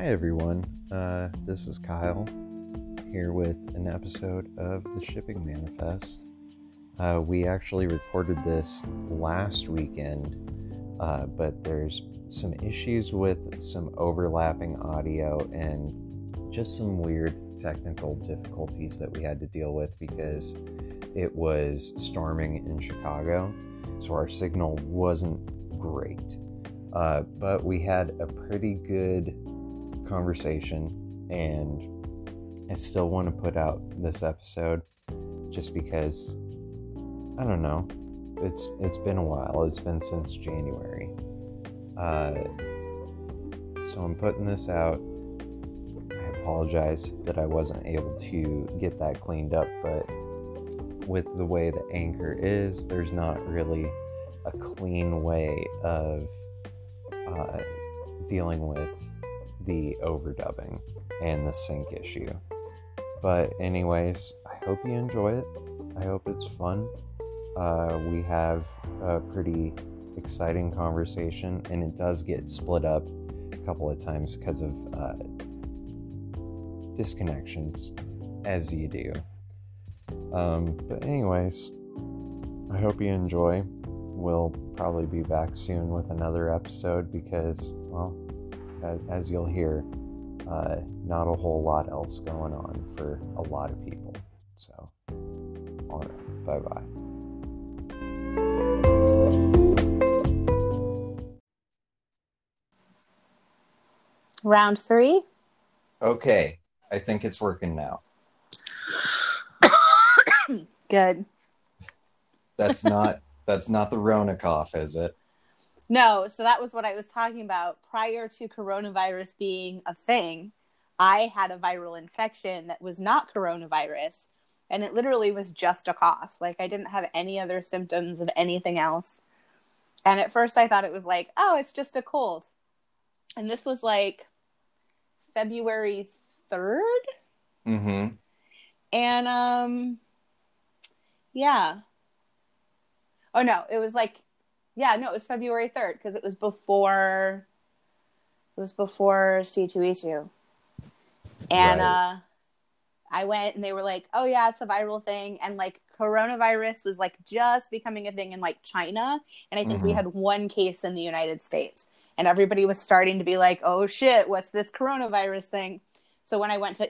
Hi, everyone. Uh, this is Kyle here with an episode of the Shipping Manifest. Uh, we actually recorded this last weekend, uh, but there's some issues with some overlapping audio and just some weird technical difficulties that we had to deal with because it was storming in Chicago, so our signal wasn't great. Uh, but we had a pretty good conversation, and I still want to put out this episode just because I don't know. It's it's been a while. It's been since January. Uh, so I'm putting this out. I apologize that I wasn't able to get that cleaned up, but with the way the anchor is, there's not really a clean way of uh, dealing with the overdubbing and the sync issue. But, anyways, I hope you enjoy it. I hope it's fun. Uh, we have a pretty exciting conversation, and it does get split up a couple of times because of uh, disconnections, as you do. Um, but, anyways, I hope you enjoy. We'll probably be back soon with another episode because, well, as, as you'll hear, uh, not a whole lot else going on for a lot of people. So, all right, bye bye. Round three. Okay, I think it's working now. Good. That's not that's not the Rona cough, is it? No, so that was what I was talking about. Prior to coronavirus being a thing, I had a viral infection that was not coronavirus, and it literally was just a cough. Like I didn't have any other symptoms of anything else. And at first I thought it was like, oh, it's just a cold. And this was like February 3rd. Mm-hmm. And um yeah. Oh no, it was like yeah, no, it was February 3rd because it was before it was before C2E2. And Right. uh I went and they were like, "Oh yeah, it's a viral thing." And like coronavirus was like just becoming a thing in like China, and I think we Mhm. had one case in the United States. And everybody was starting to be like, "Oh shit, what's this coronavirus thing?" So when I went to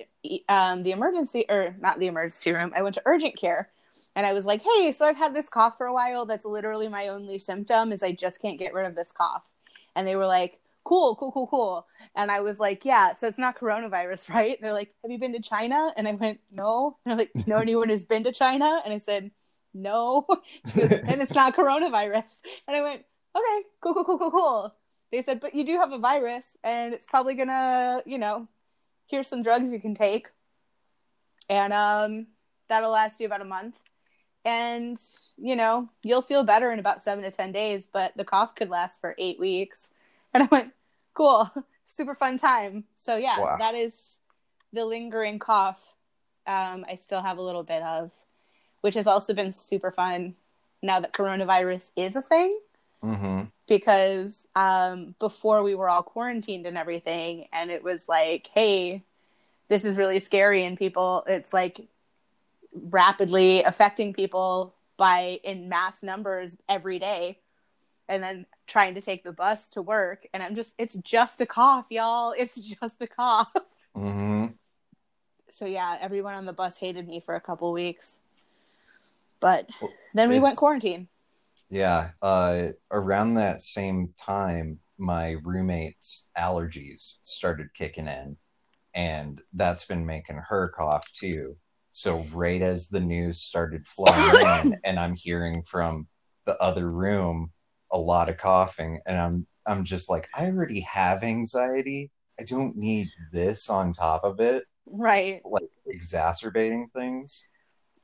um, the emergency or not the emergency room, I went to urgent care and I was like, "Hey, so I've had this cough for a while. That's literally my only symptom is I just can't get rid of this cough." And they were like, "Cool, cool, cool, cool." And I was like, "Yeah, so it's not coronavirus, right?" They're like, "Have you been to China?" And I went, "No." And they're like, "No anyone has been to China?" And I said, "No." And it's not coronavirus. And I went, "Okay, cool, cool, cool, cool, cool." They said, "But you do have a virus, and it's probably gonna, you know, here's some drugs you can take, and um, that'll last you about a month." and you know you'll feel better in about seven to ten days but the cough could last for eight weeks and i went cool super fun time so yeah Wow. that is the lingering cough um, i still have a little bit of which has also been super fun now that coronavirus is a thing Mm-hmm. because um, before we were all quarantined and everything, and it was like, hey, this is really scary, and people, it's like rapidly affecting people by in mass numbers every day, and then trying to take the bus to work, and I'm just, it's just a cough, y'all, it's just a cough. Mm-hmm. So yeah, everyone on the bus hated me for a couple weeks, but then we went quarantine. Yeah. Uh, around that same time, my roommate's allergies started kicking in, and that's been making her cough too. So right as the news started flowing in, and I'm hearing from the other room a lot of coughing, and I'm I'm just like, I already have anxiety. I don't need this on top of it, Right. like exacerbating things.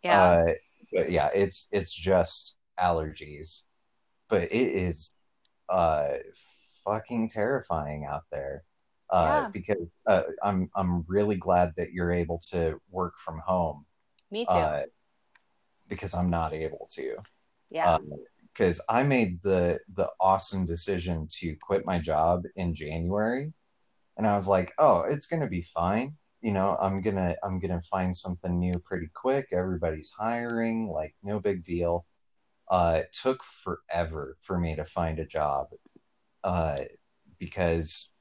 Yeah. Uh, but yeah, it's it's just allergies, but it is uh fucking terrifying out there. Uh, Yeah. because uh, I'm I'm really glad that you're able to work from home. me too. Uh, because I'm not able to. yeah. Because I made the the awesome decision to quit my job in January, and I was like, oh, it's gonna be fine. You know, I'm gonna I'm gonna find something new pretty quick. Everybody's hiring, like no big deal. Uh, it took forever for me to find a job uh, because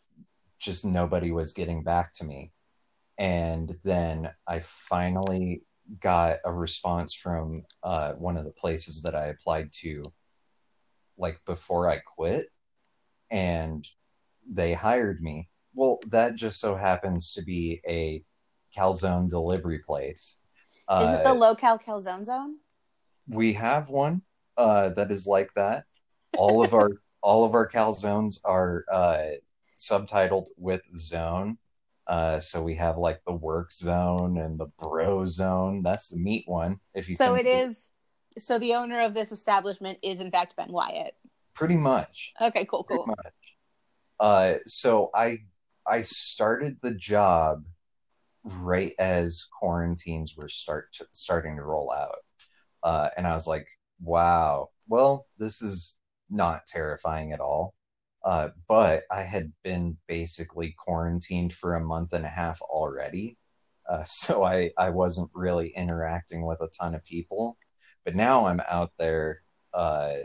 just nobody was getting back to me. And then I finally got a response from uh, one of the places that I applied to, like before I quit, and they hired me. Well, that just so happens to be a calzone delivery place. Is it the local calzone zone? We have one uh, that is like that. All of our all of our calzones are uh, subtitled with zone. Uh, so we have like the work zone and the bro zone. That's the meat one. If you So it is. So the owner of this establishment is in fact Ben Wyatt. pretty much. Okay, cool, Pretty cool. much. Uh, so I I started the job right as quarantines were start to, starting to roll out, uh, and I was like, "Wow, well, this is not terrifying at all." Uh, but I had been basically quarantined for a month and a half already, uh, so I I wasn't really interacting with a ton of people. But now I'm out there, uh,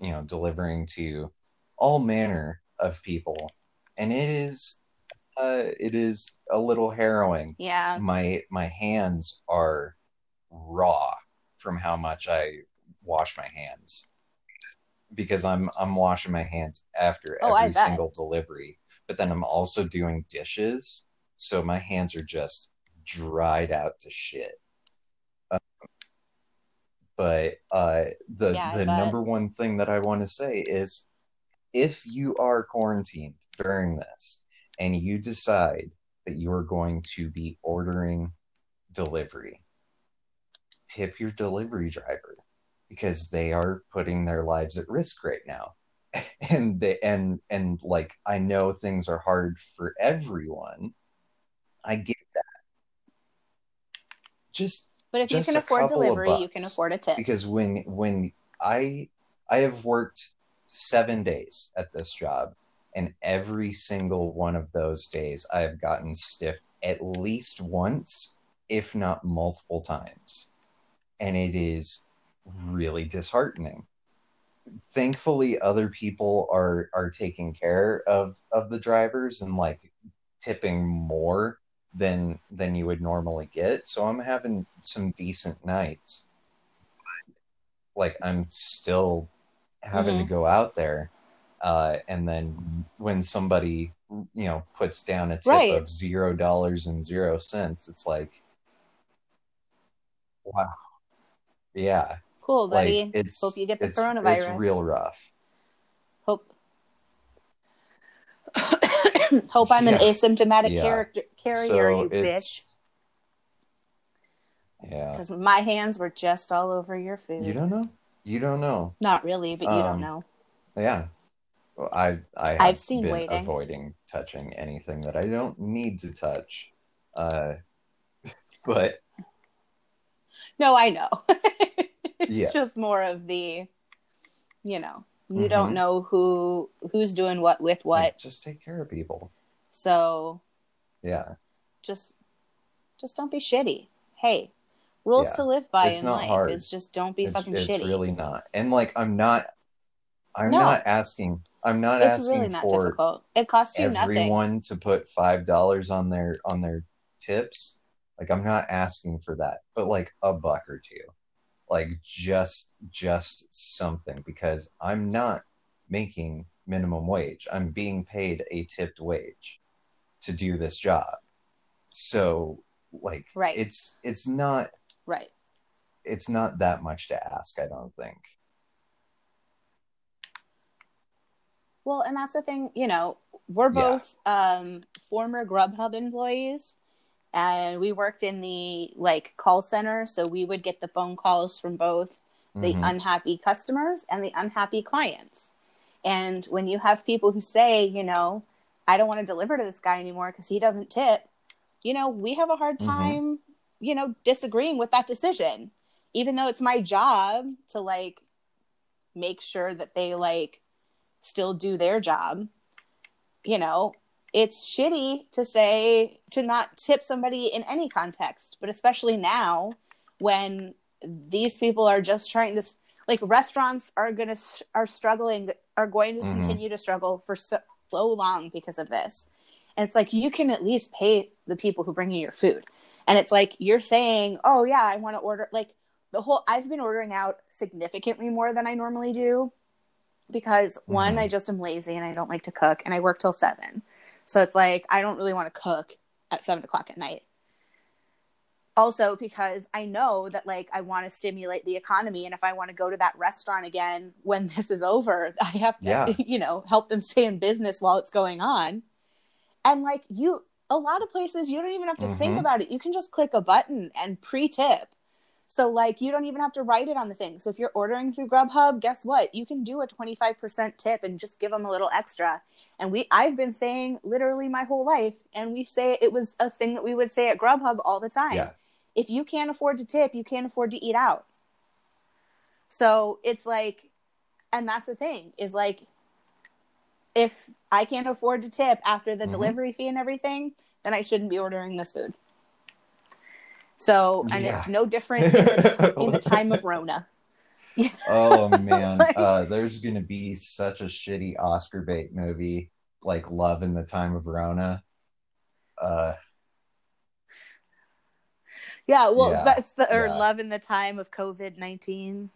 you know, delivering to all manner of people, and it is uh, it is a little harrowing. Yeah. My my hands are raw from how much I wash my hands because I'm I'm washing my hands after Oh, every single delivery, but then I'm also doing dishes, so my hands are just dried out to shit. Uh, but uh, the Yeah, the number one thing that I want to say is, if you are quarantined during this and you decide that you are going to be ordering delivery, tip your delivery driver because they are putting their lives at risk right now. And they and and like I know things are hard for everyone. I get that. Just But if Just you can afford delivery, you can afford a tip. because when when I I have worked seven days at this job, and every single one of those days I have gotten stiff at least once, if not multiple times, and it is really disheartening. Thankfully, other people are are taking care of of the drivers and like tipping more than than you would normally get. So I'm having some decent nights like I'm still having to go out there. Uh, and then when somebody, you know, puts down a tip Right. of zero dollars and zero cents, it's like, wow, yeah, Cool, buddy. like it's Hope you get the it's, coronavirus. It's real rough. Hope. Hope I'm an asymptomatic Yeah. character carrier, so you bitch. yeah. Because my hands were just all over your food. You don't know. You don't know. Not really, but you don't Um, know. Yeah. Well, I I have I've seen been waiting. avoiding touching anything that I don't need to touch. Uh, but No, I know. it's Yeah. just more of the, you know, you Mhm. don't know who who's doing what with what. like, just take care of people. So Yeah. just just don't be shitty. Hey, rules Yeah. to live by It's in not life hard. is just don't be It's, fucking it's shitty. It's really not. And like I'm not I'm No. not asking I'm not it's asking really not for difficult. It costs you nothing. everyone to put five dollars on their on their tips. Like I'm not asking for that, but like a buck or two. Like just just something because I'm not making minimum wage. I'm being paid a tipped wage to do this job. So like Right. it's it's not Right. it's not that much to ask, I don't think. Well, and that's the thing, you know, we're Yeah. both um, former Grubhub employees and we worked in the like call center. So we would get the phone calls from both the Mhm. unhappy customers and the unhappy clients. And when you have people who say, you know, I don't want to deliver to this guy anymore because he doesn't tip, you know, we have a hard Mhm. time, you know, disagreeing with that decision. Even though it's my job to like make sure that they like still do their job, you know, it's shitty to say to not tip somebody in any context, but especially now when these people are just trying to like restaurants are going to are struggling are going to Mhm. continue to struggle for so, so long because of this. And it's like you can at least pay the people who bring you your food. And it's like you're saying, "Oh yeah, I want to order like the whole I've been ordering out significantly more than I normally do because one, Mhm. I just am lazy and I don't like to cook and I work till seven. So it's like I don't really want to cook at seven o'clock at night. Also, because I know that like I want to stimulate the economy, and if I want to go to that restaurant again when this is over, I have to, Yeah. you know, help them stay in business while it's going on. And like you, a lot of places you don't even have to think Mhm. about it. You can just click a button and pre-tip. So like you don't even have to write it on the thing. So if you're ordering through Grubhub, guess what? You can do a 25% tip and just give them a little extra. And we I've been saying literally my whole life and we say it was a thing that we would say at Grubhub all the time. Yeah. If you can't afford to tip, you can't afford to eat out. So it's like and that's the thing is like if I can't afford to tip after the Mhm. delivery fee and everything, then I shouldn't be ordering this food. So, and Yeah. it's no different in the, in the time of Rona. Oh man, Like- uh, there's gonna be such a shitty Oscar bait movie like Love in the Time of Rona. Uh, Yeah, well, Yeah, that's the or yeah. love in the time of COVID nineteen,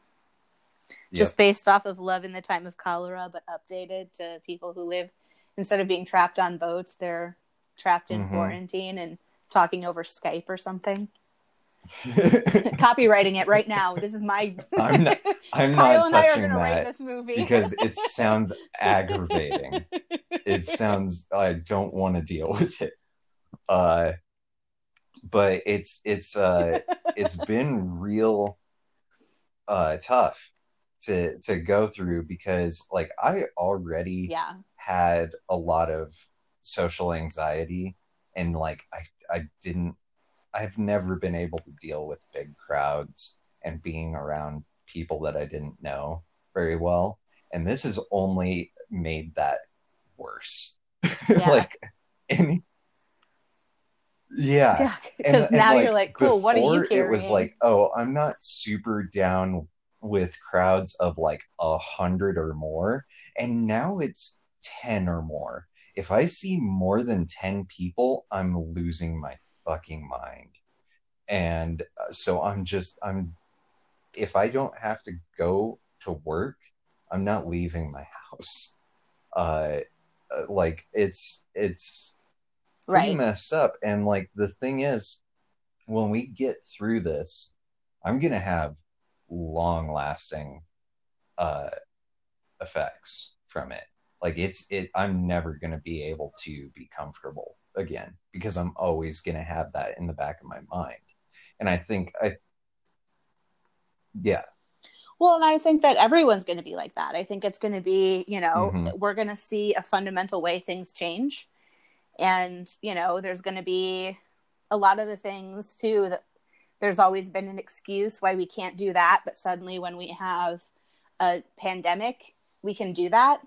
yep. just based off of love in the time of cholera, but updated to people who live instead of being trapped on boats, they're trapped in Mhm. quarantine and talking over Skype or something. Copywriting it right now. This is my. I'm not- I'm Kyle not and I are touching going to write that this movie because it sounds aggravating. It sounds I don't want to deal with it. Uh, but it's it's uh it's been real uh tough to to go through because like I already yeah, had a lot of social anxiety and like I I didn't I've never been able to deal with big crowds and being around people that I didn't know very well and this has only made that worse Yeah. like and yeah yeah. Because and, now you're like, cool. What are you before carrying? It was like, oh, I'm not super down with crowds of like a hundred or more, and now it's ten or more. If I see more than ten people, I'm losing my fucking mind, and uh, so I'm just I'm. If I don't have to go to work, I'm not leaving my house. Uh, uh, like it's it's pretty right. messed up. And like the thing is, when we get through this, I'm gonna have long lasting uh effects from it. Like it's it I'm never gonna be able to be comfortable again because I'm always gonna have that in the back of my mind. And I think I yeah, Well, and I think that everyone's going to be like that. I think it's going to be, you know, Mhm. we're going to see a fundamental way things change. And, you know, there's going to be a lot of the things too that there's always been an excuse why we can't do that. But suddenly when we have a pandemic, we can do that.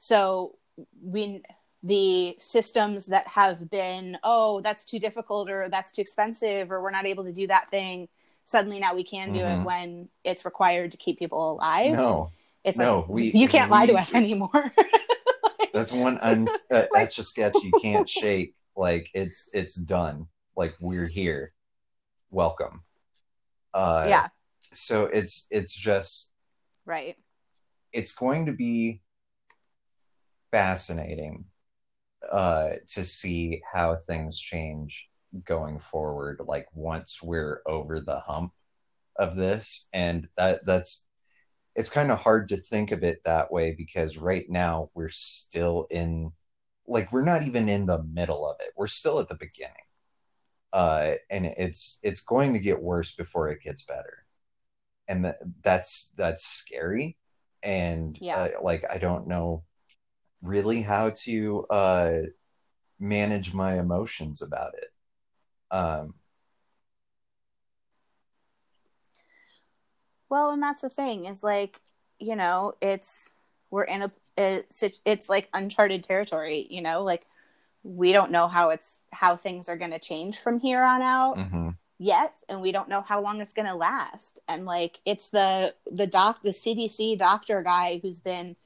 So we, the systems that have been, oh, that's too difficult or that's too expensive or we're not able to do that thing. Suddenly now we can do Mhm. it when it's required to keep people alive. no, It's no, like we- you can't lie to us anymore. that's one un- uh, etch a sketch you can't shake. Like it's it's done. Like we're here. Welcome. Uh, yeah, So it's it's just right. it's going to be fascinating uh, to see how things change going forward. Like once we're over the hump of this, and that that's it's kind of hard to think of it that way because right now we're still in like we're not even in the middle of it. We're still at the beginning. Uh, and it's it's going to get worse before it gets better. And that's that's scary and Yeah. uh, like I don't know really how to uh, manage my emotions about it. Um, Well, and that's the thing is like, you know, it's we're in a it's, it's like uncharted territory, you know, like we don't know how it's how things are going to change from here on out hmm yet and we don't know how long it's going to last and like it's the the doc the cdc doctor guy who's been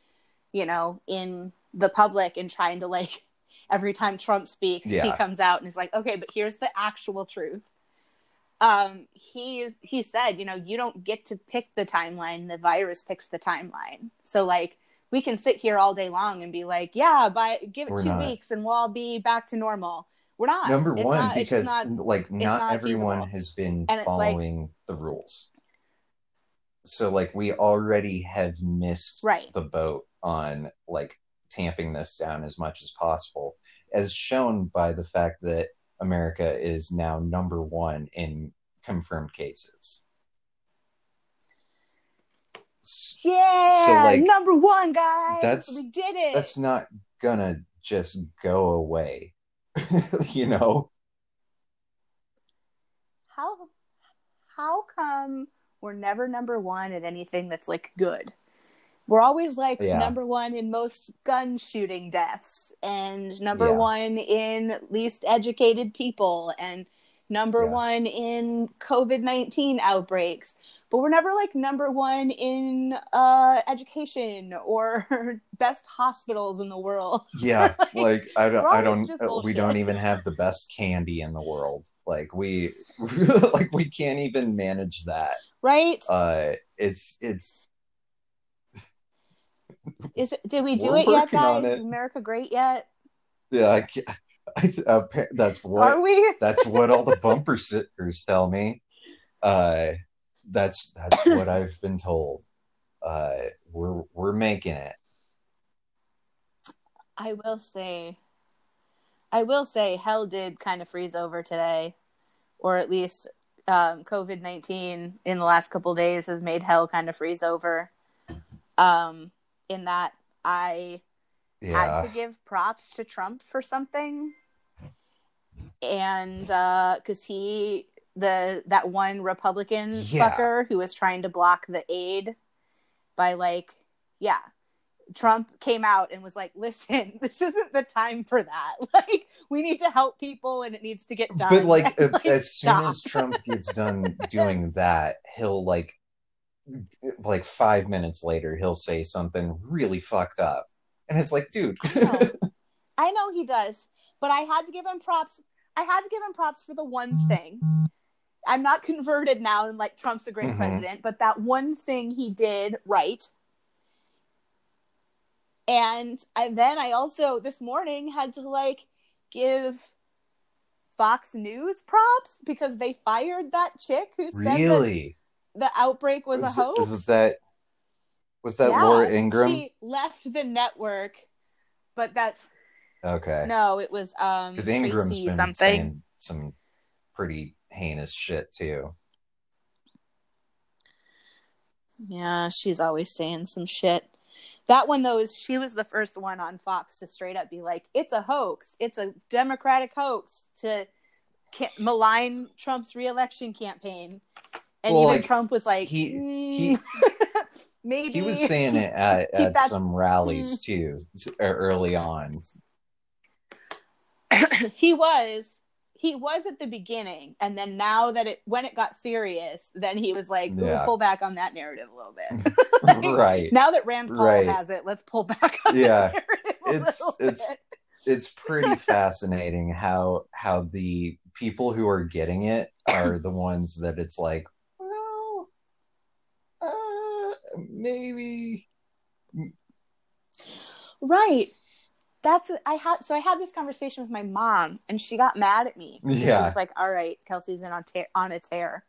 you know in the public and trying to like every time trump speaks he comes out and is like okay but here's the actual truth. Um he he said you know you don't get to pick the timeline. The virus picks the timeline. So like we can sit here all day long and be like yeah by give it We're two not. weeks and we'll all be back to normal. We're not. Number It's one, not- because not- like not, not everyone feasible. has been And it's like- following the rules. So like we already have missed right. the boat on like tamping this down as much as possible, as shown by the fact that America is now number one in confirmed cases. Yeah, like, number one, guys. that's- we did it. That's not gonna just go away, you know? how how come we're never number one at anything that's like good? We're always like Yeah. number one in most gun shooting deaths and number Yeah. one in least educated people and number Yeah. one in COVID 19 outbreaks. But we're never like number one in uh, education or best hospitals in the world. Yeah, like I don't, I don't, uh, we don't even have the best candy in the world. Like we, like we can't even manage that. Right? Uh, it's it's Is it? Did we do We're it yet, guys? it. Is America great yet? yeah. I can't, I, appa- that's Are what we? that's what all the bumper stickers tell me. Uh, that's that's what I've been told. Uh, we're we're making it. I will say, I will say, hell did kind of freeze over today, or at least um, COVID nineteen in the last couple days has made hell kind of freeze over. Um, in that I had to give props to Trump for something, and because he the that one Republican Yeah. fucker who was trying to block the aid by like yeah. Trump came out and was like, "Listen, this isn't the time for that. Like, we need to help people, and it needs to get done." but like, And, uh, as soon stop. as Trump gets done doing that, he'll like, like five minutes later, he'll say something really fucked up, and it's like, dude, I know. I know he does, but I had to give him props. I had to give him props for the one thing. I'm not converted now and like Trump's a great Mhm. president, but that one thing he did right. And I, then I also this morning had to like give Fox News props because they fired that chick who said that really the outbreak was, Was- a hoax. Was that was that Yeah, Laura Ingraham? She left the network, but that's okay, no, it was um because Ingraham's Tracy been something. saying some pretty heinous shit too. Yeah, she's always saying some shit. That one though is she was the first one on Fox to straight up be like, "It's a hoax. It's a Democratic hoax to malign Trump's reelection campaign." And Well, even like, Trump was like, he- "Mm, he- maybe He was saying it at, at some rallies too, early on. he was he was at the beginning and then now that it when it got serious then he was like we'll pull back on that narrative a little bit Like, right. now that rand paul Right. has it let's pull back on Yeah. It's- it's- bit. it's pretty fascinating how how the people who are getting it are the ones that it's like, well, uh, maybe. right that's i had so i had this conversation with my mom and she got mad at me yeah she was like all right kelsy's in on, tear on a tear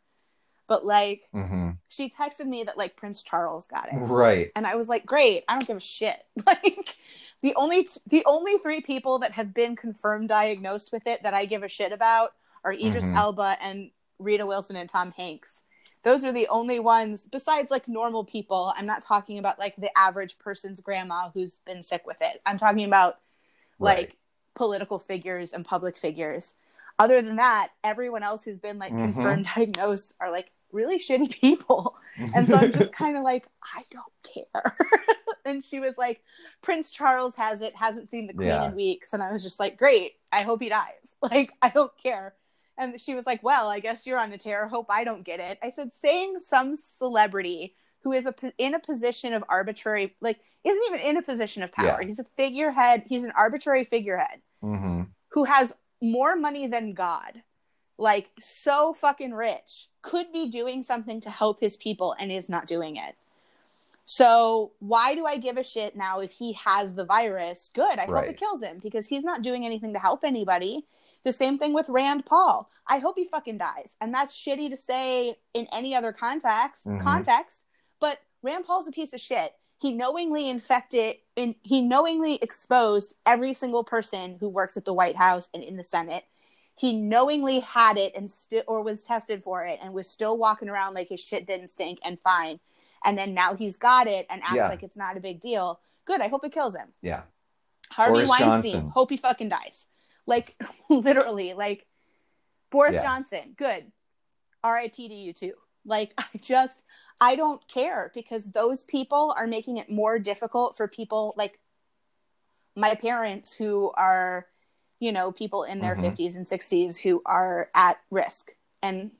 but like hmm she texted me that like prince charles got it Right. and I was like, "Great! I don't give a shit." Like the only the only three people that have been confirmed diagnosed with it that I give a shit about are Idris Mhm. Elba and Rita Wilson and Tom Hanks. Those are the only ones besides like normal people. I'm not talking about like the average person's grandma who's been sick with it. I'm talking about like political figures and public figures. Other than that, everyone else who's been like Mhm. confirmed diagnosed are like really shitty people. And so I'm just kind of like, I don't care. and she was like, Prince Charles has it, hasn't seen the Queen Yeah. in weeks. And I was just like, great. I hope he dies. Like, I don't care. And she was like, well, I guess you're on a tear. Hope I don't get it. I said, saying some celebrity who is a, in a position of arbitrary, like, isn't even in a position of power. Yeah. He's a figurehead. He's an arbitrary figurehead hmm who has more money than God, like so fucking rich, could be doing something to help his people and is not doing it. So why do I give a shit now if he has the virus? Good. I hope it kills him because he's not doing anything to help anybody. The same thing with Rand Paul. I hope he fucking dies. And that's shitty to say in any other context Mhm. context, but Rand Paul's a piece of shit. He knowingly infected and he knowingly exposed every single person who works at the White House and in the Senate. He knowingly had it and still or was tested for it and was still walking around like his shit didn't stink and fine. And then now he's got it and acts Yeah. like it's not a big deal. Good. I hope it kills him. Yeah. Harvey Boris Weinstein. Johnson. Hope he fucking dies. Like literally, like Boris Yeah. Johnson. Good. R.I.P. to you too. Like I just I don't care because those people are making it more difficult for people like my parents who are, you know, people in their Mhm. 50s and 60s who are at risk and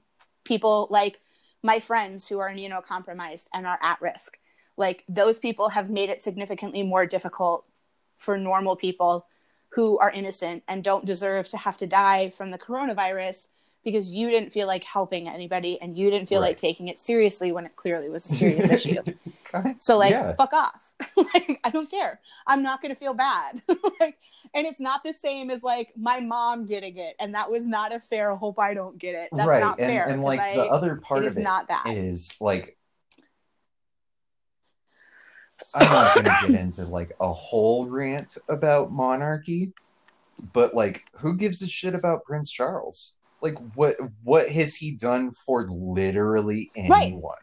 people like my friends who are immunocompromised and are at risk. Like those people have made it significantly more difficult for normal people who are innocent and don't deserve to have to die from the coronavirus because you didn't feel like helping anybody and you didn't feel like taking it seriously when it clearly was a serious issue. So like Yeah. fuck off. like I don't care. I'm not going to feel bad. like and it's not the same as like my mom getting it and that was not a fair hope I don't get it. That's right. not and, fair. and like I- the other part it of is it not that. is like I'm not gonna get into like a whole rant about monarchy, but like who gives a shit about Prince Charles? Like what what has he done for literally Right. anyone?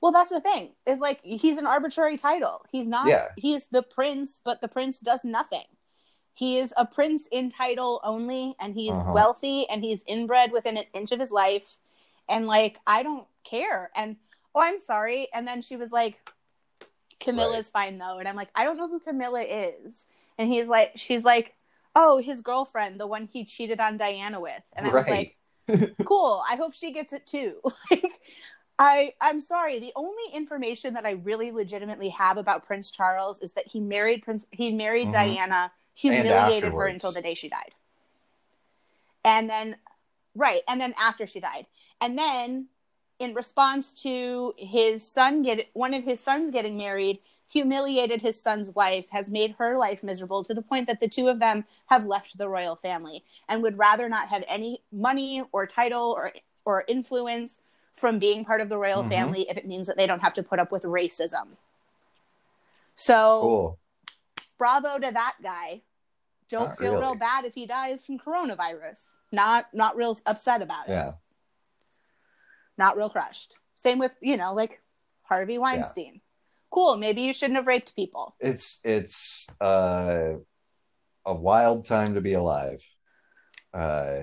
Well, that's the thing. Is like he's an arbitrary title. He's not. Yeah. He's the prince, but the prince does nothing. He is a prince in title only, and he's Uh-huh. wealthy, and he's inbred within an inch of his life, and like I don't care. And oh, I'm sorry. And then she was like, Camilla's fine though, and I'm like, I don't know who Camilla is. And he's like, she's like, oh, his girlfriend, the one he cheated on Diana with, and I was like, cool. I hope she gets it too. Like i i'm sorry. The only information that i really legitimately have about prince charles is that he married prince he married Mhm. diana humiliated her until the day she died. And then right. And then after she died. And then in response to his son get one of his sons getting married humiliated his son's wife has made her life miserable to the point that the two of them have left the royal family and would rather not have any money or title or or influence from being part of the royal Mhm. family if it means that they don't have to put up with racism. So Cool. bravo to that guy. Don't Not feel really. real bad if he dies from coronavirus. Not not real upset about it. Yeah. Not real crushed. Same with, you know, like Harvey Weinstein. Cool, maybe you shouldn't have raped people. It's it's uh a wild time to be alive. Uh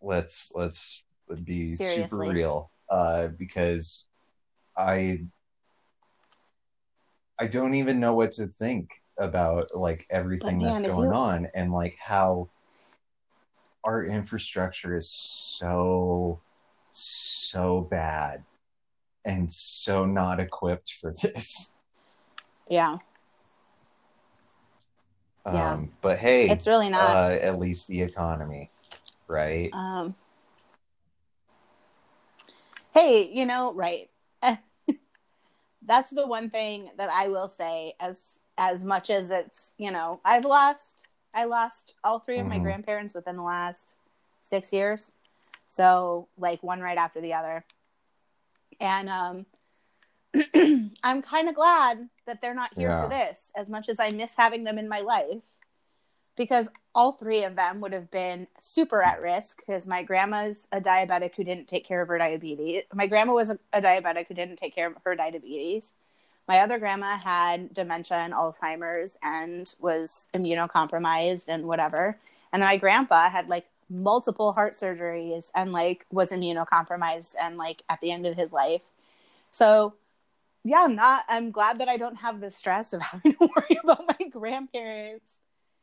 let's let's be super real. Uh because I I don't even know what to think about like everything But, that's going you- on and like how our infrastructure is so so bad and so not equipped for this. Yeah. Yeah. Um, but hey, It's really not. uh, at least the economy, right? Um, hey, you know, right. That's the one thing that I will say as as much as it's, you know, I've lost I lost all three of my Mhm. grandparents within the last 6 years. So, like one right after the other. And um I'm kind of glad that they're not here Yeah. for this as much as I miss having them in my life because all three of them would have been super at risk because my grandma's a diabetic who didn't take care of her diabetes. My grandma was a, a diabetic who didn't take care of her diabetes. My other grandma had dementia and Alzheimer's and was immunocompromised and whatever. And my grandpa had like multiple heart surgeries and like was immunocompromised and like at the end of his life. So yeah, I'm not I'm glad that I don't have the stress of having to worry about my grandparents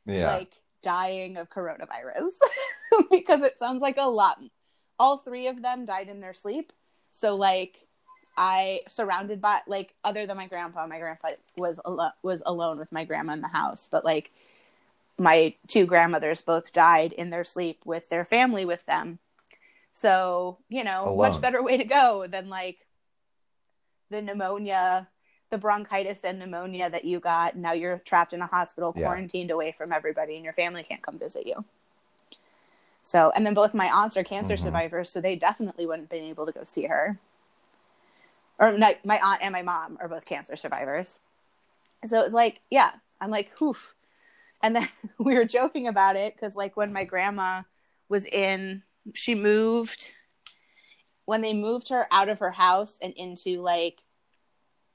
Yeah. like dying of coronavirus because it sounds like a lot. All three of them died in their sleep. So like I surrounded by like other than my grandpa, my grandpa was al- was alone with my grandma in the house, but like my two grandmothers both died in their sleep with their family with them. So, you know, Alone. much better way to go than like the pneumonia, the bronchitis and pneumonia that you got. Now you're trapped in a hospital, Yeah. quarantined away from everybody, and your family can't come visit you. So, and then both my aunts are cancer Mhm. survivors, so they definitely wouldn't have been able to go see her. Or no, my aunt and my mom are both cancer survivors. So it was like, yeah, I'm like, oof. And then we were joking about it because, like, when my grandma was in, she moved, when they moved her out of her house and into like,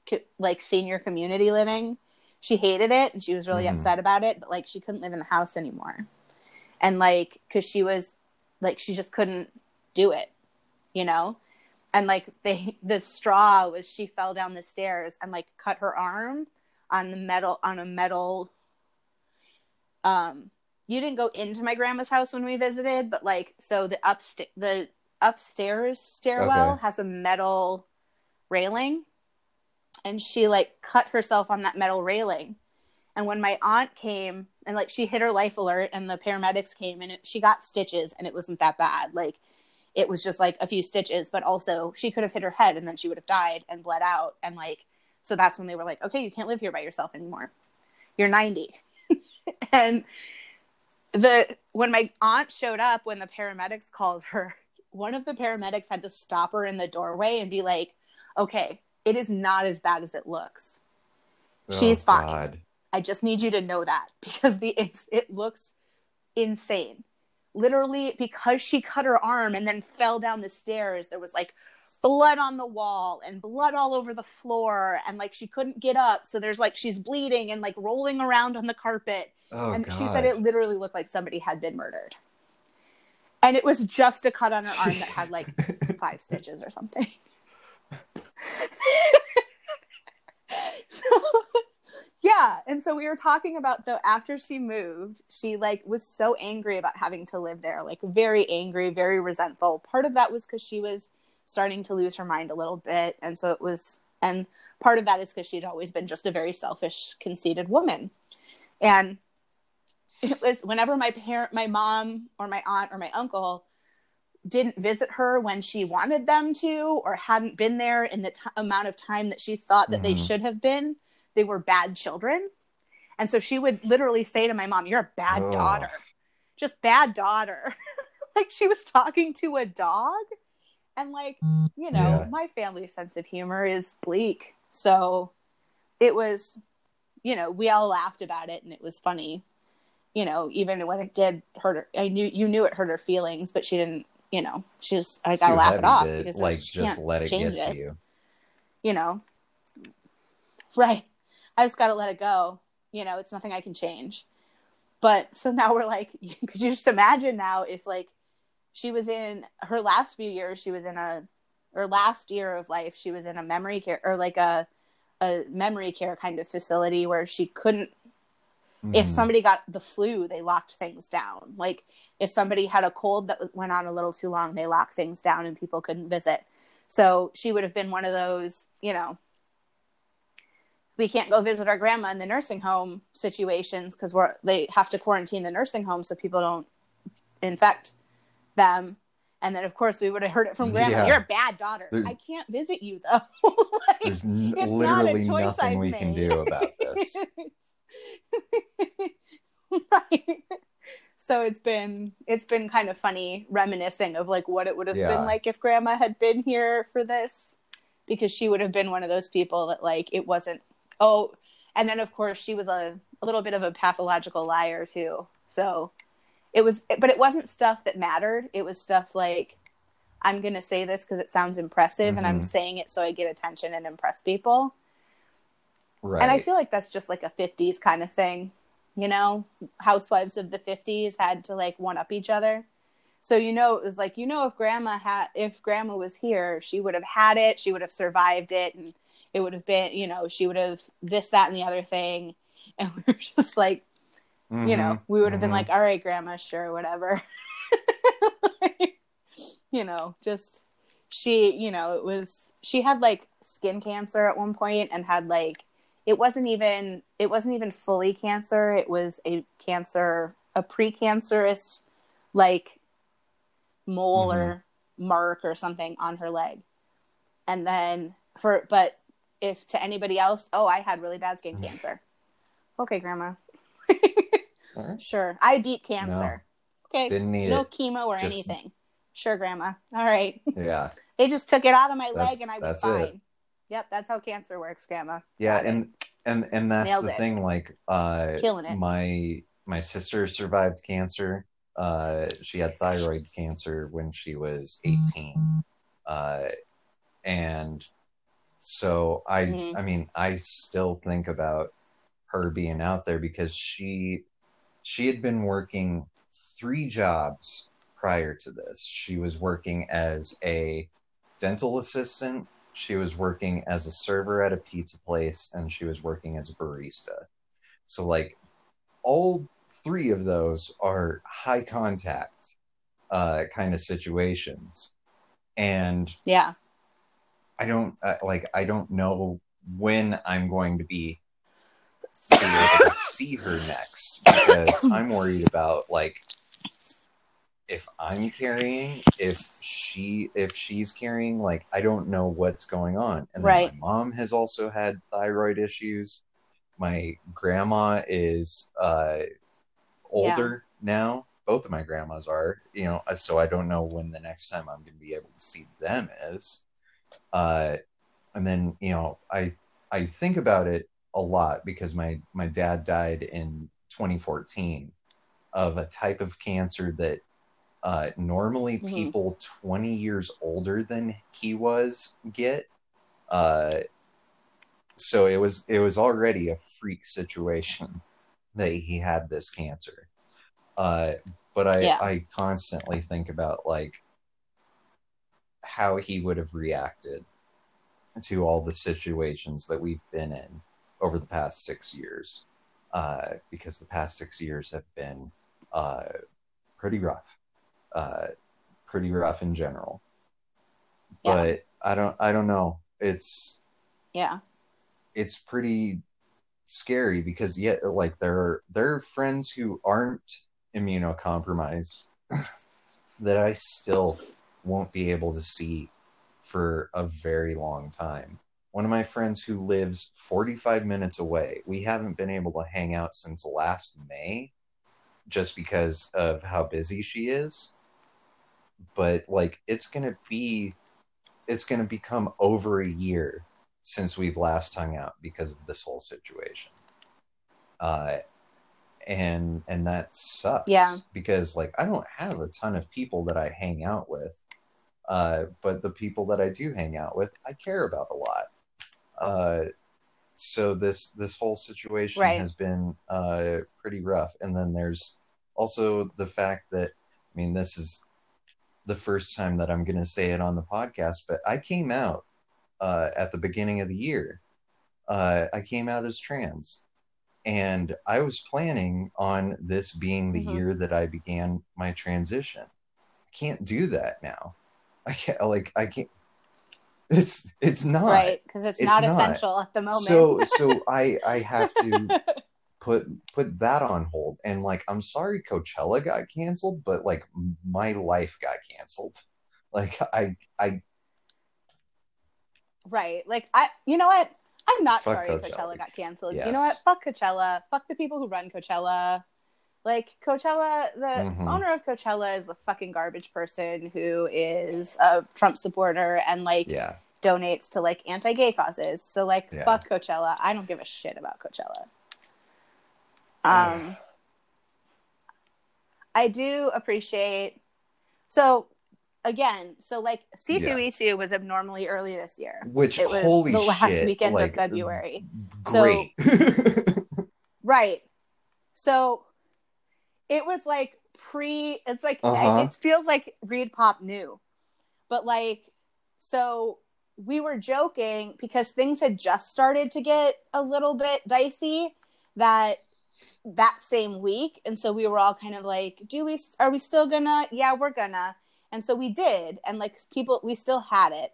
co- like senior community living, she hated it and she was really Mhm. upset about it, but like, she couldn't live in the house anymore. And like, because she was like, she just couldn't do it, you know? And like, they, the straw was she fell down the stairs and like cut her arm on the metal, on a metal um you didn't go into my grandma's house when we visited but like so the upsta- the upstairs stairwell Okay. has a metal railing. And she like cut herself on that metal railing. And when my aunt came and like she hit her life alert and the paramedics came and it, she got stitches and it wasn't that bad. Like it was just like a few stitches but also she could have hit her head and then she would have died and bled out. And like so that's when they were like okay you can't live here by yourself anymore. You're 90 and the when my aunt showed up when the paramedics called her one of the paramedics had to stop her in the doorway and be like okay it is not as bad as it looks oh, she's Oh, fine. God. i just need you to know that because the it's, it looks insane literally because she cut her arm and then fell down the stairs there was like blood on the wall and blood all over the floor and like she couldn't get up. So there's like she's bleeding and like rolling around on the carpet. Oh, and God. she said it literally looked like somebody had been murdered. And it was just a cut on her arm that had like five stitches or something. So yeah. And so we were talking about though after she moved she like was so angry about having to live there like very angry very resentful. Part of that was because she was starting to lose her mind a little bit. And so it was and part of that is because she'd always been just a very selfish conceited woman. And it was whenever my parent my mom or my aunt or my uncle didn't visit her when she wanted them to or hadn't been there in the t- amount of time that she thought that they Mhm. should have been they were bad children. And so she would literally say to my mom you're a bad Ugh. daughter. Just bad daughter. Like she was talking to a dog and like you know Yeah. my family's sense of humor is bleak. So it was you know we all laughed about it and it was funny. You know even when it did hurt her i knew you knew it hurt her feelings but she didn't you know she just i gotta laugh it off to, because like just let it get to you. you know? Right. I just gotta let it go. You know it's nothing i can change. But so now we're like could you just imagine now if like she was in her last few years she was in a or last year of life she was in a memory care or like a a memory care kind of facility where she couldn't if Mhm. somebody got the flu they locked things down like if somebody had a cold that went on a little too long they locked things down and people couldn't visit so she would have been one of those you know we can't go visit our grandma in the nursing home situations because we're they have to quarantine the nursing home so people don't infect them and then of course we would have heard it from grandma Yeah. you're a bad daughter There- i can't visit you though like, There's n- it's not literally choice nothing I've we can do about this. right. So it's been it's been kind of funny reminiscing of like what it would have Yeah. been like if grandma had been here for this because she would have been one of those people that like it wasn't oh and then of course she was a, a little bit of a pathological liar too. So it was but it wasn't stuff that mattered. It was stuff like I'm going to say this because it sounds impressive and I'm Mhm. saying it so I get attention and impress people. Right. And I feel like that's just like a 50s kind of thing. You know, housewives of the 50s had to like one up each other. So you know, it was like you know, if grandma had, if grandma was here, she would have had it. She would have survived it, and it would have been, you know, she would have this, that, and the other thing. And we were just like, Mhm, you know, we would have been mhm. like, all right, grandma, sure, whatever. you know, just she, you know, it was she had like skin cancer at one point and had like it wasn't even it wasn't even fully cancer. It was a cancer, a precancerous like mole or mark or something on her leg. And then for but if to anybody else, oh, I had really bad skin cancer. Okay, grandma. Sure. I beat cancer. Okay. Didn't need no it. chemo or Just- anything. Sure, grandma. All right. Yeah. They just took it out of my leg and I was that's fine. it. Yep, that's how cancer works, grandma. Yeah, Got it. and and and that's Nailed the it. thing. Like, uh, Killing it. my my sister survived cancer. Uh, she had thyroid cancer when she was eighteen, uh, and so I Mhm. I mean I still think about her being out there because she she had been working three jobs prior to this. She was working as a dental assistant, she was working as a server at a pizza place, and she was working as a barista. So like all three of those are high contact uh, kind of situations. And Yeah. I don't uh, like I don't know when I'm going to be be able to see her next because I'm worried about like if I'm carrying, if she if she's carrying, like I don't know what's going on. And then Right. my mom has also had thyroid issues. My grandma is uh older now. Both of my grandmas are, you know, so I don't know when the next time I'm going to be able to see them is. Uh, and then you know, I I think about it a lot because my my dad died in 2014 of a type of cancer that uh, normally Mhm. people 20 years older than he was get. Uh, so it was it was already a freak situation that he had this cancer. Uh, but I Yeah. I constantly think about like how he would have reacted to all the situations that we've been in over the past six years, uh, because the past six years have been uh, pretty rough, uh, pretty rough in general. Yeah. But I don't I don't know. It's Yeah. it's pretty scary because yet like there are there are friends who aren't immunocompromised that I still won't be able to see for a very long time. One of my friends who lives 45 minutes away, we haven't been able to hang out since last May just because of how busy she is. But like it's going to be it's going to become over a year since we've last hung out because of this whole situation. Uh, and and that sucks. Yeah. Because like I don't have a ton of people that I hang out with, uh, but the people that I do hang out with, I care about a lot. Uh, so this this whole situation Right. has been uh, pretty rough. And then there's also the fact that I mean this is the first time that I'm going to say it on the podcast, but I came out uh, at the beginning of the year. Uh, I came out as trans, and I was planning on this being the Mhm. year that I began my transition. I can't do that now. I can't like I can't. It's it's not right. Because it's, It's not, not. essential at the moment. so so I I have to put put that on hold and like i'm sorry coachella got canceled but like my life got canceled like i i Right. Like I you know what? I'm not Fuck sorry Coachella. Coachella. got canceled. You know what? Fuck Coachella. Fuck the people who run Coachella. Like Coachella, the Mhm. owner of Coachella is the fucking garbage person who is a Trump supporter and like yeah donates to like anti-gay causes. So like Yeah. fuck Coachella. I don't give a shit about Coachella. Um I do appreciate so again, so like C2E2 was abnormally early this year. which It was the last shit weekend like, of February. So- great Right. So it was like pre. It's like Uh-huh. it feels like ReedPop knew, but like so we were joking because things had just started to get a little bit dicey that that same week. And so we were all kind of like do we are we still gonna? Yeah we're gonna. And so we did. And like people we still had it.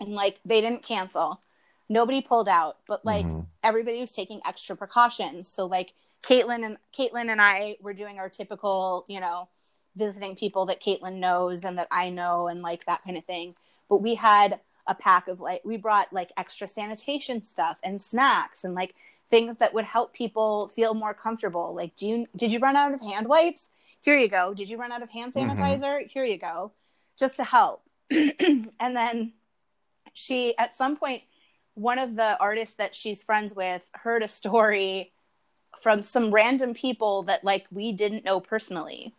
And like they didn't cancel. Nobody pulled out. But like Mhm. everybody was taking extra precautions. So like caitlin and caitlin and i were doing our typical you know visiting people that caitlin knows and that i know and like that kind of thing. But we had a pack of like we brought like extra sanitation stuff and snacks and like things that would help people feel more comfortable. Like do you did you run out of hand wipes? Here you go. Did you run out of hand Mhm. sanitizer? Here you go. Just to help. And then she at some point one of the artists that she's friends with heard a story from some random people that like we didn't know personally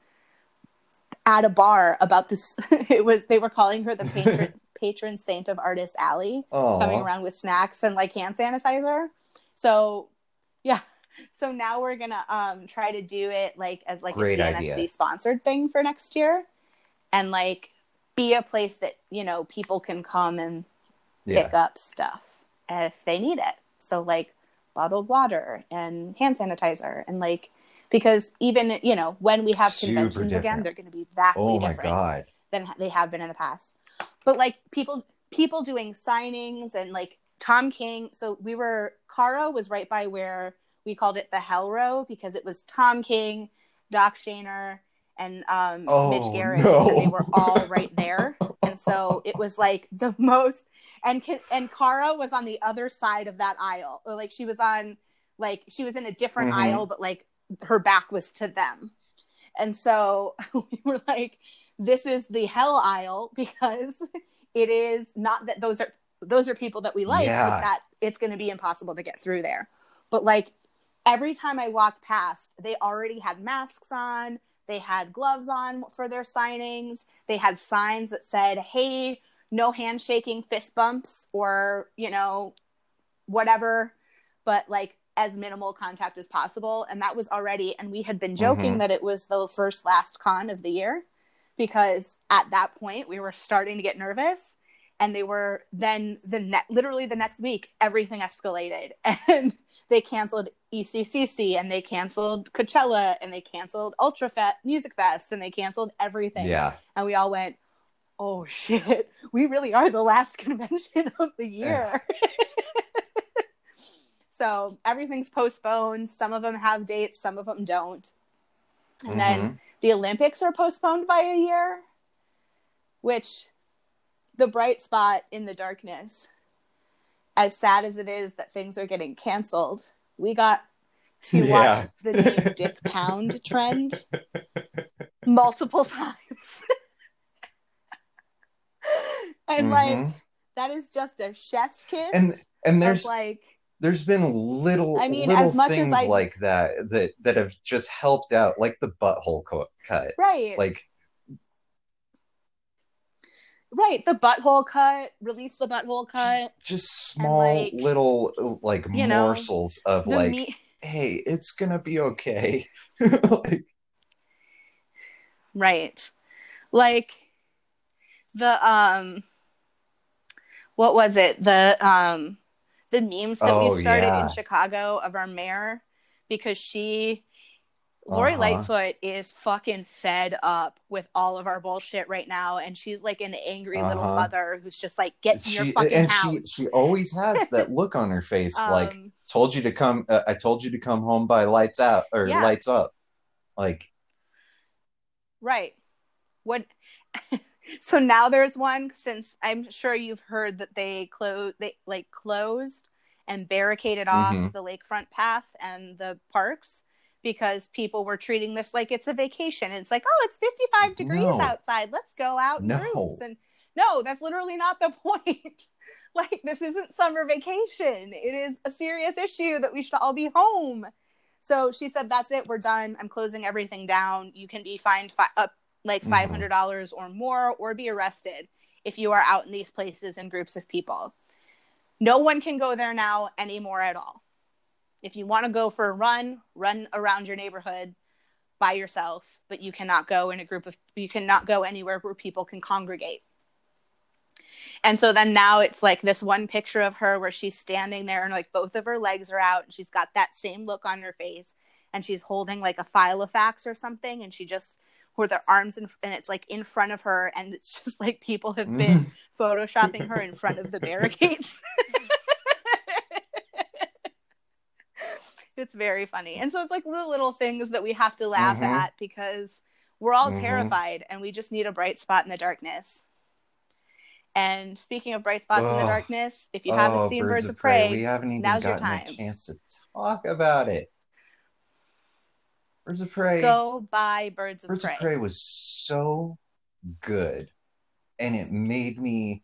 at a bar about this. It was they were calling her the patron patron saint of artist alley coming around with snacks and like hand sanitizer so yeah so now we're gonna um try to do it like as like Great a cnsc idea. sponsored thing for next year and like be a place that you know people can come and Yeah. pick up stuff if they need it. So like bottled water and hand sanitizer and like because even you know when we have Super conventions again they're going to be vastly Oh different god. than they have been in the past. But like people people doing signings and like Tom King. So we were Cara was right by where we called it the Hell Row because it was Tom King, Doc Shaner, and um, Oh, Mitch Gerads. no. And they were all right there, and so it was like the most. And and Cara was on the other side of that aisle, or like she was on like she was in a different Mhm. aisle, but like her back was to them. And so we were like, this is the hell aisle because it is not that those are those are people that we like, Yeah. but that it's going to be impossible to get through there. But like every time I walked past, they already had masks on, they had gloves on for their signings, they had signs that said, "Hey, no handshaking, fist bumps, or you know, whatever." But like as minimal contact as possible and that was already and we had been joking Mhm. that it was the first last con of the year because at that point we were starting to get nervous and they were then the net literally the next week everything escalated and they canceled ECCC and they canceled Coachella and they canceled Ultra Fest Music Fest and they canceled everything. Yeah. and we all went oh shit. We really are the last convention of the year. So everything's postponed. Some of them have dates some of them don't and then Mhm. the olympics are postponed by a year which the bright spot in the darkness as sad as it is that things are getting canceled we got to Yeah. watch the new dick pound trend multiple times and like Mhm. that is just a chef's kiss and and there's like there's been little I mean, little as much as things I- like that that that have just helped out like the butthole co- cut. Right. Like right the butthole cut release the butthole cut just, just small like, little like you know, morsels of like meat hey it's gonna be okay. Like right. Like the um what was it? The um the memes that Oh, we started yeah. in chicago of our mayor because she lori Uh-huh. lightfoot is fucking fed up with all of our bullshit right now and she's like an angry little Uh-huh. mother who's just like get in your she fucking and house she she always has that look on her face like Um, told you to come uh, i told you to come home by lights out or Yeah. lights up like Right. What? so now there's one since I'm sure you've heard that they closed, they like closed and barricaded off Mhm. the lakefront path and the parks because people were treating this like it's a vacation. It's like, oh, it's 55 degrees No. outside. Let's go out No. groups. And no, that's literally not the point. like this isn't summer vacation. It is a serious issue that we should all be home. So she said, "That's it. We're done. I'm closing everything down. You can be fined fi- up like Mhm. five hundred dollars or more, or be arrested if you are out in these places in groups of people. No one can go there now anymore at all. If you want to go for a run, run around your neighborhood, by yourself, but you cannot go in a group of you cannot go anywhere where people can congregate. And so then now it's like this one picture of her where she's standing there and like both of her legs are out and she's got that same look on her face and she's holding like a file of facts or something and she just with her arms in, and it's like in front of her and it's just like people have been photoshopping her in front of the barricades. it's very funny. And so it's like the little things that we have to laugh mm-hmm. at because we're all mm-hmm. terrified and we just need a bright spot in the darkness. And speaking of bright spots oh, in the darkness, if you oh, haven't seen Birds, Birds of Prey, Prey, we haven't even now's gotten a chance to talk about it. Birds of Prey. Go buy Birds of Birds Prey. Birds of Prey was so good, and it made me,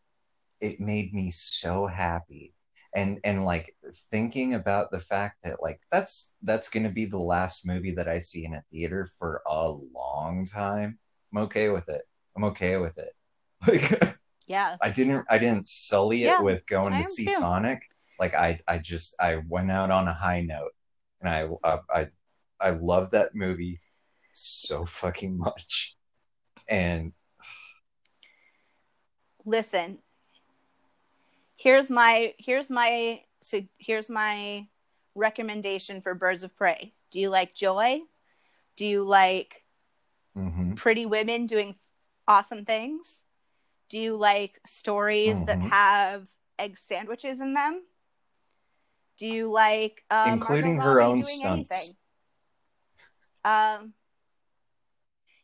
it made me so happy, and and like thinking about the fact that like that's that's gonna be the last movie that I see in a theater for a long time. I'm okay with it. I'm okay with it. Like yeah i didn't i didn't sully it yeah, with going I to see too. sonic like i i just i went out on a high note and i uh, i i love that movie so fucking much and listen here's my here's my so here's my recommendation for birds of prey do you like joy do you like mm-hmm. pretty women doing awesome things do you like stories mm-hmm. that have egg sandwiches in them? Do you like um, including her own stunts? Um,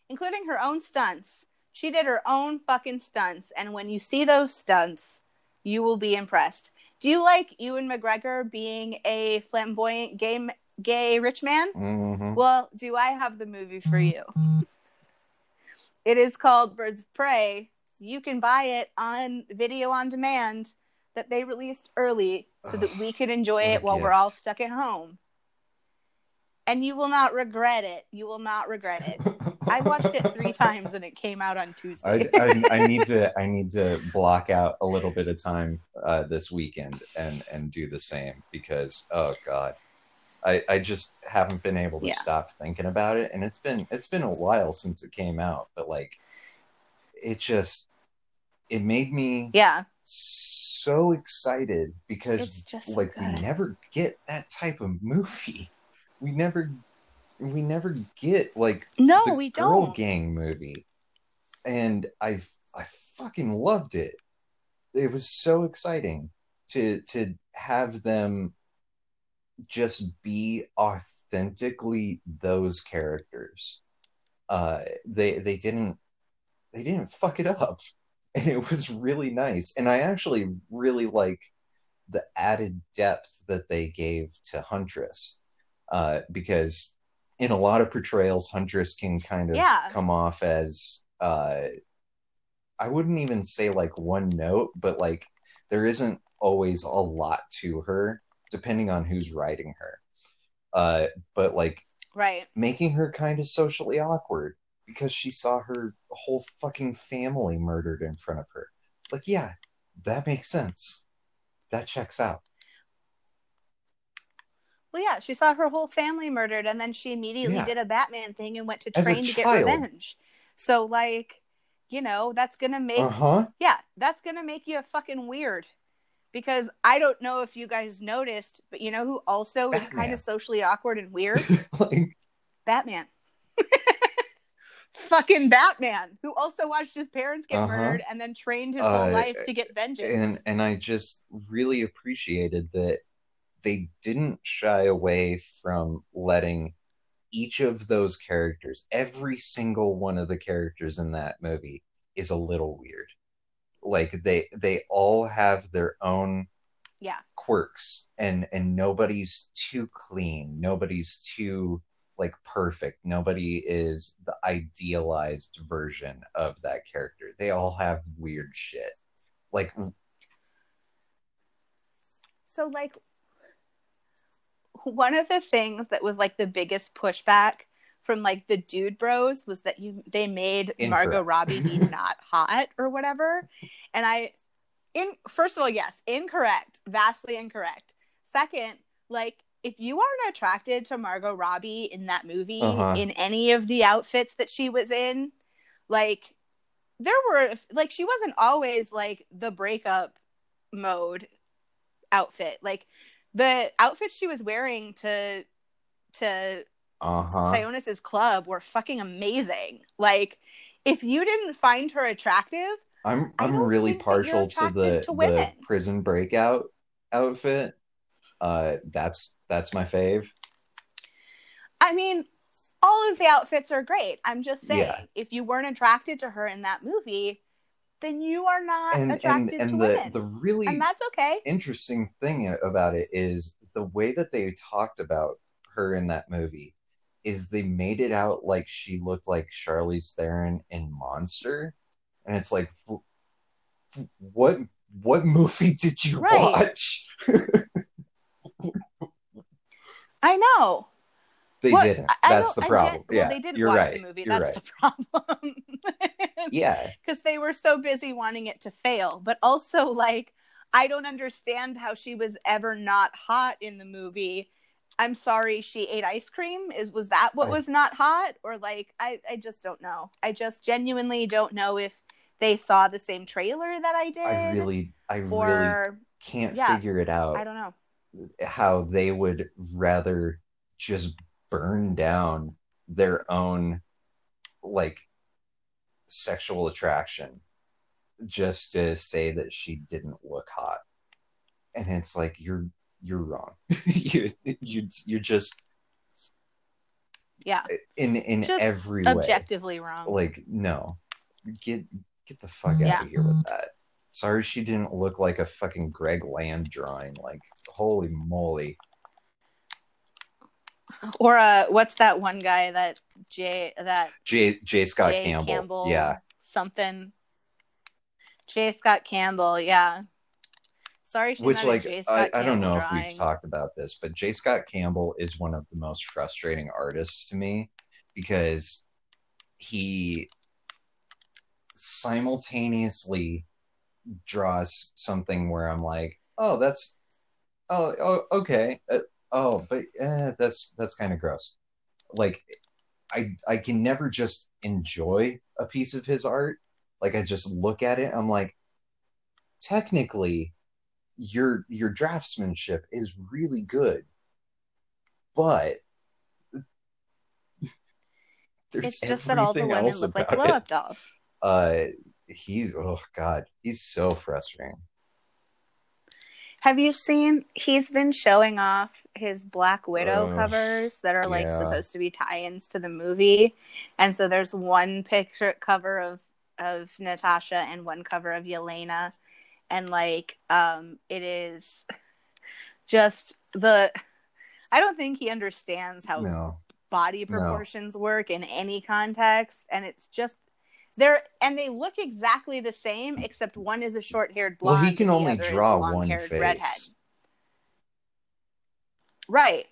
including her own stunts. She did her own fucking stunts, and when you see those stunts, you will be impressed. Do you like Ewan McGregor being a flamboyant gay gay rich man? Mm-hmm. Well, do I have the movie for you? It is called Birds of Prey, you can buy it on video on demand that they released early so that we could enjoy it while gift. we're all stuck at home. And you will not regret it. You will not regret it. I watched it three times and it came out on Tuesday. I, I, I, need to I need to block out a little bit of time uh, this weekend and and do the same because oh god, I I just haven't been able to yeah. stop thinking about it and it's been it's been a while since it came out, but like it just it made me yeah so excited because like good. we never get that type of movie. We never we never get like no we girl don't. gang movie, and i've I fucking loved it. It was so exciting to to have them just be authentically those characters. Uh, they they didn't they didn't fuck it up. And it was really nice. And i actually really like the added depth that they gave to huntress uh, because in a lot of portrayals huntress can kind of yeah. come off as uh, i wouldn't even say like one note but like there isn't always a lot to her depending on who's writing her uh, but like right making her kind of socially awkward because she saw her whole fucking family murdered in front of her. Like, yeah, that makes sense. That checks out. Well, yeah, she saw her whole family murdered, and then she immediately yeah. did a Batman thing and went to train to get revenge. So, like, you know, that's gonna make uh-huh. yeah, that's gonna make you a fucking weird. Because I don't know if you guys noticed, but you know who also Batman. is kind of socially awkward and weird? like... Batman. fucking Batman, who also watched his parents get uh-huh. murdered and then trained his whole uh, life to get vengeance. And and I just really appreciated that they didn't shy away from letting each of those characters, every single one of the characters in that movie is a little weird. Like they they all have their own yeah quirks and and nobody's too clean, nobody's too like perfect. Nobody is the idealized version of that character. They all have weird shit. Like So like one of the things that was like the biggest pushback from like the dude bros was that you they made Incorrect. Margot Robbie be not hot or whatever. And I in first of all, yes, incorrect, vastly incorrect. Second, like if you aren't attracted to Margot Robbie in that movie, Uh-huh. in any of the outfits that she was in, like there were like she wasn't always like the breakup mode outfit. Like the outfits she was wearing to to Uh-huh. Sionis's club were fucking amazing. Like if you didn't find her attractive, I'm I'm really think that you're partial to the, to the prison breakout outfit. Uh that's that's my fave. I mean, all of the outfits are great. I'm just saying, Yeah. if you weren't attracted to her in that movie, then you are not And and attracted and to the women. the really and that's okay. interesting thing about it is the way that they talked about her in that movie is they made it out like she looked like Charlize Theron in Monster, and it's like, what what movie did you Right. watch? I know. They Well, didn't. That's the problem. get- well, yeah, they didn't you're watch right. the movie. You're That's right. the problem. Yeah, because they were so busy wanting it to fail. But also, like, I don't understand how she was ever not hot in the movie. I'm sorry, she ate ice cream. Is was that what was not hot, or like I I just don't know. I just genuinely don't know if they saw the same trailer that I did, I really, I really can't yeah, figure it out. I don't know. how they would rather just burn down their own like sexual attraction just to say that she didn't look hot. And it's like you're you're wrong. You you you're just Yeah, in in Just every way. objectively wrong. like no. Get get the fuck Yeah. out of here with that. Sorry she didn't look like a fucking greg land drawing. Like holy moly or uh, what's that one guy that Jay that J. J. Scott Jay Campbell. Campbell, Yeah, something. Jay Scott Campbell, yeah. Sorry, she's which like. I, I don't know Campbell if we've talked about this, but J. Scott Campbell is one of the most frustrating artists to me because he simultaneously draws something where I'm like, oh, that's oh, oh okay, uh, oh, but eh, that's that's kind of gross. Like, I I can never just enjoy a piece of his art. Like I just look at it, I'm like, technically, your your draftsmanship is really good, but there's It's just that all the everything women else look like about blow up dolls. Uh, he's oh god, he's so frustrating. Have you seen? He's been showing off his Black Widow Ugh, covers that are like yeah. supposed to be tie-ins to the movie, and so there's one picture cover of of Natasha and one cover of Yelena, and like um, it is just the. I don't think he understands how No, body No. proportions work in any context and it's just they're and they look exactly the same except one is a short-haired well, blonde he can only other is a draw one face. redhead right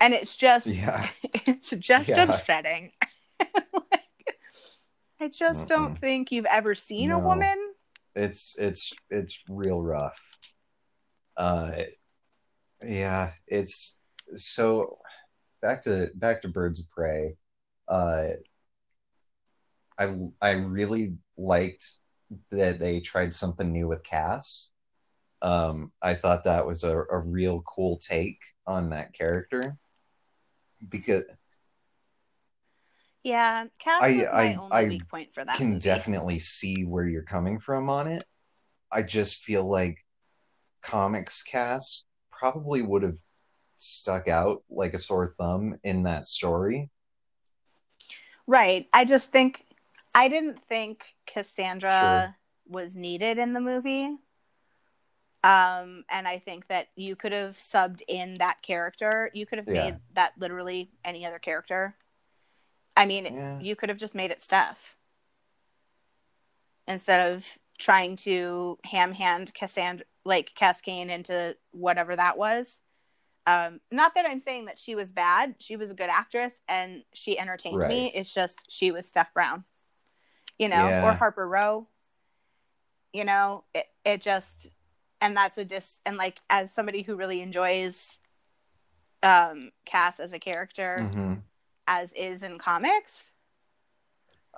and it's just Yeah, it's just Yeah. upsetting Like, i just don't think you've ever seen a woman it's it's it's real rough. Uh, yeah, it's so back to back to Birds of Prey. Uh, I I really liked that they tried something new with Cass. Um, I thought that was a, a real cool take on that character because yeah cass I- was my I- only I weak point for that can movie. definitely see where you're coming from on it. I just feel like comics Cass probably would have stuck out like a sore thumb in that story. Right. I just think I didn't think Cassandra was needed in the movie. Um, and I think that you could have subbed in that character. You could have Yeah. made that literally any other character. I mean, Yeah. you could have just made it Steph instead of trying to ham hand Cassandra, like Cass Cain into whatever that was. Um, not that I'm saying that she was bad. She was a good actress and she entertained me. It's just she was Steph Brown, you know, Yeah. or Harper Row. You know, it it just and that's a dis and like as somebody who really enjoys um, Cass as a character hmm as is in comics,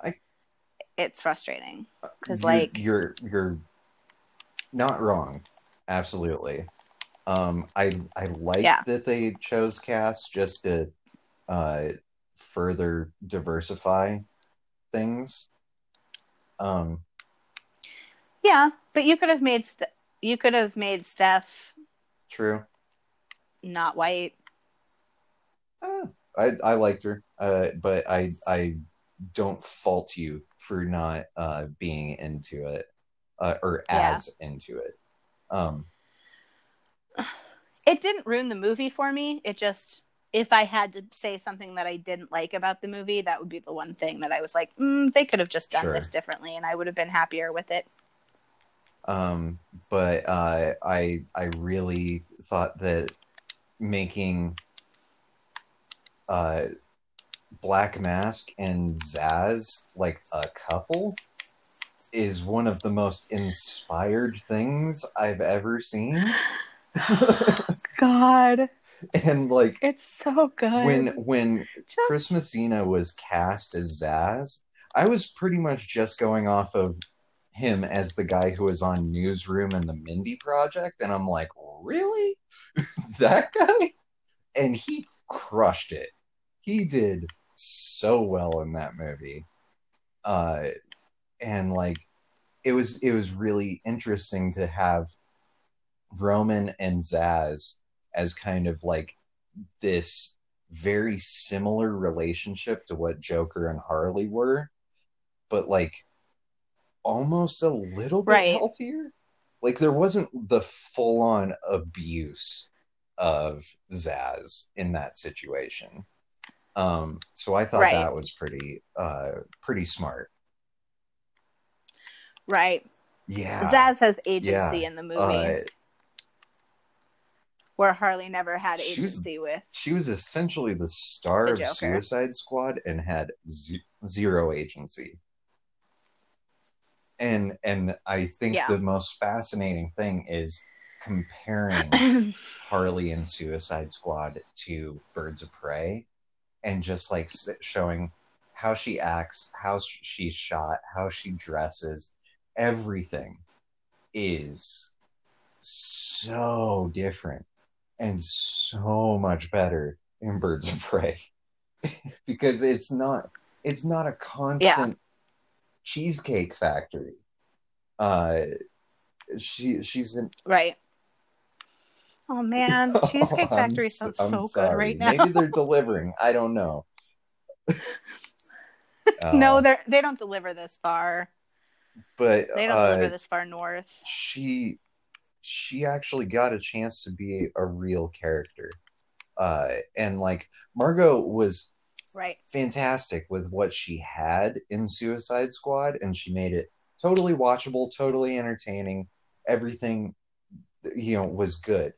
I- it's frustrating. 'Cause, You're- like- you're you're not wrong, absolutely. Um, I I like Yeah. that they chose Cass just to uh, further diversify things. Um, Yeah, but you could have made St- you could have made Steph true. not white. Uh, I I liked her, uh, but I I don't fault you for not uh, being into it uh, or Yeah. as into it. Um, It didn't ruin the movie for me. It just if I had to say something that I didn't like about the movie, that would be the one thing that I was like, mm, they could have just done Sure. this differently, and I would have been happier with it. um, but uh, I I really thought that making uh, Black Mask and Zaz like a couple is one of the most inspired things I've ever seen. God, and like it's so good. when when just Chris Messina was cast as Zaz, I was pretty much just going off of him as the guy who was on Newsroom and the Mindy Project, and I'm like, really, that guy? And he crushed it. He did so well in that movie, uh, and like, it was it was really interesting to have Roman and Zaz as kind of like this very similar relationship to what Joker and Harley were, but like almost a little bit Right. healthier. Like there wasn't the full on abuse of Zaz in that situation. Um, so I thought Right. that was pretty uh pretty smart. right, Yeah. Zaz has agency Yeah. in the movie uh, where Harley never had She was- agency with. she was essentially the star The of Suicide Squad and had ze- zero agency. And and I think Yeah. the most fascinating thing is comparing Harley and Suicide Squad to Birds of Prey and just like showing how she acts, how she's shot, how she dresses, everything is so different and so much better in Birds of Prey because it's not it's not a constant cheesecake factory. Uh she she's in right. Oh man, Cheesecake I'm Factory sounds I'm so good sorry. right now. Maybe they're delivering. I don't know. no, Uh, they're they don't deliver this far. but They don't uh, deliver this far north. she she actually got a chance to be a real character. Uh and like margot was Right. fantastic with what she had in suicide squad and she made it totally watchable totally entertaining. Everything you know was good.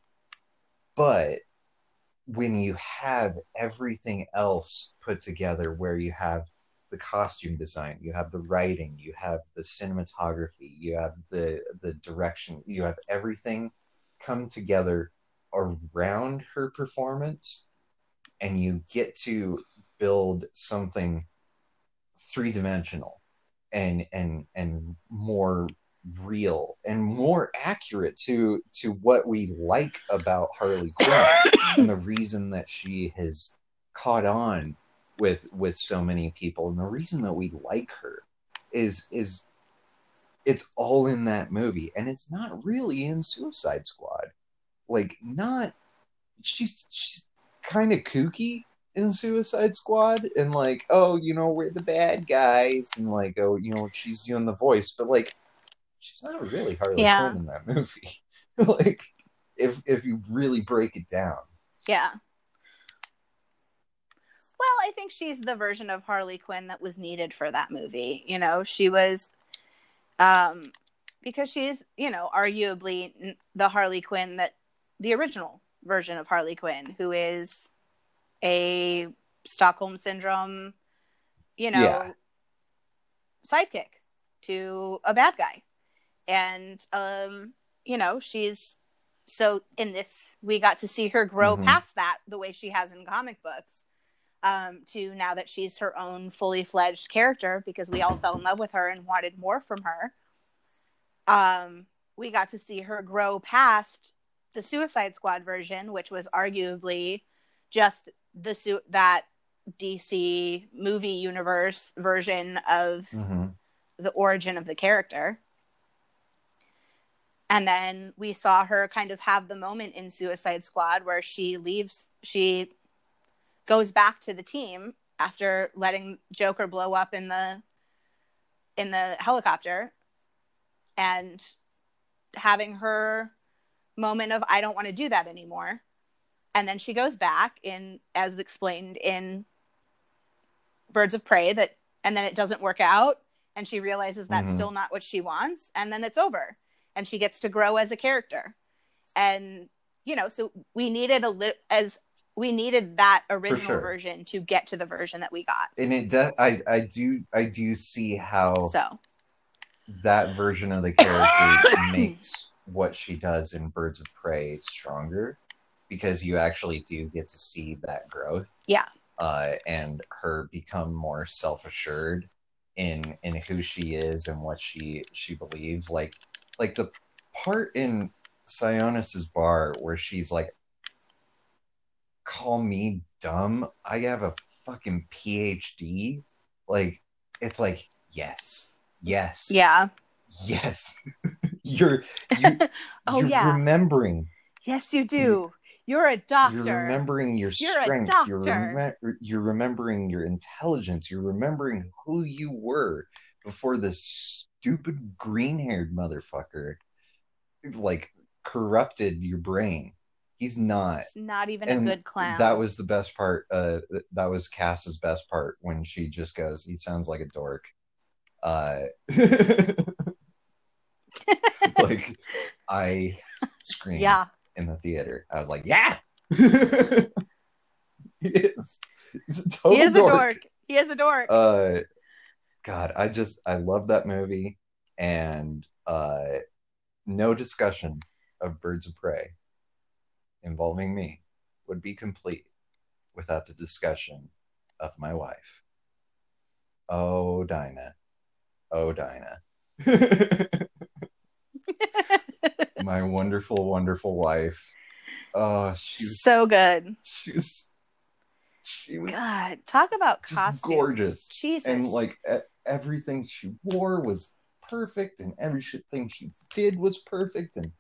But when you have everything else put together where you have the costume design you have the writing you have the cinematography you have the the direction you have everything come together around her performance and you get to build something three-dimensional and and and more real and more accurate to to what we like about Harley Quinn and the reason that she has caught on with with so many people. And the reason that we like her is is it's all in that movie. And it's not really in Suicide Squad. Like not she's she's kind of kooky in Suicide Squad. And like oh you know we're the bad guys. And like oh you know she's doing the voice. But like she's not really Harley Yeah. Quinn in that movie. Like if if you really break it down. Yeah. Well, I think she's the version of Harley Quinn that was needed for that movie. You know, she was, um, because she's, you know, arguably the Harley Quinn that the original version of Harley Quinn, who is a Stockholm syndrome, you know, Yeah. sidekick to a bad guy. And, um, you know, she's so in this, we got to see her grow Mhm. past that the way she has in comic books. Um, to now that she's her own fully fledged character because we all fell in love with her and wanted more from her. Um, we got to see her grow past the Suicide Squad version, which was arguably just the su- that DC movie universe version of hmm the origin of the character. And then we saw her kind of have the moment in Suicide Squad where she leaves, she goes back to the team after letting Joker blow up in the in the helicopter and having her moment of I don't want to do that anymore. And then she goes back in as explained in Birds of Prey that and then it doesn't work out and she realizes that's Mhm. still not what she wants and then it's over and she gets to grow as a character and you know so we needed a lit as we needed that original sure. version to get to the version that we got And it does. I I do I do see how so that version of the character makes what she does in Birds of Prey stronger because you actually do get to see that growth. Yeah. Uh, and her become more self assured in in who she is and what she she believes. Like like the part in Sionis's bar where she's like, "Call me dumb. I have a fucking PhD." Like it's like yes, yes, yeah yes. you're you, Oh, you're yeah. remembering. yes you do you're a doctor You're remembering your You're a strength. You're, doctor. you're remembering your intelligence. You're remembering who you were before this stupid green haired motherfucker like corrupted your brain. He's not. it's not even And a good clown That was the best part. Uh, that was Cass's best part when she just goes, "He sounds like a dork." Uh, like I screamed yeah in the theater. I was like, "Yeah." he is. He's a total he is dork. a dork he is a dork Uh, God, I just I love that movie, and uh, no discussion of Birds of Prey involving me would be complete without the discussion of my wife. Oh, Dinah. Oh, Dinah. my wonderful, wonderful wife. Oh, she was so good She was. She was god talk about costumes gorgeous. jesus and like everything she wore was perfect and everything she did was perfect and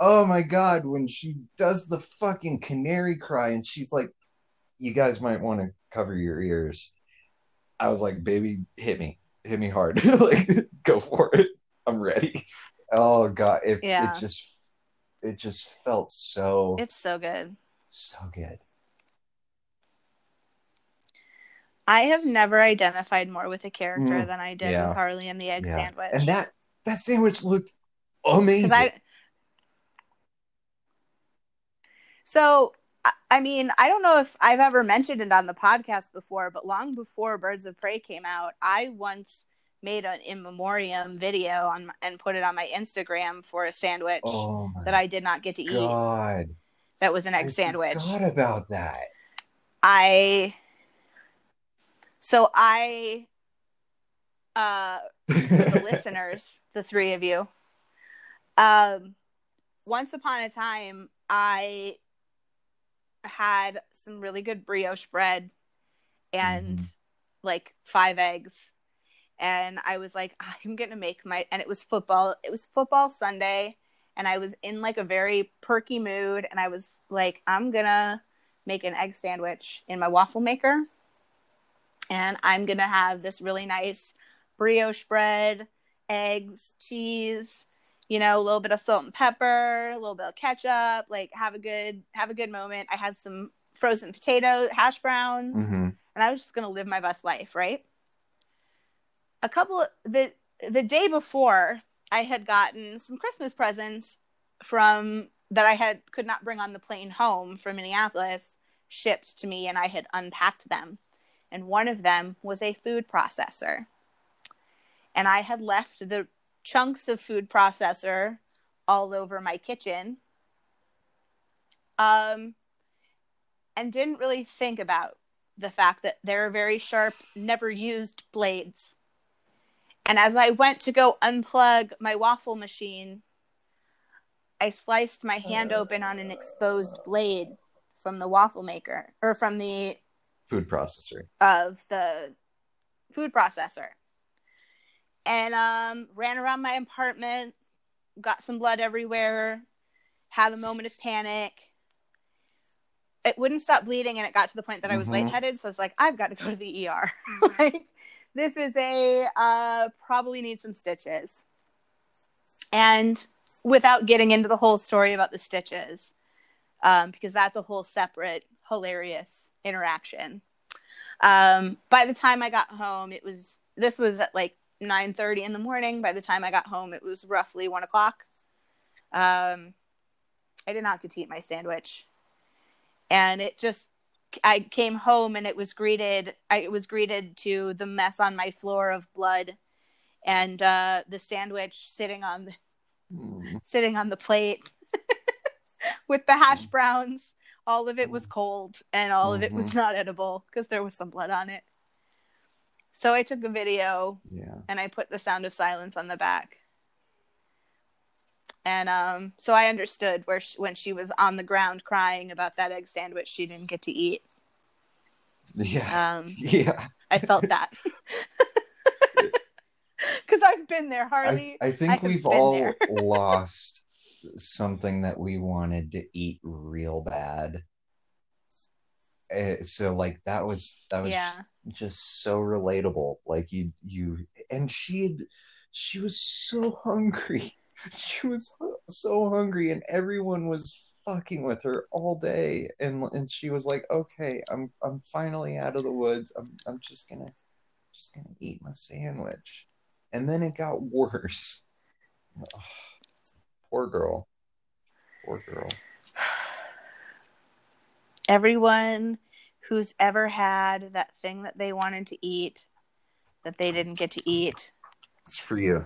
oh my god when she does the fucking canary cry and she's like you guys might want to cover your ears i was like baby hit me hit me hard like go for it i'm ready oh god it, Yeah. it just it just felt so it's so good so good I have never identified more with a character Mm, than I did yeah. with Harley and the egg Yeah. sandwich. and that that sandwich looked amazing I, so, I- mean, I don't know if I've ever mentioned it on the podcast before, but long before Birds of Prey came out, I once made an in memoriam video on and put it on my Instagram for a sandwich oh that I did not get to eat. That was an egg I sandwich. Forgot about that. I so I uh the listeners, the three of you. Um, once upon a time, I had some really good brioche bread and Mhm. like five eggs. And I was like, I'm going to make my, and it was football. It was football Sunday. And I was in like a very perky mood. And I was like, I'm going to make an egg sandwich in my waffle maker. And I'm going to have this really nice brioche bread, eggs, cheese, you know, a little bit of salt and pepper, a little bit of ketchup, like have a good have a good moment. I had some frozen potatoes, hash browns, Mhm. and I was just going to live my best life, right? A couple the the day before, I had gotten some Christmas presents from that I had could not bring on the plane home from Minneapolis shipped to me and I had unpacked them. And one of them was a food processor. And I had left the chunks of food processor all over my kitchen um, and didn't really think about the fact that they're very sharp, never used blades. And as I went to go unplug my waffle machine, I sliced my hand open on an exposed blade from the waffle maker or from the food processor of the food processor. And um ran around my apartment, got some blood everywhere, had a moment of panic. It wouldn't stop bleeding and it got to the point that I was Mhm. lightheaded, so I was like, I've got to go to the ER. like this is a uh probably need some stitches. And without getting into the whole story about the stitches, um, because that's a whole separate hilarious interaction. Um, by the time I got home, it was this was at like nine thirty in the morning. By the time I got home, it was roughly one o'clock. Um, I did not get to eat my sandwich, and it just I came home and it was greeted. I was greeted to the mess on my floor of blood, and uh, the sandwich sitting on the Mm. sitting on the plate with the hash browns. All of it was cold and all of it was not edible because there was some blood on it. So I took a video yeah and I put the sound of silence on the back. And um, so I understood where she, when she was on the ground crying about that egg sandwich she didn't get to eat. yeah Um, yeah I felt that because I've been there, Harley. I I think have we've all lost something that we wanted to eat real bad Eh, so like that was that was yeah, just so relatable like you you and she had she was so hungry. She was so hungry and everyone was fucking with her all day and and she was like okay i'm i'm finally out of the woods. I'm i'm just gonna just gonna eat my sandwich. And then it got worse. Ugh. poor girl. Poor girl everyone who's ever had that thing that they wanted to eat that they didn't get to eat it's for you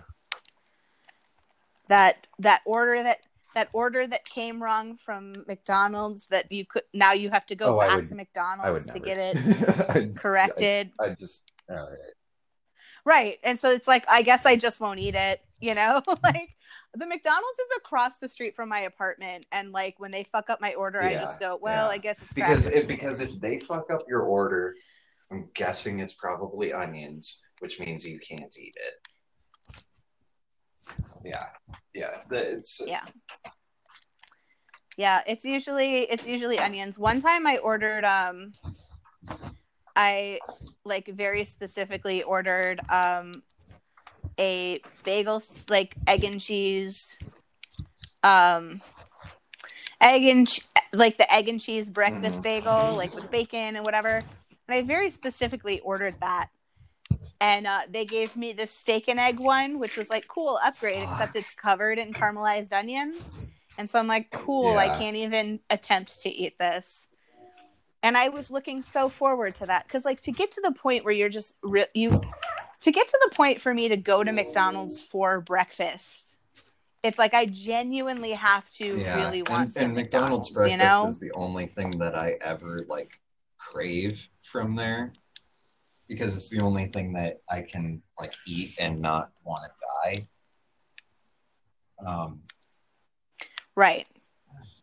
that that order that that order that came wrong from McDonald's that you could now you have to go Oh, back would- to McDonald's to get it corrected. I, I just all right Right. And so it's like I guess I just won't eat it, you know? like the McDonald's is across the street from my apartment and like when they fuck up my order I just go, well, yeah. I guess it's because if because if they fuck up your order, I'm guessing it's probably onions, which means you can't eat it. Yeah, yeah, it's yeah. Yeah, it's usually it's usually onions. One time I ordered um I like very specifically ordered um a bagel like egg and cheese um egg and ch- like the egg and cheese breakfast Mhm. bagel like with bacon and whatever. And I very specifically ordered that. And uh, they gave me the steak and egg one, which was like cool upgrade, except it's covered in caramelized onions. And so I'm like, cool, I can't even attempt to eat this. And I was looking so forward to that because, like, to get to the point where you're just re- you, to get to the point for me to go to McDonald's for breakfast, it's like I genuinely have to really want and, some and McDonald's McDonald's, breakfast you know? is the only thing that I ever like crave from there because it's the only thing that I can like eat and not want to die. Um, Right.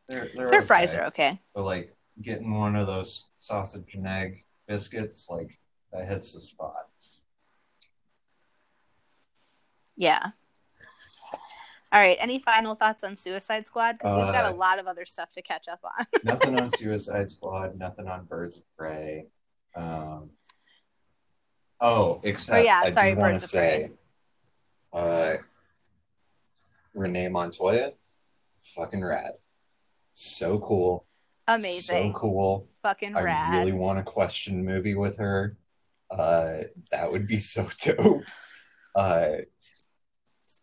they're, they're Their fries are okay. But like getting one of those sausage and egg biscuits, like that hits the spot. Yeah. All right. Any final thoughts on Suicide Squad? Because we've got Uh, a lot of other stuff to catch up on. nothing on Suicide Squad, nothing on Birds of Prey. Um, oh, except Oh, yeah, I sorry, do want Birds to of say, uh, Renee Montoya, fucking rad, so cool, Amazing. so cool. Fucking I rad. really want to question movie with her. Uh, that would be so dope. Uh,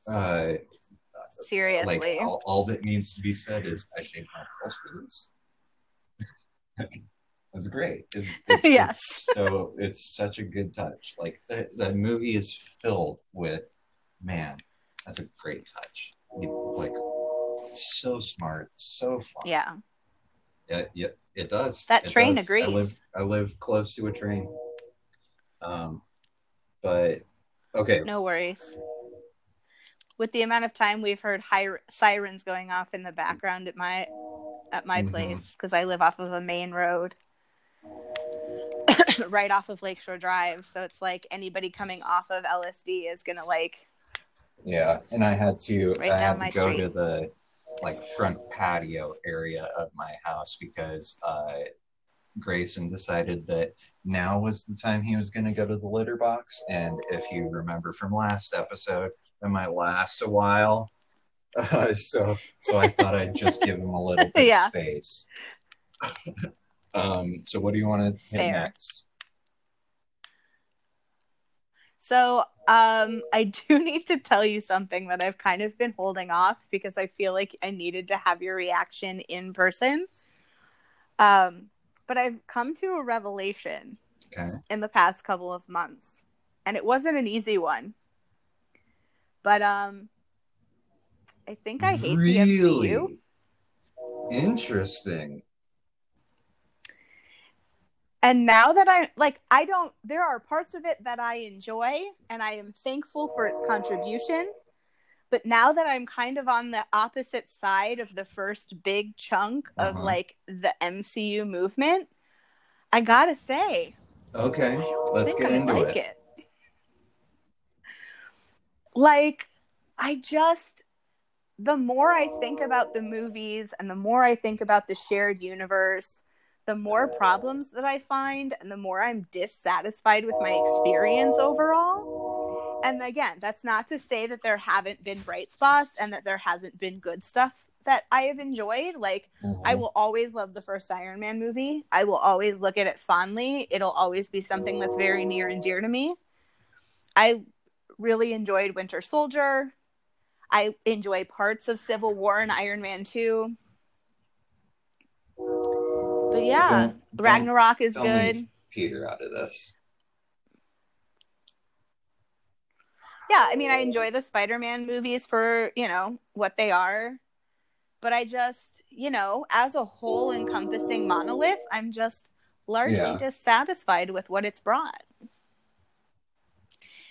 uh, Seriously. like all, all that needs to be said is I shaved my balls for this. That's great. It's, it's, Yes. it's so it's such a good touch. Like that, that movie is filled with man. That's a great touch. Like so smart, so fun. yeah. It, yeah, it does. That It train does. agrees. I live I live close to a train. Um, but okay. No worries. With the amount of time we've heard hi- sirens going off in the background at my at my Mhm. place because I live off of a main road, right off of Lakeshore Drive. So it's like anybody coming off of LSD is gonna like Yeah, and I had to Right I had to go street. to the like front patio area of my house because uh Grayson decided that now was the time he was going to go to the litter box and if you remember from last episode it might last a while uh, so so I thought I'd just give him a little bit Yeah. of space um so what do you want to hit Fair. next So, um, I do need to tell you something that I've kind of been holding off because I feel like I needed to have your reaction in person. Um, but I've come to a revelation okay in the past couple of months, and it wasn't an easy one. But um, I think I hate the MCU. interesting And now that I like, I don't, there are parts of it that I enjoy and I am thankful for its contribution. But now that I'm kind of on the opposite side of the first big chunk of Uh-huh. like the MCU movement, I gotta say, okay let's get I into like it. it. Like, I just, the more I think about the movies and the more I think about the shared universe, the more problems that I find and the more I'm dissatisfied with my experience overall. And again, that's not to say that there haven't been bright spots and that there hasn't been good stuff that I have enjoyed. Like, I Mhm. will always love the first Iron Man movie. I will always look at it fondly. It'll always be something that's very near and dear to me. I really enjoyed Winter Soldier. I enjoy parts of Civil War and Iron Man 2. But yeah, Don't- don't Ragnarok is good. Peter out of this. yeah, I mean, I enjoy the Spider-Man movies for you know what they are, but I just you know as a whole encompassing monolith, I'm just largely Yeah. dissatisfied with what it's brought.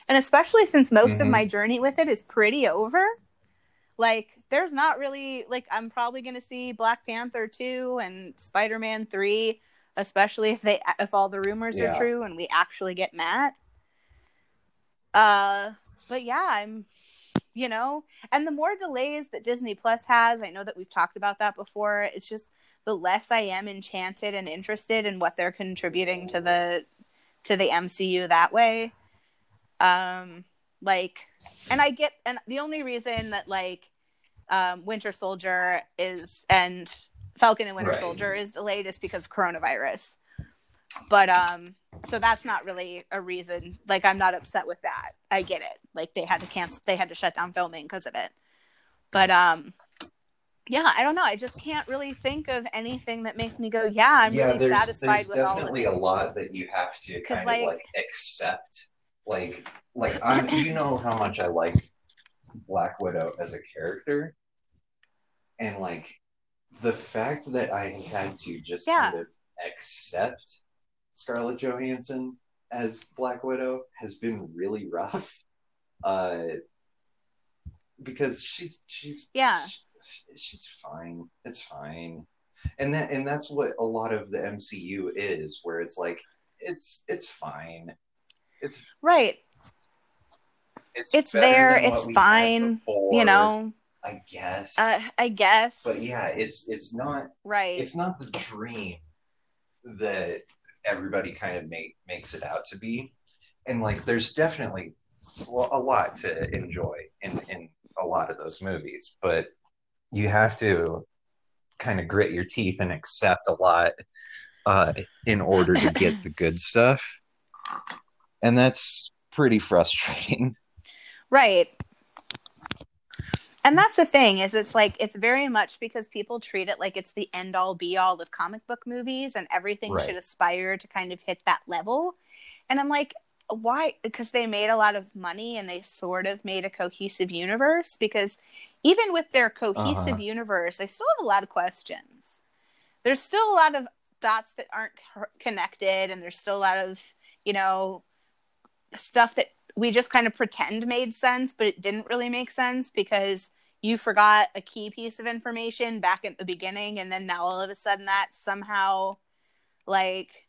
And especially since most of Mhm. my journey with it is pretty over, like there's not really like I'm probably gonna see Black Panther two and Spider Man three, especially if they if all the rumors Yeah. are true and we actually get Matt. Uh, but yeah, I'm, you know, and the more delays that Disney Plus has, I know that we've talked about that before. It's just the less I am enchanted and interested in what they're contributing to the to the MCU that way. Um, like, and I get, and the only reason that like um, Winter Soldier is and Falcon and Winter Right. Soldier is delayed is because of coronavirus. But um, so that's not really a reason. Like, I'm not upset with that. I get it. Like, they had to cancel, they had to shut down filming because of it. But um, yeah, I don't know. I just can't really think of anything that makes me go, yeah, I'm really satisfied with all of definitely it. a lot that you have to kind like- of like accept. Like, like I'm. you know how much I like Black Widow as a character, and like the fact that I had to just Yeah. kind of accept Scarlett Johansson as Black Widow has been really rough. Uh, because she's she's Yeah. sh- she's fine. It's fine. And that and that's what a lot of the MCU is, where it's like it's it's fine. It's Right. it's It's there, it's fine, before, You know, I guess. uh, I guess. but yeah, it's it's not right. it's not the dream that everybody kind of make makes it out to be. And like there's definitely well, a lot to enjoy in in a lot of those movies, but you have to kind of grit your teeth and accept a lot uh, in order to get the good stuff. And that's pretty frustrating. Right. And that's the thing is it's like it's very much because people treat it like it's the end all be all of comic book movies and everything Right. should aspire to kind of hit that level. And I'm like why because they made a lot of money and they sort of made a cohesive universe because even with their cohesive Uh-huh. universe they still have a lot of questions. there's still a lot of dots that aren't connected and there's still a lot of you know stuff that we just kind of pretend made sense but it didn't really make sense because you forgot a key piece of information back at the beginning and then now all of a sudden that somehow like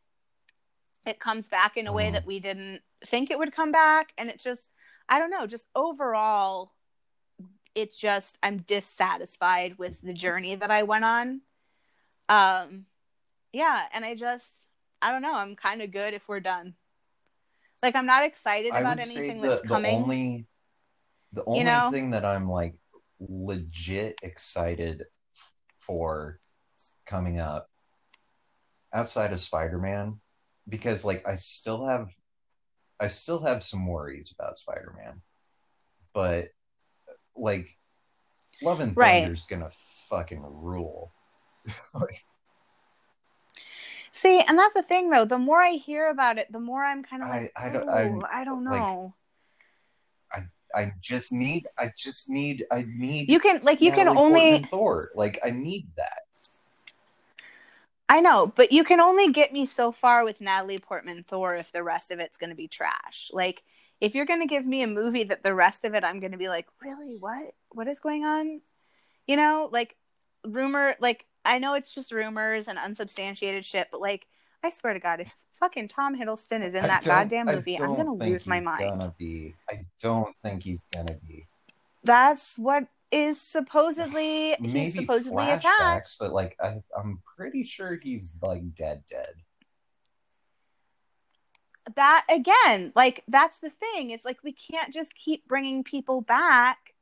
it comes back in a way that we didn't think it would come back. And it just i don't know just overall it just i'm dissatisfied with the journey that i went on. Um yeah and i just i don't know i'm kind of good if we're done like i'm not excited I about anything the, that's the coming only the only know? thing that I'm like legit excited for coming up outside of Spider-Man because like I still have I still have some worries about Spider-Man. But like Love and Right. Thunder's gonna fucking rule. like, see and that's the thing though the more i hear about it the more i'm kind of I- like I don't- I'm- I don't like, know I just need I just need I need you can like you can only Portman Thor. Like I need that. I know, but you can only get me so far with Natalie Portman Thor if the rest of it's going to be trash. Like, if you're going to give me a movie that the rest of it, I'm going to be like, really? What? What is going on? You know, like, rumor, like, I know it's just rumors and unsubstantiated shit, but like, I swear to God, if fucking Tom Hiddleston is in that goddamn movie, I'm think lose my he's mind. Gonna be. I don't think he's gonna be. That's what is supposedly, Maybe he's supposedly attached. but like I, I'm pretty sure he's like dead, dead. that again like that's the thing it's like we can't just keep bringing people back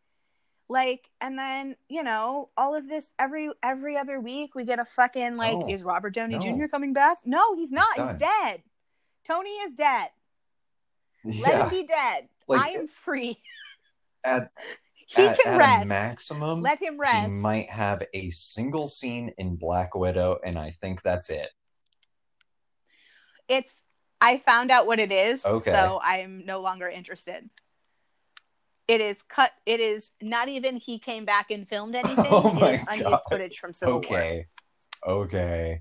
like and then you know all of this every every other week we get a fucking like No. is robert downey No. jr coming back no he's not he's, done. dead tony is dead let him be dead Like, i am free at, he at, can at rest maximum, let him rest he might have a single scene in Black Widow, and I think that's it. it's i found out what it is Okay. so i am no longer interested it is cut it is not even he came back and filmed oh anything Oh my it is unused God. footage from civil war okay, okay.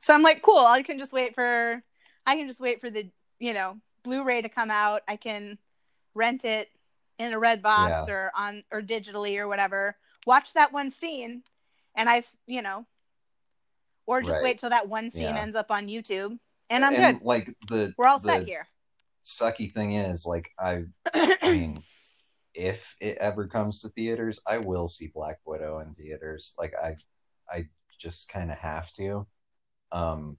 so i'm like cool i can just wait for i can just wait for the you know blu-ray to come out i can rent it in a red box Yeah. or on or digitally or whatever watch that one scene and i've you know or just Right. wait till that one scene Yeah. ends up on youtube and i'm good Like the we're all the set here sucky thing is, like I, I mean, if it ever comes to theaters, I will see Black Widow in theaters. Like I, I just kind of have to. Um,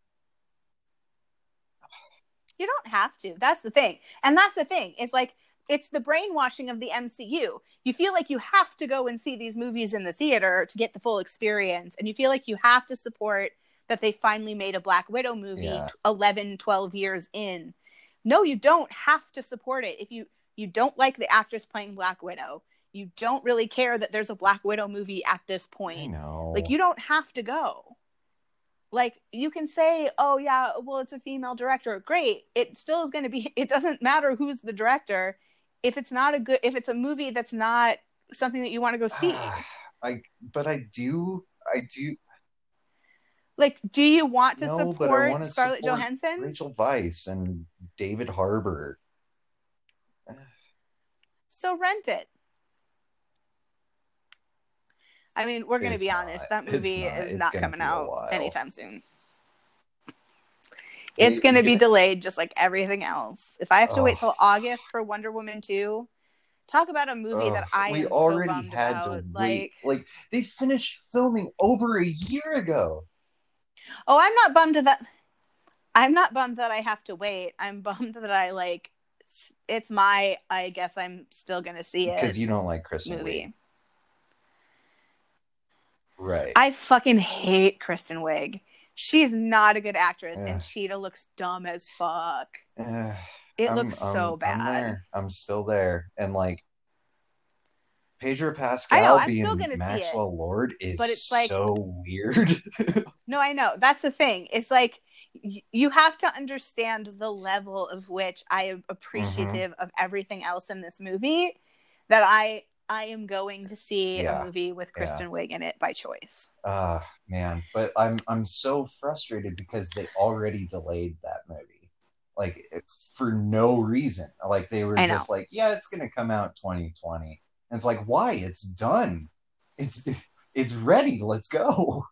You don't have to. That's the thing. And that's the thing. It's like it's the brainwashing of the MCU. You feel like you have to go and see these movies in the theater to get the full experience and you feel like you have to support that they finally made a Black Widow movie Yeah. 11 12 years in. No, you don't have to support it. If you you don't like the actress playing Black Widow, you don't really care that there's a Black Widow movie at this point. Like you don't have to go. Like you can say oh yeah well it's a female director. Great. It still is going to be it doesn't matter who's the director. If it's not a good if it's a movie that's not something that you want to go see. I, but I do, I do. Like do you want to No, but I wanna support scarlett support johansson Rachel Weisz and David Harbour. so rent it i mean we're going to be not. honest that movie not. is not coming out anytime soon it's going to be delayed just like everything else. If I have to wait till August for Wonder Woman 2, talk about a movie that I we already so had about. to Like, wait. Like they finished filming over a year ago. Oh, I'm not bummed that I'm not bummed that I have to wait. I'm bummed that I like it's my I guess I'm still going to see it Because you don't like Kristen movie. Wiig, right? I fucking hate Kristen Wiig. She's not a good actress Ugh. and Cheetah looks dumb as fuck. It I'm- looks so um, I'm- bad. I'm. I'm still there, and like Pedro I Pascal know, I'm being still gonna see it. Maxwell Lord is But it's like- so weird. No, I know. That's the thing. It's like y- you have to understand the level of which I am appreciative Mm-hmm. of everything else in this movie that I I am going to see Yeah. a movie with Yeah. Kristen Wiig in it by choice. Ah, man, but I'm I'm so frustrated because they already delayed that movie, like for no reason. Like they were just like, yeah, it's gonna come out 2020, and it's like, why? It's done. It's it's ready. Let's go.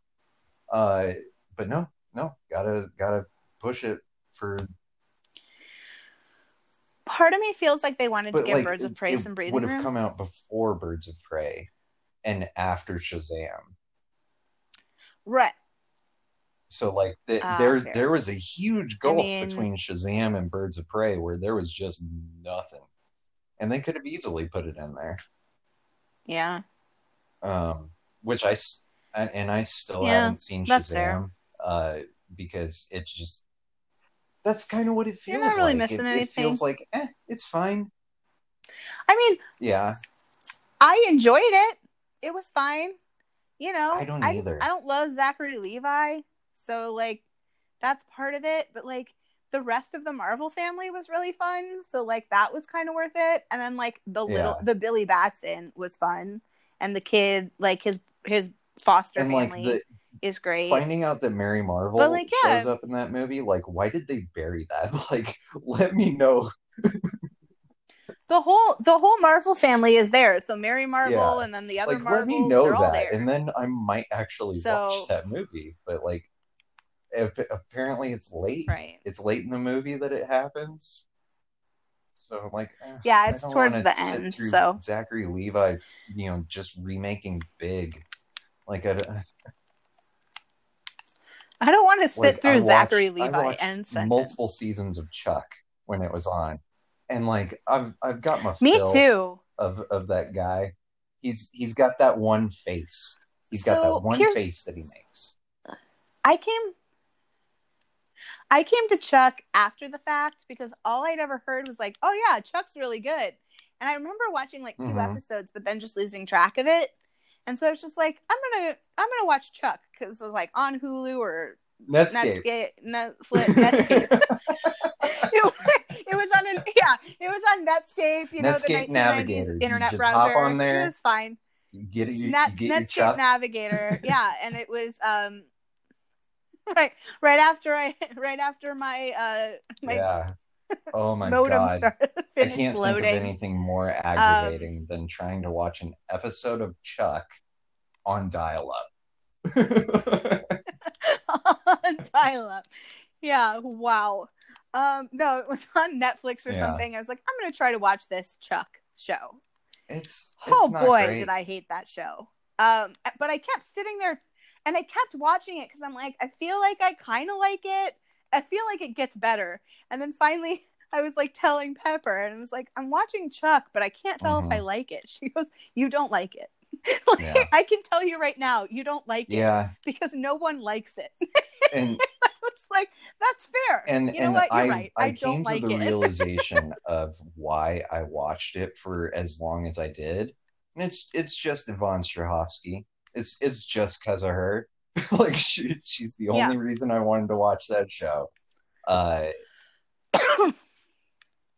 Uh, but no, no, gotta gotta push it for. Part of me feels like they wanted to But give like, Birds of Prey some breathing would have room. come out before Birds of Prey, and after Shazam. Right. So like the, Ah, there fair. there was a huge gulf mean- between Shazam and Birds of Prey where there was just nothing. And they could have easily put it in there. Yeah. Um which I and, and I still Yeah, haven't seen. Shazam uh because it just that's kind of what it feels like. You're not really like. missing it, anything. it feels like eh, it's fine. I mean, Yeah. I enjoyed it. It was fine. You know, I don't just- either. I don't love Zachary Levi, so like that's part of it. But like the rest of the Marvel family was really fun, so like that was kind of worth it. And then like the little Yeah. the Billy Batson was fun, and the kid like his his foster And like family the is great. finding out that Mary Marvel But, like, yeah. shows up in that movie, like why did they bury that? Like let me know The whole the whole Marvel family is there. So Mary Marvel Yeah. and then the other like Marvels, let me know that and then i might actually So- watch that movie but like apparently it's late right. it's late in the movie that it happens so like eh, Yeah, it's towards the end. So zachary levi you know just remaking big like i, I don't want to sit like, through watched- Zachary Levi sentence. multiple seasons of chuck when it was on and like i've i've got my Me too. of of that guy he's he's got that one face He's got that one face that he makes I came I came to Chuck after the fact because all I'd ever heard was like, "Oh yeah, Chuck's really good." And I remember watching like 2 Mhm. episodes but then just losing track of it. And so I was just like, I'm going to I'm to watch Chuck was like on Hulu or Netscape. Netscape, Netflix, Netscape. it, was- it was on an yeah, it was on Netscape, you know, Netscape the 1990s Navigator. Internet just browser. hop on there. It was fine. You get it. You, Net, you get Netscape. Navigator. Yeah, and it was um right right after I right after my uh my yeah. Oh my modem god. started I can't loading. think of anything more aggravating than trying to watch an episode of Chuck on dial-up. on dial up. Yeah, wow. Um no, it was on Netflix or Yeah. something. I was like, I'm gonna try to watch this Chuck show. it's, it's oh not boy, great. did I hate that show. Um, but I kept sitting there and I kept watching it because I'm like, I feel like I kind of like it. I feel like it gets better. And then finally, I was like telling Pepper, and I was like, I'm watching Chuck, but I can't tell if I uh-huh. like it. She goes, You don't like it. like. Yeah. I can tell you right now, you don't like it because no one likes it. and it's like, that's fair. and you know and what? You're I right. I, I, came don't like to the it. realization of why I watched it for as long as I did, and it's it's just Yvonne Strahovski. It's it's just because of her. like she, she's the only Yeah. reason I wanted to watch that show. Uh,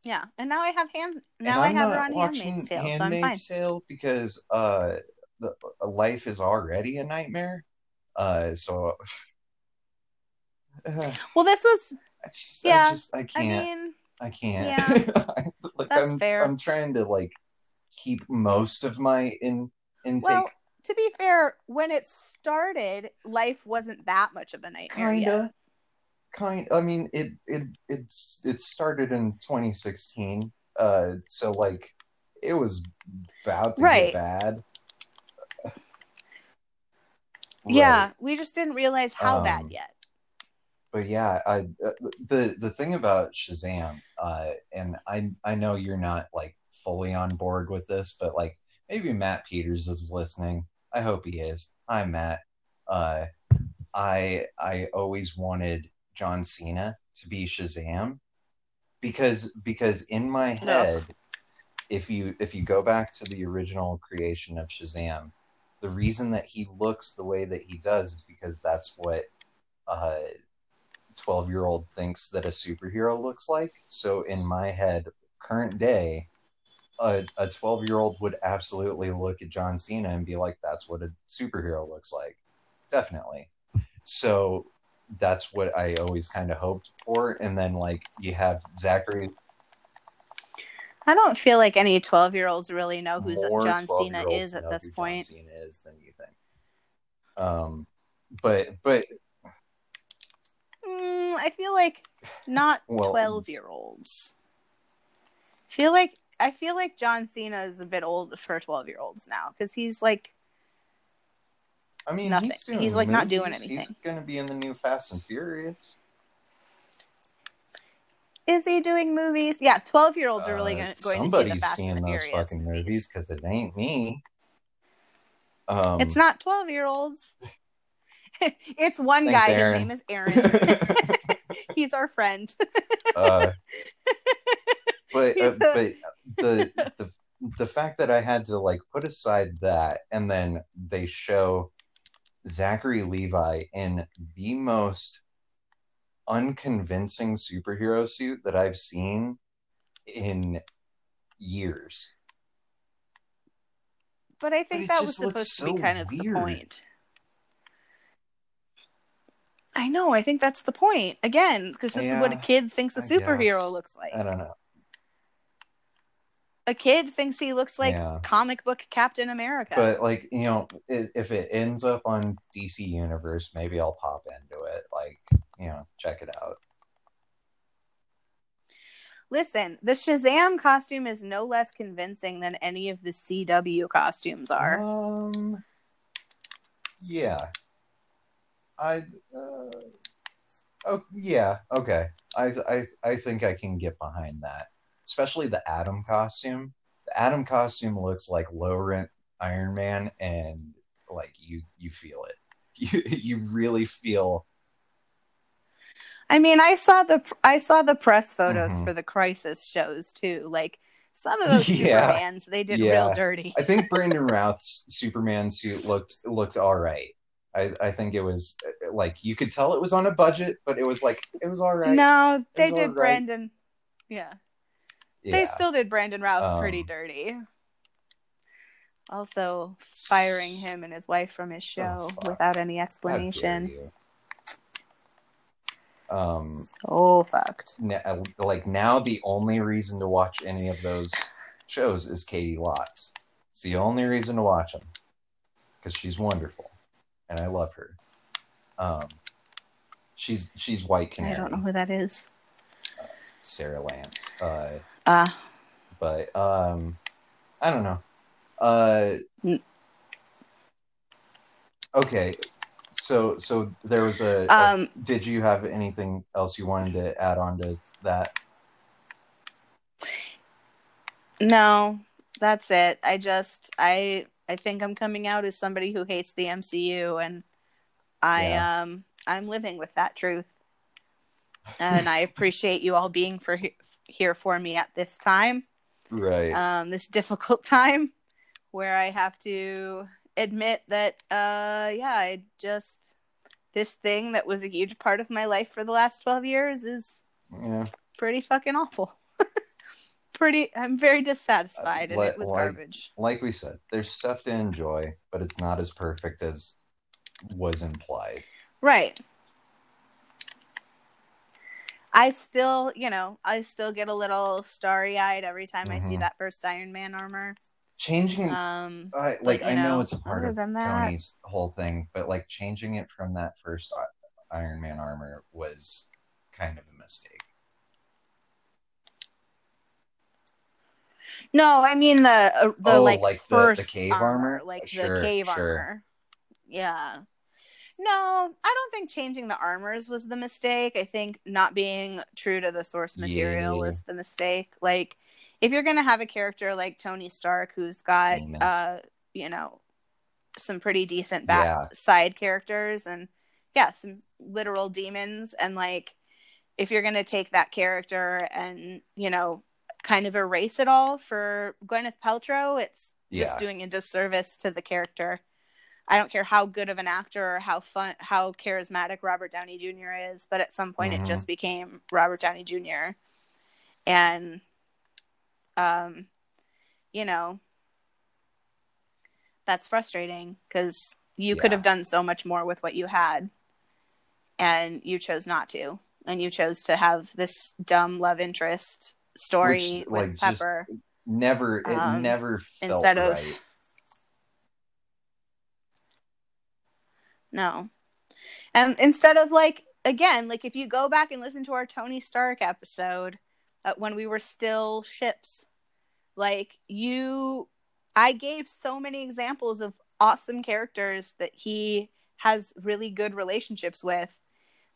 yeah. And now I have hand. Now I have her on Handmaid's Tale, so I'm fine. Tale because uh, the life is already a nightmare. Uh, so. Uh, Well, this was. I just, Yeah, I just, I I can't. mean, I can't. Yeah. like That's I'm, fair. I'm trying to like keep most of my in intake. well, to be fair, when it started, life wasn't that much of a nightmare kinda, kind. I mean, it it it's it started in 2016. Uh, so like it was about to Right. get bad. Yeah, we just didn't realize how Um, bad yet. but yeah, I uh, the the thing about Shazam, uh, and I I know you're not like fully on board with this, but like maybe Matt Peters is listening. I hope he is. Hi Matt. Uh, I I always wanted John Cena to be Shazam because because in my head, if you if you go back to the original creation of Shazam, the reason that he looks the way that he does is because that's what a 12 year old thinks that a superhero looks like. So in my head, current day, a a twelve year old would absolutely look at John Cena and be like, "That's what a superhero looks like." Definitely. So that's what I always kind of hoped for. And then like you have Zachary I don't feel like any 12 year olds really know who John Cena 12-year-olds is at this who John point. Cena is than you think. Um, but but Mm, I feel like not Well- 12 year olds. feel like I feel like John Cena is a bit old for 12 year olds now because he's like I mean, Nothing. He's, He's, like, not doing anything. He's going to be in the new Fast and Furious. is he doing movies? Yeah, 12 year olds are really Uh, gonna, going to see the somebody's Fast seeing and the those Furious fucking movies because it ain't me. Um, It's not 12 year olds. it's one Thanks, guy. Aaron. His name is Aaron. He's our friend. uh, but uh, but the the the fact that I had to like put aside that and then they show Zachary Levi in the most unconvincing superhero suit that I've seen in years. But I think it that was supposed to be kind of the point. I know. I think that's the point. Again, because this is what a kid thinks a superhero looks like. I don't know. A kid thinks he looks like Yeah. comic book Captain America. But like you know, if it ends up on DC Universe, maybe I'll pop into it. Like you know, check it out. Listen, the Shazam costume is no less convincing than any of the CW costumes are. Um, yeah. I. Uh, oh yeah. Okay. I I I think I can get behind that, especially the Atom costume. The Atom costume looks like low rent Iron Man, and like you you feel it. You you really feel. I mean, I saw the I saw the press photos Mhm. for the Crisis shows too. Like some of those Yeah. Supermans, they did Yeah. real dirty. I think Brandon Routh's Superman suit looked looked all right. I, I think it was like you could tell it was on a budget, but it was like it was all right. No, they did alright. Brandon. Yeah. They still did Brandon Routh pretty Um, dirty. Also, firing him and his wife from his show fucked. without any explanation. Um, So fucked. n- like now the only reason to watch any of those shows is Caity Lotz. It's the only reason to watch them because she's wonderful and I love her. Um, she's she's White I don't know who that is. Sara Lance. Uh, Uh, but um i don't know uh okay so so there was a, a- um, did you have anything else you wanted to add on to that no, that's it. I just, I, I think I'm coming out as somebody who hates the MCU, and I, Yeah. um, I'm living with that truth. And I appreciate you all being for here for me at this time. right um, this difficult time where I have to admit that, uh, yeah, I just this thing that was a huge part of my life for the last twelve years is yeah pretty fucking awful. pretty, I'm very dissatisfied, and Uh, it was like- garbage. like we said there's stuff to enjoy but it's not as perfect as was implied Right. I still, you know, I still get a little starry eyed every time I see Mhm. that first Iron Man armor. changing Um, I, like I know know, it's a part of that- Tony's whole thing, but like changing it from that first Iron Man armor was kind of a mistake. No, I mean the uh, the Oh, like, like the- the first cave armor? like Sure, the cave sure. armor. Yeah. No, I don't think changing the armors was the mistake. I think not being true to the source material Yeah. was the mistake. Like if you're going to have a character like Tony Stark who's got Famous. uh, you know, some pretty decent back Yeah. side characters and yeah, some literal demons and like if you're going to take that character and, you know, kind of erase it all for Gwyneth Paltrow, it's just Yeah. doing a disservice to the character. I don't care how good of an actor or how fun, how charismatic Robert Downey Jr. is, but at some point Mhm. it just became Robert Downey Jr. And, um, you know, that's frustrating because you could have done so much more with what you had and you chose not to. And you chose to have this dumb love interest story Which, with like, just Pepper. Never, it Um, never felt instead of- right. No. And instead of like again, like if you go back and listen to our Tony Stark episode uh, when we were still ships, like you I gave so many examples of awesome characters that he has really good relationships with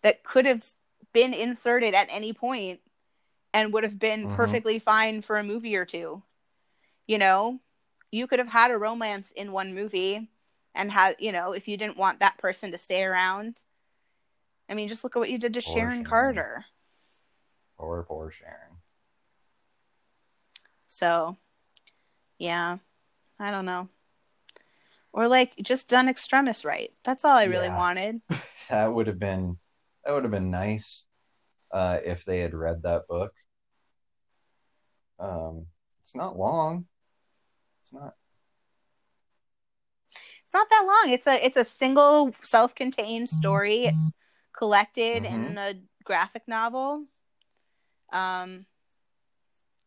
that could have been inserted at any point and would have been Mhm. perfectly fine for a movie or two. You know, you could have had a romance in one movie and how you know, if you didn't want that person to stay around. I mean, just look at what you did to Sharon Sharon. Carter. Poor, poor Sharon. So, yeah, I don't know. Or like just done extremis right. That's all I really Yeah. wanted. That would have been that would have been nice uh, if they had read that book. Um, it's not long. It's not. Not that long. It's a it's a single self-contained story. It's collected Mhm. in a graphic novel. Um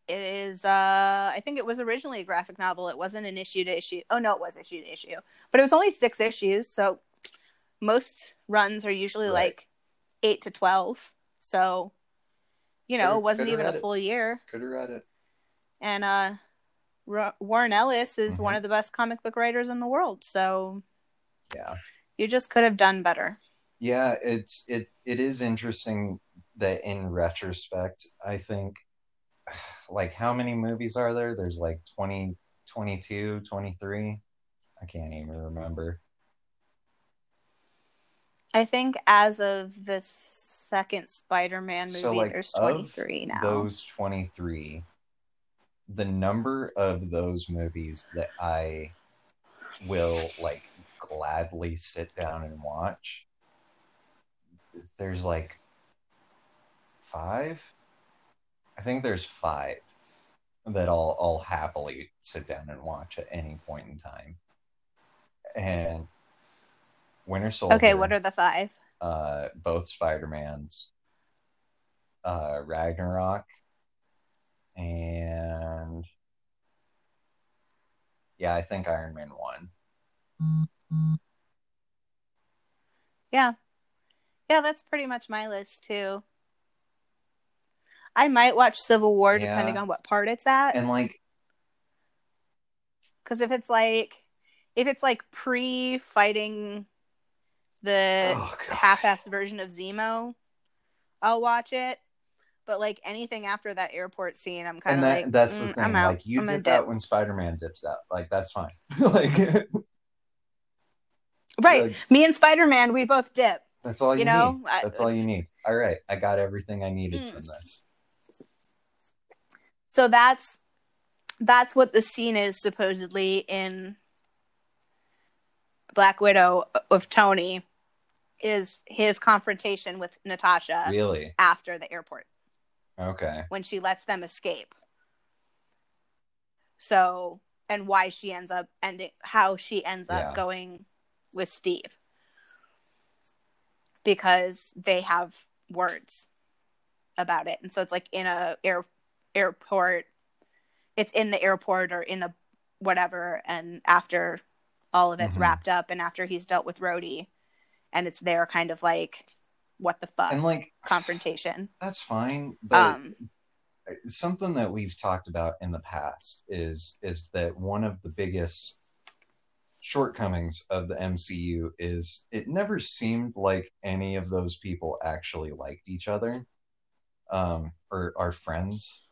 it is uh I think it was originally a graphic novel. It wasn't an issue to issue. Oh no, it was issue to issue. But it was only 6 issues, so most runs are usually Right. like 8 to 12. So you know, Coulda- it wasn't even a it. full year. Could have read it. And uh Warren Ellis is Mhm. one of the best comic book writers in the world. So Yeah. you just could have done better. Yeah, it's it it is interesting that in retrospect, I think like how many movies are there? There's like 20, 22, 23. I can't even remember. I think as of the second Spider-Man movie, So like there's of 23 now. those 23, the number of those movies that I will like gladly sit down and watch there's like five? I think there's five that i'll i'll happily sit down and watch at any point in time. And winter soldier. Okay, what are the five? uh both spider-mans. Uh ragnarok and yeah i think iron man 1 Yeah. Yeah, that's pretty much my list too. I might watch Civil War Yeah. depending on what part it's at. and like Because if it's like, if it's like pre-fighting the oh half-assed version of Zemo, I'll watch it. But like anything after that airport scene, I'm kind of that like, that's the "Mm, thing I'm out. like you I'm dip out dip." when spider-man dips out like that's fine like Right. like, Me and Spider-Man, we both dip. that's all you, You know, need I- that's all you need all right i got everything i needed Mm. from this So that's that's what the scene is supposedly in Black Widow of Tony is his confrontation with Natasha really after the airport okay when she lets them escape. So and why she ends up ending how she ends up Yeah. going with Steve. Because they have words about it. And so it's like in a air airport it's in the airport or in a whatever and after all of it's Mhm. wrapped up and after he's dealt with Rhodey and it's their kind of like what the fuck and like confrontation. that's fine but Um something that we've talked about in the past is is that one of the biggest shortcomings of the MCU is it never seemed like any of those people actually liked each other um or are friends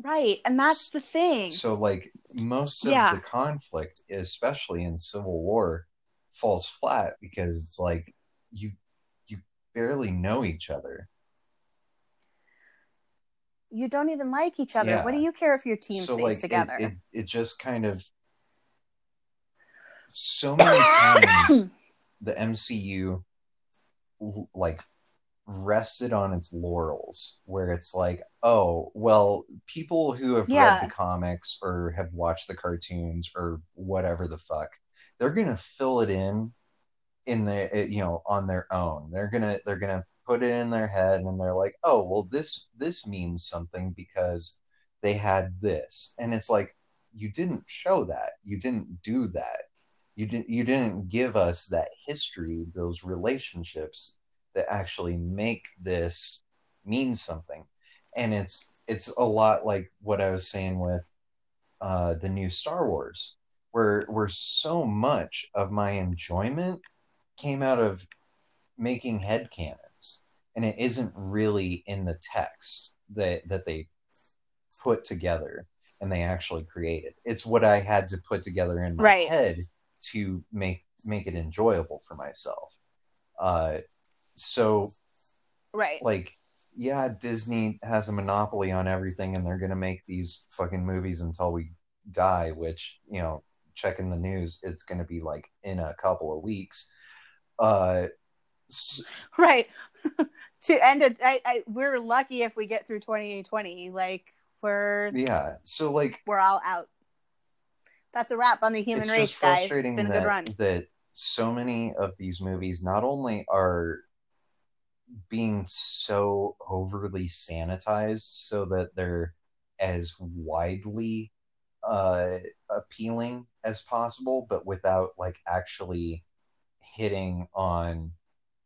Right, and that's the thing. so like most of Yeah. the conflict especially in civil war falls flat because it's like you barely know each other you don't even like each other. Yeah. What do you care if your team so stays like together? It, it just kind of so many times the MCU like rested on its laurels where it's like oh well people who have Yeah. read the comics or have watched the cartoons or whatever the fuck they're gonna fill it in in the eh, you know on their own. They're gonna they're gonna put it in their head and they're like oh well this this means something because they had this. And it's like you didn't show that. You didn't do that. You didn't you didn't give us that history those relationships that actually make this mean something. And it's it's a lot like what i was saying with uh the new star wars where where so much of my enjoyment came out of making headcanons and it isn't really in the text that that they put together and they actually created it's what i had to put together in my Right. head to make make it enjoyable for myself uh so Right. like yeah disney has a monopoly on everything and they're gonna make these fucking movies until we die which you know checking the news it's gonna be like in a couple of weeks uh right. to end it, I, I, we're lucky if we get through 2020. Like we're yeah so like we're all out. That's a wrap on the human it's race, just guys. It's frustrating been a that, good run. that so many of these movies not only are being so overly sanitized so that they're as widely uh, appealing as possible, but without like actually hitting on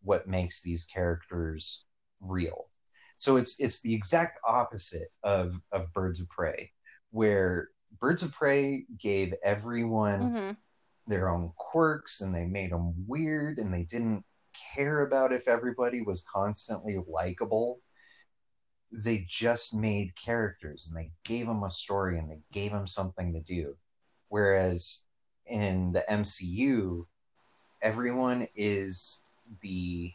what makes these characters real. So it's it's the exact opposite of of Birds of Prey, where Birds of Prey gave everyone hmm their own quirks and they made them weird and they didn't care about if everybody was constantly likable. They just made characters and they gave them a story and they gave them something to do. Whereas in the MCU, everyone is the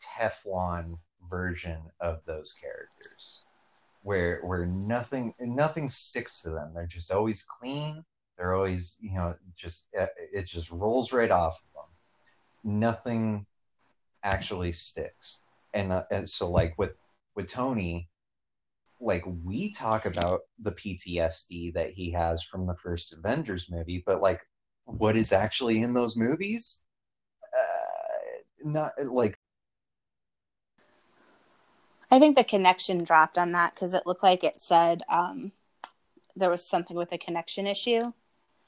Teflon version of those characters. Where where nothing nothing sticks to them. They're just always clean they're always, you know, just it it just rolls right off of them. Nothing actually sticks, and, uh, and so like with with Tony, like we talk about the PTSD that he has from the first Avengers movie, but like what is actually in those movies? Uh, not like I think the connection dropped on that because it looked like it said um, there was something with a connection issue.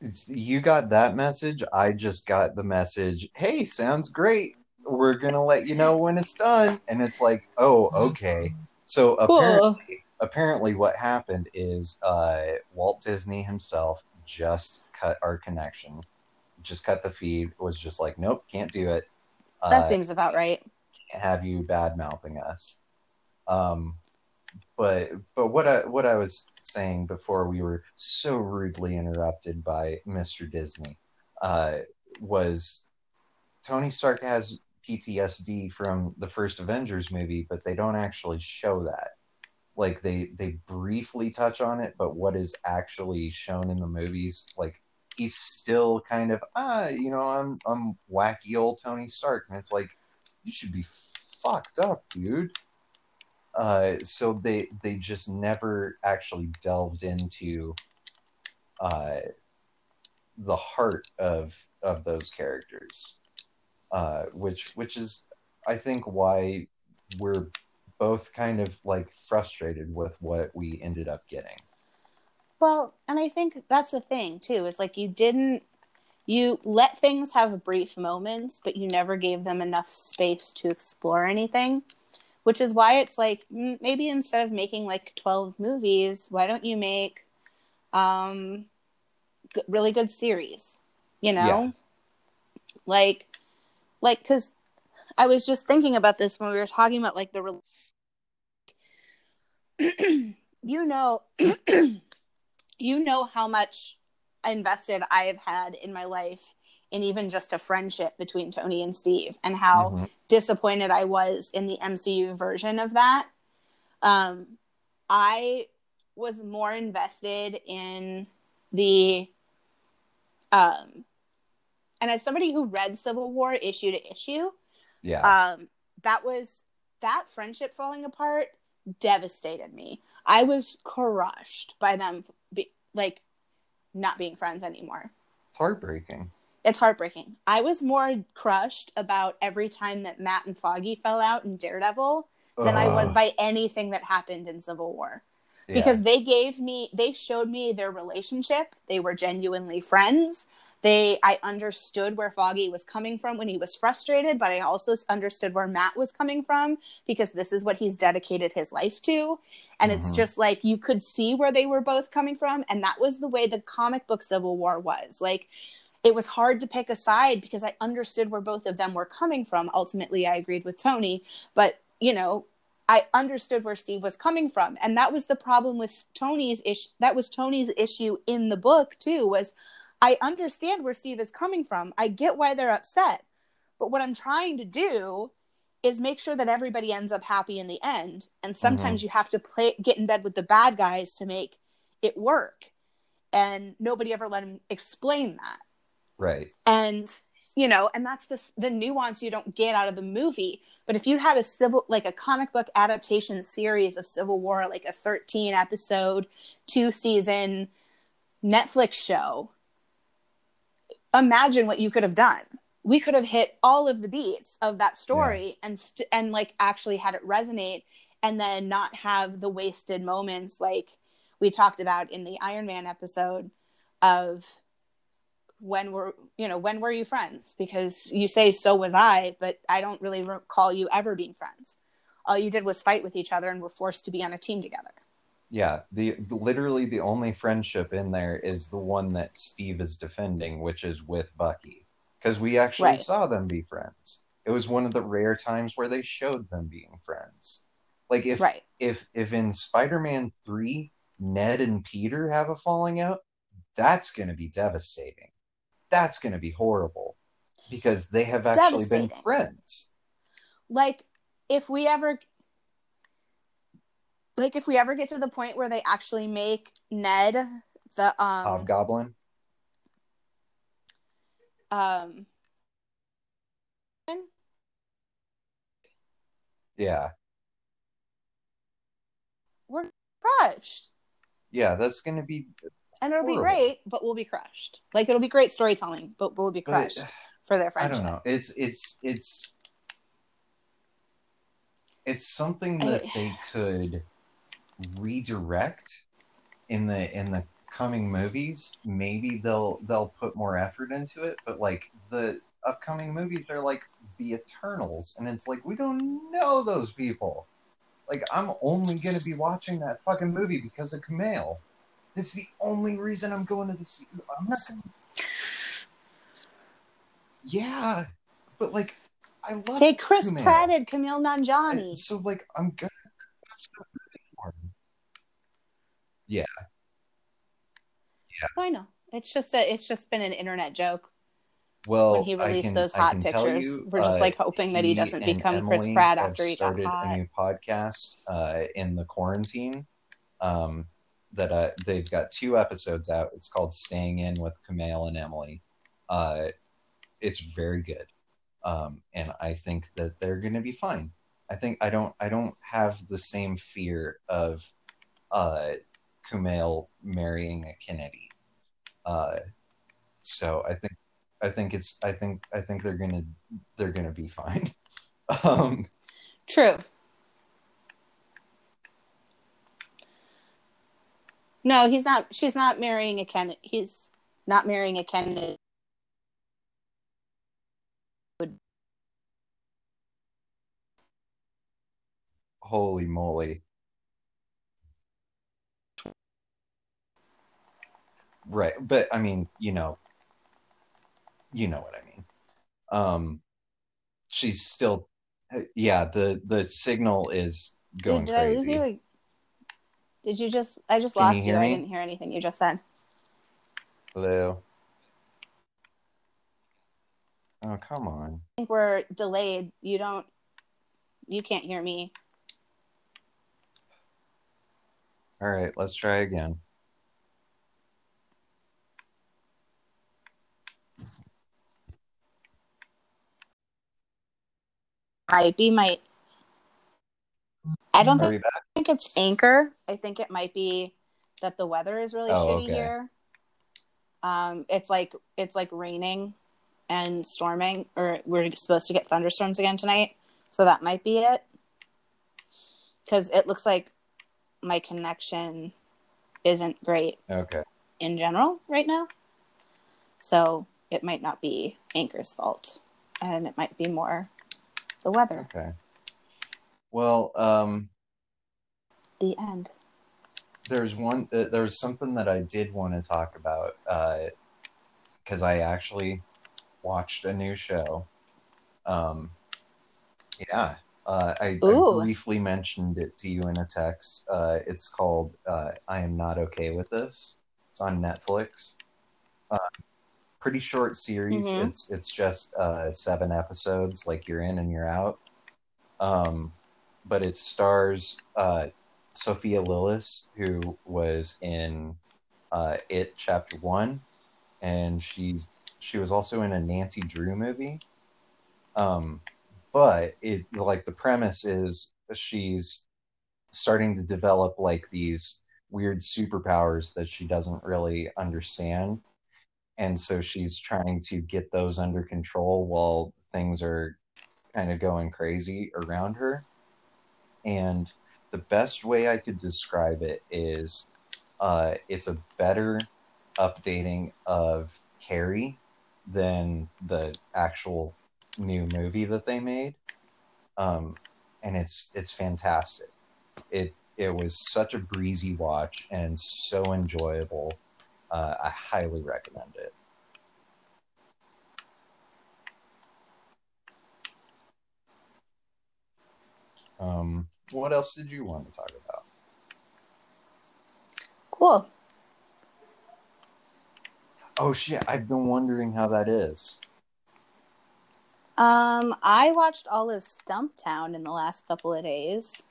it's you got that message. I just got the message. Hey, sounds great. We're gonna let you know when it's done. And it's like, oh, okay. So apparently, apparently, what happened is uh, Walt Disney himself just cut our connection, just cut the feed. Was just like, nope, can't do it. That Uh, seems about right. can't have you bad mouthing us. Um, but but what I what I was saying before we were so rudely interrupted by Mr. Disney uh, was Tony Stark has PTSD from the first Avengers movie, but they don't actually show that. Like they they briefly touch on it, but what is actually shown in the movies, like he's still kind of ah, you know, I'm I'm wacky old Tony Stark, and it's like you should be fucked up, dude. Uh, so they they just never actually delved into uh, the heart of of those characters, uh, which which is I think why we're both kind of like frustrated with what we ended up getting. Well, and I think that's the thing too. Is like you didn't you let things have brief moments, but you never gave them enough space to explore anything. Which is why it's like maybe instead of making like twelve movies, why don't you make um really good series? You know, Yeah. like like because I was just thinking about this when we were talking about like the. You know you know how much invested I have had in my life in even just a friendship between Tony and Steve and how Mhm. disappointed I was in the MCU version of that. Um, I was more invested in the um and as somebody who read Civil War issue to issue, Yeah, um that was that friendship falling apart devastated me. I was crushed by them be, like not being friends anymore. It's heartbreaking. It's heartbreaking. I was more crushed about every time that Matt and Foggy fell out in Daredevil than I was by anything that happened in Civil War. Yeah. Because they gave me they showed me their relationship. They were genuinely friends. They I understood where Foggy was coming from when he was frustrated, but I also understood where Matt was coming from because this is what he's dedicated his life to. And it's Mhm. just like you could see where they were both coming from and that was the way the comic book Civil War was. Like it was hard to pick a side because I understood where both of them were coming from. Ultimately, I agreed with Tony, but you know, I understood where Steve was coming from, and that was the problem with Tony's issue. That was Tony's issue in the book too. Was I understand where Steve is coming from. I get why they're upset, but what I'm trying to do is make sure that everybody ends up happy in the end. And mm-hmm. sometimes you have to play get in bed with the bad guys to make it work. And nobody ever let him explain that right. and you know and that's the the nuance you don't get out of the movie but if you had a civil like a comic book adaptation series of civil war like a 13 episode two season netflix show imagine what you could have done. We could have hit all of the beats of that story and st- and like actually had it resonate and then not have the wasted moments like we talked about in the iron man episode of when were you know when were you friends? Because you say so was i but i don't really recall you ever being friends. All you did was fight with each other and were forced to be on a team together Yeah, the literally the only friendship in there is the one that Steve is defending, which is with Bucky, because we actually Right. saw them be friends. It was one of the rare times where they showed them being friends. Like if right if if in Spider-Man 3 Ned and Peter have a falling out, that's going to be devastating. That's going to be horrible because they have actually been friends. like if we ever like if we ever get to the point where they actually make ned the um Hobgoblin. um Yeah. we're crushed Yeah, that's going to be and it'll be great but we'll be crushed like it'll be great storytelling but we'll be but- crushed for their friends. I friendship don't know. It's it's it's it's something that I- they could redirect in the in the coming movies. Maybe they'll they'll put more effort into it, but like the upcoming movies are like the Eternals and it's like we don't know those people. Like I'm only going to be watching that fucking movie because of Kumail. It's the only reason I'm going to the I'm not going to Yeah, but like I love they chris Kumail. pratted Kumail Nanjiani And uh, so like I'm gonna watch the movie for him. I know it's just a it's just been an internet joke Well, when he released can- those hot pictures. you, We're just uh, like hoping that he doesn't and become Chris Pratt after he got started hot. a new podcast uh, in the quarantine. Um, that uh, they've got two episodes out. It's called "Staying In" with Kumail and Emily. Uh, it's very good, um, and I think that they're going to be fine. I think I don't I don't have the same fear of uh, Kumail marrying a Kennedy. Uh, so I think I think it's I think I think they're gonna they're gonna be fine. um, True. No, he's not. She's not marrying a Kennedy. He's not marrying a Kennedy. holy moly! Right, but I mean, you know, you know what I mean. Um, she's still, yeah. The the signal is going did I lose crazy. you? Did you just? I just Can lost you. hear I didn't hear anything you just said. Hello. Oh come on! I think we're delayed. You don't. You can't hear me. All right, let's try again. Might be my. I don't think, back? think it's Anchor. I think it might be that the weather is really Oh, shitty okay. here. Um, it's like it's like raining and storming, or we're supposed to get thunderstorms again tonight, so that might be it. Because it looks like my connection isn't great Okay. in general right now. So it might not be Anchor's fault, and it might be more the weather. Okay. Well, um, The end. there's one. Uh, there's something that I did want to talk about because I actually watched a new show. Um, yeah, uh, I, I briefly mentioned it to you in a text. Uh, it's called uh, "I Am Not Okay with This." It's on Netflix. Pretty short series. Mhm. It's it's just uh, seven episodes, like you're in and you're out. Um, but it stars uh, Sophia Lillis, who was in uh, It Chapter One, and she's she was also in a Nancy Drew movie. Um, but it like the premise is she's starting to develop like these weird superpowers that she doesn't really understand, and so she's trying to get those under control while things are kind of going crazy around her. And the best way I could describe it is uh, it's a better updating of Carrie than the actual new movie that they made. Um, and it's it's fantastic. It it was such a breezy watch and so enjoyable. Uh, I highly recommend it. Um, what else did you want to talk about? Cool. Oh shit, I've been wondering how that is. Um, I watched all of Stumptown in the last couple of days.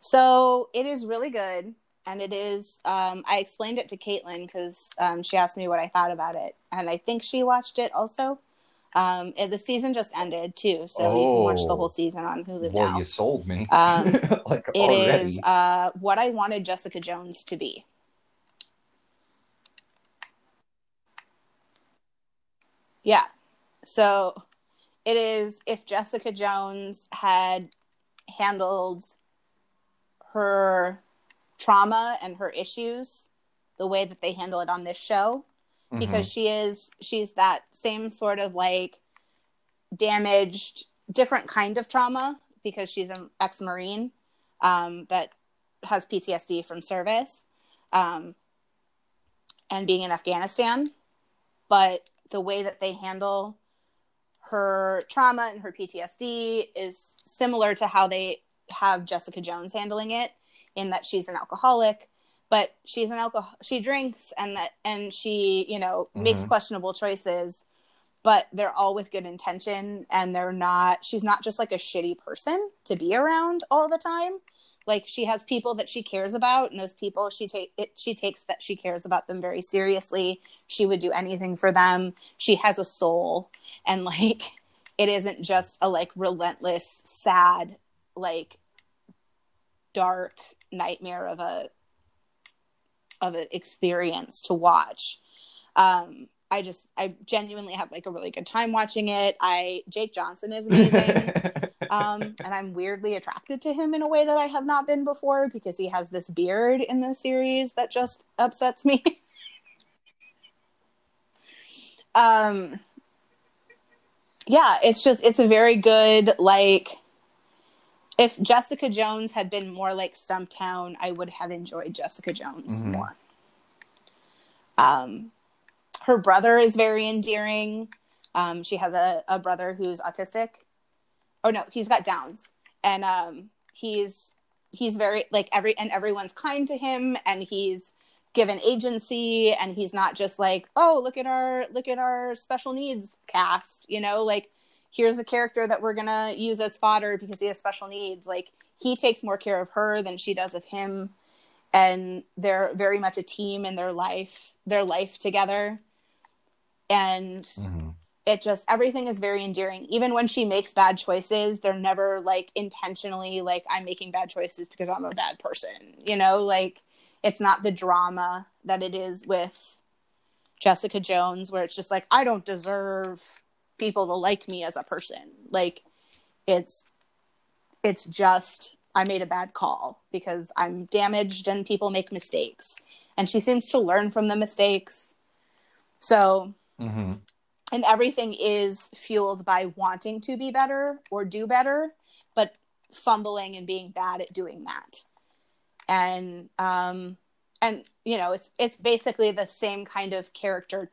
So it is really good. And it is, um, I explained it to Caitlin because um, she asked me what I thought about it. And I think she watched it also. Um, the season just ended too. So you can watch the Oh. whole season on Hulu well, now. you sold me. Um, like It already. is uh, what I wanted Jessica Jones to be. Yeah. So it is if Jessica Jones had handled her trauma and her issues the way that they handle it on this show. Mhm. because she is she's that same sort of like damaged different kind of trauma because she's an ex-marine um, that has ptsd from service um, and being in afghanistan. But the way that they handle her trauma and her ptsd is similar to how they have jessica jones handling it in that she's an alcoholic but she's an alcohol she drinks and that and she you know makes Mhm. questionable choices but they're all with good intention and they're not she's not just like a shitty person to be around all the time. Like she has people that she cares about and those people she take it she takes that she cares about them very seriously. She would do anything for them. She has a soul. And like it isn't just a like relentless sad like dark nightmare of a of an experience to watch. Um i just i genuinely had like a really good time watching it. I jake johnson is amazing. Um and i'm weirdly attracted to him in a way that i have not been before because he has this beard in the series that just upsets me. Um yeah it's just it's a very good like if jessica jones had been more like stumptown i would have enjoyed jessica jones Mhm. more. Um her brother is very endearing. Um she has a, a brother who's autistic. Oh no he's got downs. And um he's he's very like every and everyone's kind to him and he's given agency and he's not just like oh look at our look at our special needs cast you know? Like here's a character that we're gonna use as fodder because he has special needs like he takes more care of her than she does of him and they're very much a team in their life their life together and Mhm. it just everything is very endearing. Even when she makes bad choices, they're never like intentionally like I'm making bad choices because I'm a bad person. You know, like it's not the drama that it is with Jessica Jones where it's just like I don't deserve people to like me as a person. Like it's it's just I made a bad call because I'm damaged and people make mistakes. And she seems to learn from the mistakes. So Mm-hmm. and everything is fueled by wanting to be better or do better but fumbling and being bad at doing that and um and you know it's it's basically the same kind of character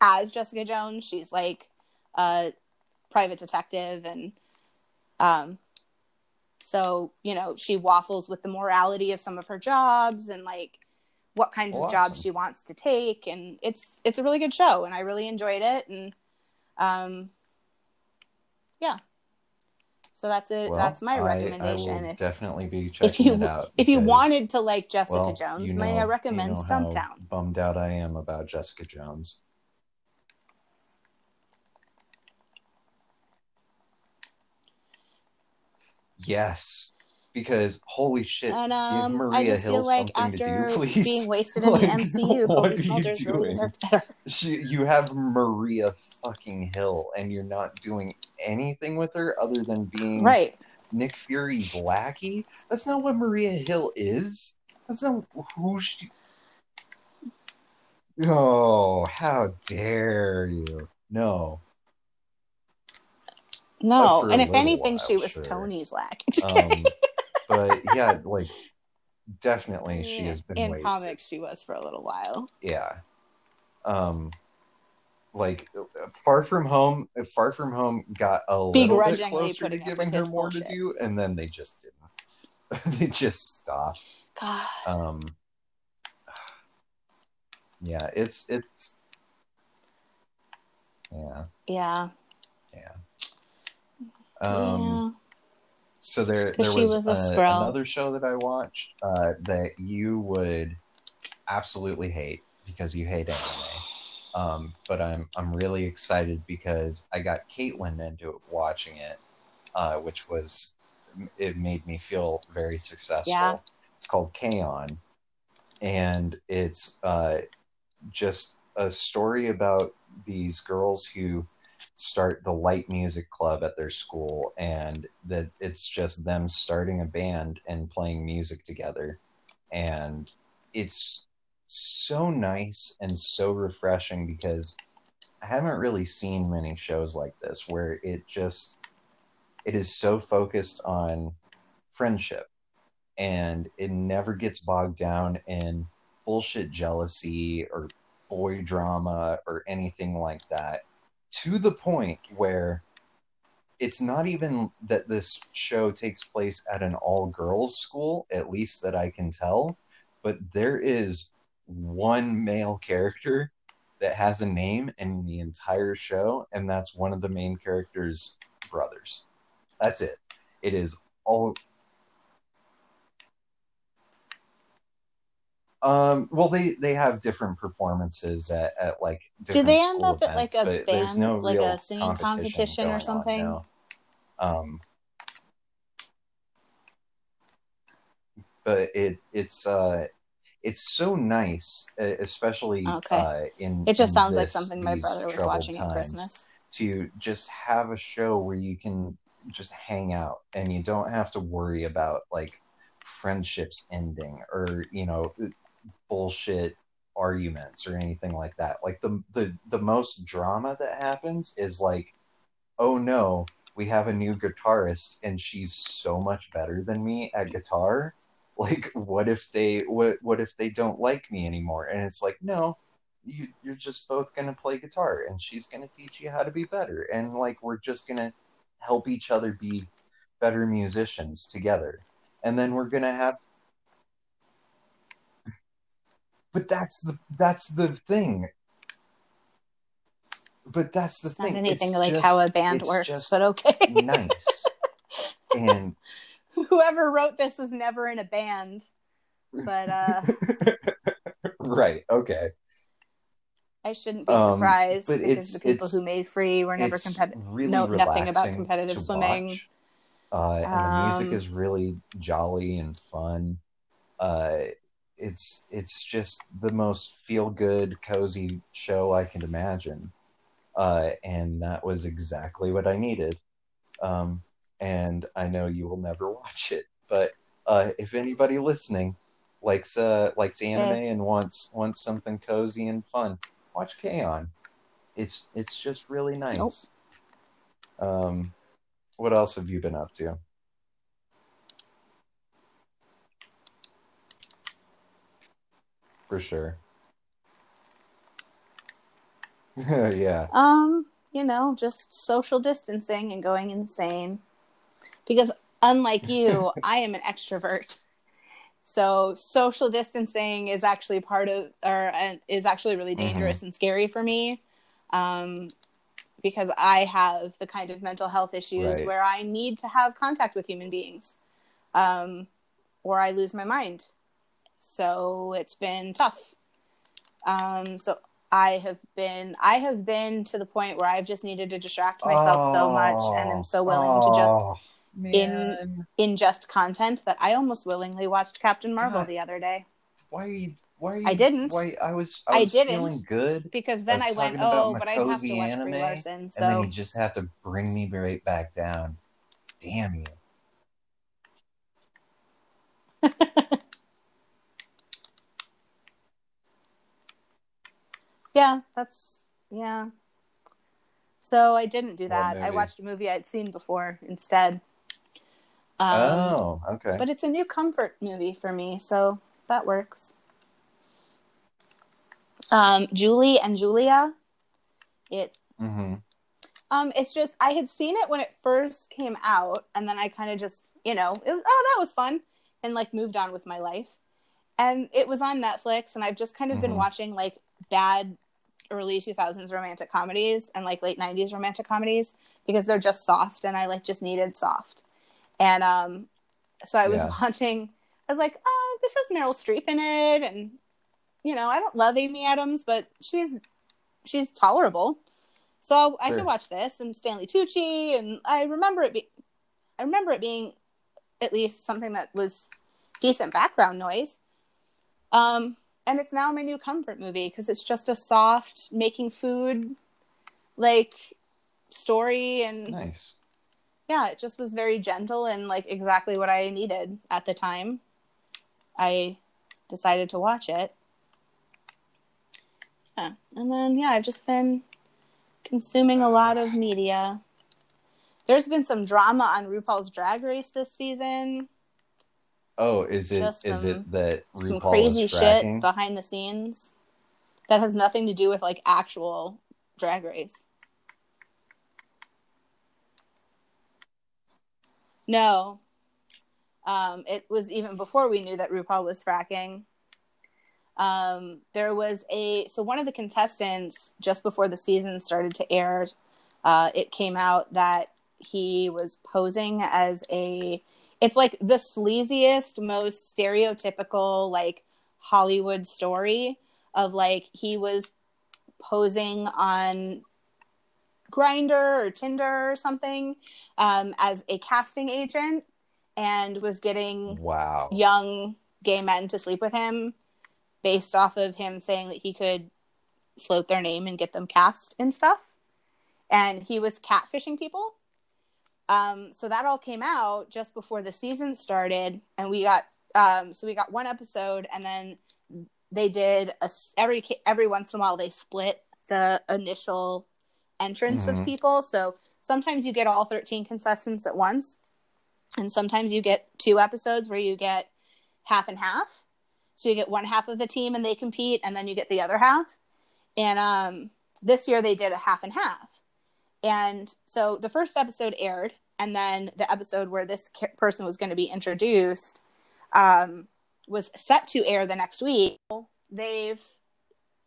as jessica jones she's like a private detective and um so you know she waffles with the morality of some of her jobs and like what kinds of jobs she wants to take. And it's it's a really good show and i really enjoyed it. And um yeah. So that's it. Well, that's my I- recommendation. I, if, definitely be checking if you it out. if you wanted to like jessica well, jones you may i recommend you know stumptown? Bummed out I am about Jessica Jones. Yes, because holy shit, and give um, Maria I just Hill feel like something to after do, please. being wasted in Like, the MCU, what are you really doing? She, you have Maria fucking Hill, and you're not doing anything with her other than being Right. Nick Fury's lackey. That's not what Maria Hill is. That's not who she. Oh, how dare you! No. No, and if anything, while, she was sure. Tony's lack. Um, but yeah, like definitely she has been in wasted. comics. She was for a little while. Yeah. Um, like Far From Home. Far From Home got a little bit closer to giving her more bullshit. to do, and then they just didn't. they just stopped. God. Um, yeah, it's it's yeah Yeah. yeah. Um, so there, there was, was a another show that I watched uh, that you would absolutely hate because you hate anime. Um, but I'm I'm really excited because I got Caitlin into watching it, uh, which was it made me feel very successful. Yeah. It's called K-On! and it's uh, just a story about these girls who start the light music club at their school and that it's just them starting a band and playing music together. And it's so nice and so refreshing because I haven't really seen many shows like this where it just it is so focused on friendship and it never gets bogged down in bullshit jealousy or boy drama or anything like that to the point where it's not even that this show takes place at an all girls school, at least that I can tell, but there is one male character that has a name in the entire show, and that's one of the main characters' brothers. That's it. It is all. Um, well, they they have different performances at, at like Do they end up at, like, a band- no like a singing competition or going on, something? no. Um, but it it's uh it's so nice, especially Okay. uh, in It just in sounds like something my brother was watching at Christmas. To just have a show where you can just hang out and you don't have to worry about like friendships ending or you know bullshit arguments or anything like that. Like the the the most drama that happens is like, oh no, we have a new guitarist and she's so much better than me at guitar. Like, what if they what what if they don't like me anymore? And it's like, no, you you're just both gonna play guitar and she's gonna teach you how to be better and like we're just gonna help each other be better musicians together. And then we're gonna have but that's the that's the thing. But that's the It's not thing. anything It's like just- how a band works, but okay. nice. and Whoever wrote this was never in a band. But uh right, okay. I shouldn't be Um, surprised because the people who made free were never competitive. really know nothing about competitive swimming. Uh, and the music Um, is really jolly and fun. Uh, it's it's just the most feel good, cozy show I can imagine. Uh, and that was exactly what I needed. Um, and I know you will never watch it, but uh, if anybody listening likes uh, likes anime and wants wants something cozy and fun, watch K-On! It's it's just really nice. Um, what else have you been up to? For sure. yeah. Um, you know, just social distancing and going insane. Because unlike you, I am an extrovert. So social distancing is actually part of, or uh, is actually really dangerous and scary for me, um, because I have the kind of mental health issues Right. where I need to have contact with human beings, um, or I lose my mind. So it's been tough. Um, so I have been, I have been to the point where I've just needed to distract myself so much, and I'm so willing to just Oh, man. ingest content that I almost willingly watched Captain Marvel God. the other day Why are you? Why are you? I didn't. Why I was? I I was didn't. feeling good, because then I I, went, oh, but I have to watch anime, Brie Larson. and then you just have to bring me right back down. Damn you! yeah, that's yeah. So I didn't do that. I watched a movie I'd seen before instead. Um, oh, okay. but it's a new comfort movie for me, so that works. Um, Julie and Julia. It hmm Um, it's just I had seen it when it first came out, and then I kind of just, you know, it was, oh, that was fun, and like moved on with my life. And it was on Netflix, and I've just kind of been Mhm. watching like bad early 2000s romantic comedies and like late 90s romantic comedies because they're just soft, and I like just needed soft. And um, so I was Yeah. watching. I was like, oh, this has Meryl Streep in it, and you know, I don't love Amy Adams, but she's she's tolerable. So I Sure. could watch this and Stanley Tucci, and I remember it. Be- I remember it being at least something that was decent background noise. Um, and it's now my new comfort movie because it's just a soft making food like story, and Nice. yeah, it just was very gentle and like exactly what I needed at the time. I decided to watch it. Yeah. And then yeah, I've just been consuming a lot of media. There's been some drama on RuPaul's Drag Race this season. Oh, is it Just is some- it that Some crazy shit behind the scenes that has nothing to do with like actual Drag Race. No. Um, it was even before we knew that RuPaul was fracking. Um, there was a so one of the contestants just before the season started to air, uh, it came out that he was posing as a. It's like the sleaziest, most stereotypical like Hollywood story of like he was posing on Grindr or Tinder or something um, as a casting agent and was getting Wow. young gay men to sleep with him based off of him saying that he could float their name and get them cast and stuff. And he was catfishing people. Um, so that all came out just before the season started, and we got um, so we got one episode, and then they did a every every once in a while they split the initial entrance of Mhm. people. So sometimes you get all thirteen contestants at once, and sometimes you get two episodes where you get half and half. So you get one half of the team and they compete, and then you get the other half. And um, this year they did a half and half. And so the first episode aired, and then the episode where this person was going to be introduced um, was set to air the next week. They've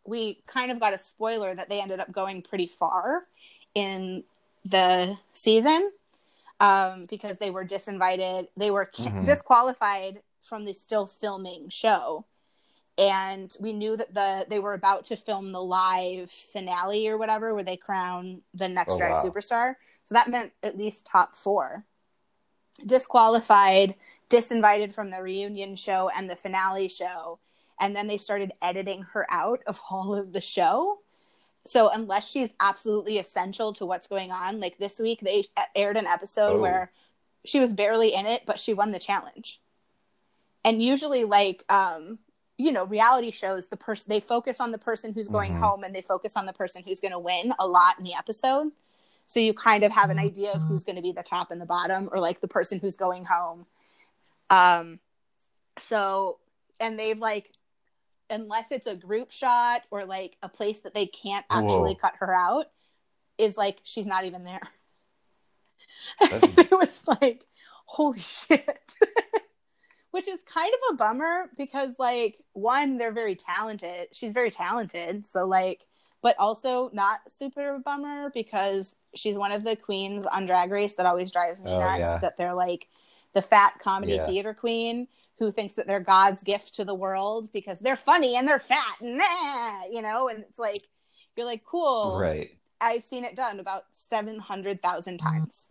we kind of got a spoiler that they ended up going pretty far in the season um, because they were disinvited. They were Mhm. disqualified from the still filming show. and we knew that the they were about to film the live finale or whatever where they crown the next Oh, drag wow. superstar so that meant at least top four. Disqualified disinvited from the reunion show and the finale show. And then they started editing her out of all of the show. So unless she's absolutely essential to what's going on like this week they aired an episode Oh. where she was barely in it but she won the challenge. And usually like um you know reality shows the person they focus on the person who's going Mhm. home and they focus on the person who's going to win a lot in the episode so you kind of have an idea of who's going to be the top and the bottom or like the person who's going home. Um so and they've like unless it's a group shot or like a place that they can't actually Whoa. cut her out is like she's not even there. It was like holy shit. Which is kind of a bummer because like one they're very talented. She's very talented so like but also not super bummer because she's one of the queens on drag race that always drives me Oh, nuts yeah. that they're like the fat comedy Yeah. theater queen who thinks that they're god's gift to the world because they're funny and they're fat and nah, you know and it's like you're like cool right. I've seen it done about 700,000 mm-hmm. times.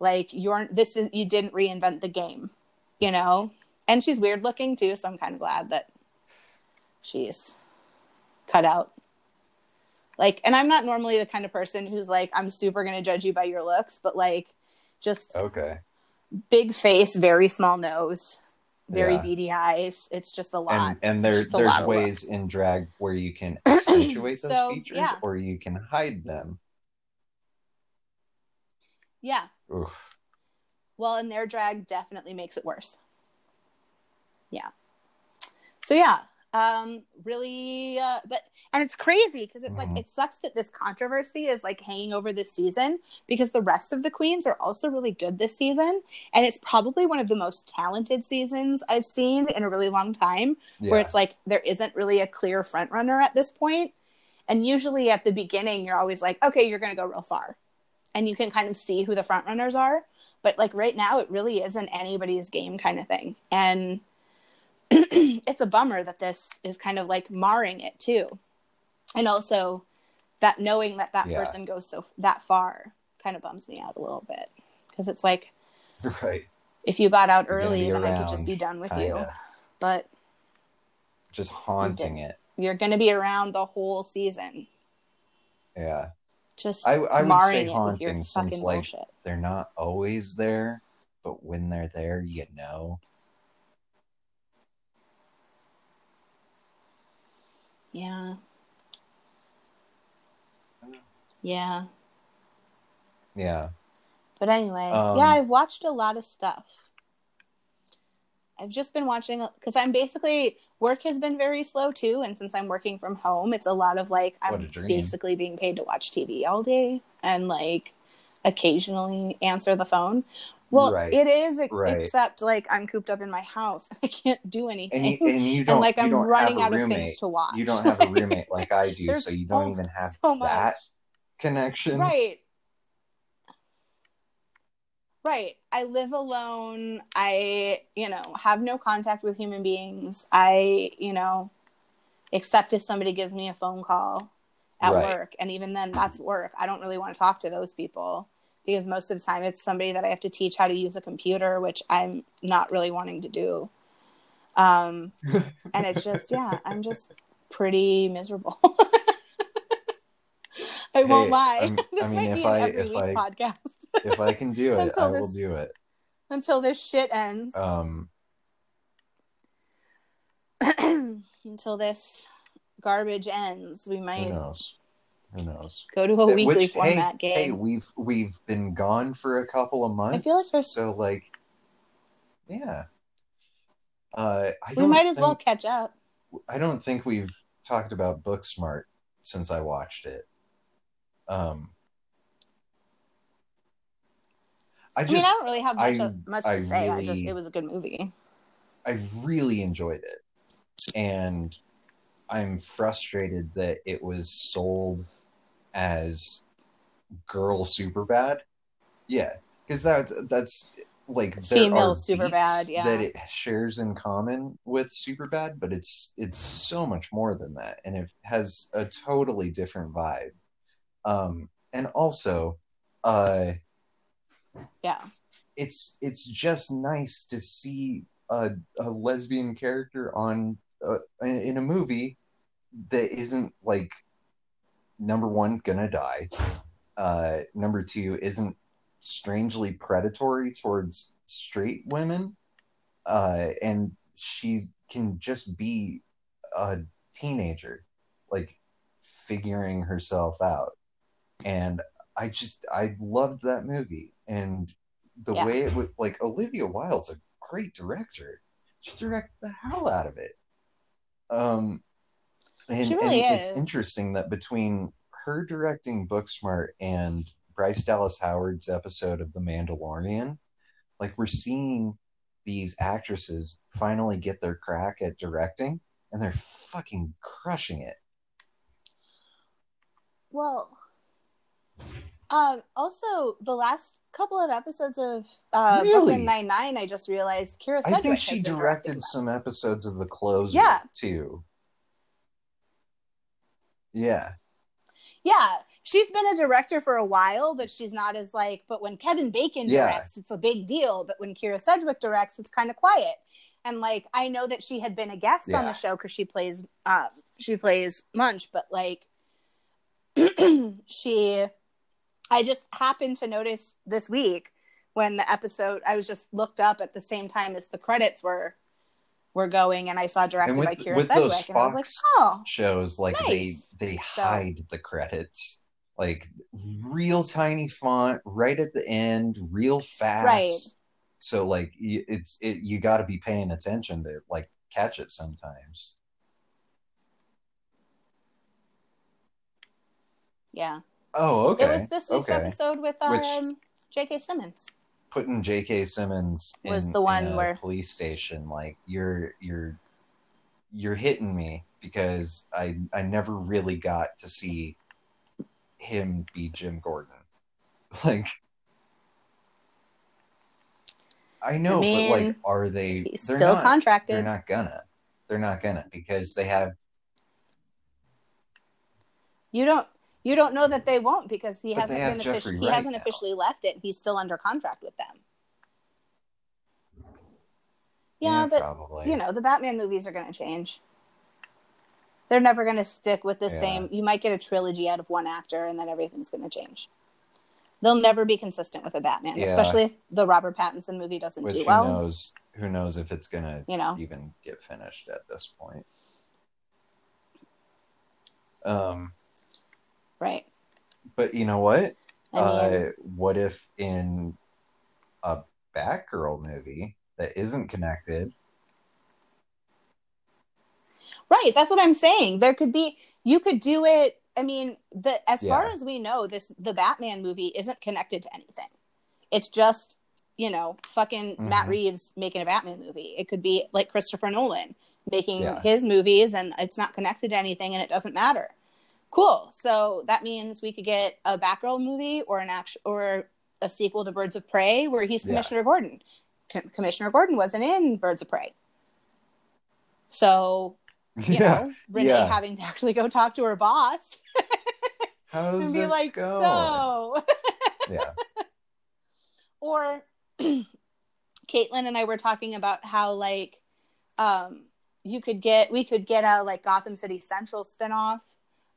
Like you're this is you didn't reinvent the game, you know? And she's weird looking too, so I'm kind of glad that she's cut out. Like and I'm not normally the kind of person who's like I'm super going to judge you by your looks, but like just Okay. big face, very small nose, very Yeah. beady eyes. It's just a lot. And and there there's ways in drag where you can accentuate those So, features yeah. or you can hide them. yeah. Oof. Well, and their drag definitely makes it worse. Yeah. So yeah, um, really, uh, but and it's crazy because it's Mhm. like it sucks that this controversy is like hanging over this season because the rest of the queens are also really good this season, and it's probably one of the most talented seasons I've seen in a really long time. Where it's like there isn't really a clear front runner at this point, and usually at the beginning you're always like, okay, you're gonna go real far, and you can kind of see who the front runners are. But like right now it really isn't anybody's game kind of thing. And it's a bummer that this is kind of like marring it too and also that knowing that that Yeah. person goes so that far kind of bums me out a little bit because it's like right. if you got out early then i could just be done with you Kinda. but Just haunting it. you're going to be around the whole season Yeah. just I- I would say it with your haunting since, like, bullshit. They're not always there, but when they're there, you know. yeah yeah Yeah. But anyway, Um, yeah, I've watched a lot of stuff. I've just been watching because I'm basically work has been very slow too, and since I'm working from home, it's a lot of like I'm basically being paid to watch TV all day and like occasionally answer the phone. Well, Right. it is Right. except like I'm cooped up in my house. And I can't do anything, And you, and you don't and like I'm running out of things to watch. You don't have a roommate like I do, so you don't even have so that connection. Right. Right. I live alone. I, you know, have no contact with human beings. I, you know, except if somebody gives me a phone call at Right. work. And even then, that's work. I don't really want to talk to those people because most of the time it's somebody that I have to teach how to use a computer, which I'm not really wanting to do. Um, and it's just, yeah, I'm just pretty miserable. I won't lie. I'm- this I mean, might if be an I- every if week I- podcast if I can do it, I will this- do it. until this shit ends. Um, until this garbage ends, we might. who knows? Who knows? go to a weekly Which, format hey, hey, we've we've been gone for a couple of months. I feel like there's- so like, yeah. Uh, I we might as well catch up. I don't think we've talked about Booksmart since I watched it. Um, I I, mean, I don't really have much, I- much I to say. I just it was a good movie. I really enjoyed it, and I'm frustrated that it was sold as girl Superbad. Yeah, because that that's like there Female are Superbad, beats yeah. that it shares in common with Superbad but it's it's so much more than that, and it has a totally different vibe. Um, and also, uh, Yeah. it's it's just nice to see a, a lesbian character on uh, in a movie that isn't like number one gonna die. Uh number two isn't strangely predatory towards straight women. Uh and she can just be a teenager like figuring herself out and i just i loved that movie and the Yeah. way it would like olivia wilde's a great director she directed the hell out of it um and, She really and it's interesting that between her directing Booksmart and Bryce Dallas Howard's episode of The Mandalorian, like we're seeing these actresses finally get their crack at directing, and they're fucking crushing it. Well, um, also the last couple of episodes of uh, Really? Nine Nine, I just realized Kyra I Sedgwick think has she directed some episodes of The Closer Yeah. too. Yeah. Yeah, she's been a director for a while, but she's not as like. But when Kevin Bacon Yeah. directs, it's a big deal. But when Kyra Sedgwick directs, it's kind of quiet. And like, I know that she had been a guest on the show because she plays, um, she plays Wuntch, but like, she, I just happened to notice this week when the episode, I was just looked up at the same time as the credits were were going, and I saw directed with- by Kyra with those Sedgwick, and I was like, Fox oh, shows like Nice. they they So- hide the credits like real tiny font right at the end real fast Right. so like it's it you got to be paying attention to like catch it sometimes yeah. Oh okay It was this week's okay episode with Which- um, J.K. Simmons. putting jk simmons Was in, the one where- police station like you're you're you're hitting me because i i never really got to see him be jim gordon like i know mean, but like are they they're still not contracted. they're not gonna they're not gonna because they have You don't you don't know that they won't because he But hasn't been officially he hasn't now. officially left it. He's still under contract with them. Yeah, yeah, but probably you know the Batman movies are going to change. They're never going to stick with the Yeah. same. You might get a trilogy out of one actor, and then everything's going to change. They'll never be consistent with a Batman, Yeah. especially if the Robert Pattinson movie doesn't which do who well. knows who knows if it's gonna You know, even get finished at this point um right? but you know what I mean, uh, what if in a Batgirl movie that isn't connected? Right, that's what I'm saying. There could be you could do it. I mean, the as far as we know, this the Batman movie isn't connected to anything. It's just you know fucking Matt Mhm. Reeves making a Batman movie. It could be like Christopher Nolan making Yeah. his movies, and it's not connected to anything, and it doesn't matter. Cool. So that means we could get a Batgirl movie or an action or a sequel to Birds of Prey where he's Yeah. Commissioner Gordon. Com- Commissioner Gordon wasn't in Birds of Prey. So you know, Renee yeah. having to actually go talk to her boss How's and be like, going? so. Yeah, or Caitlin and I were talking about how like um you could get we could get a like Gotham City Central spinoff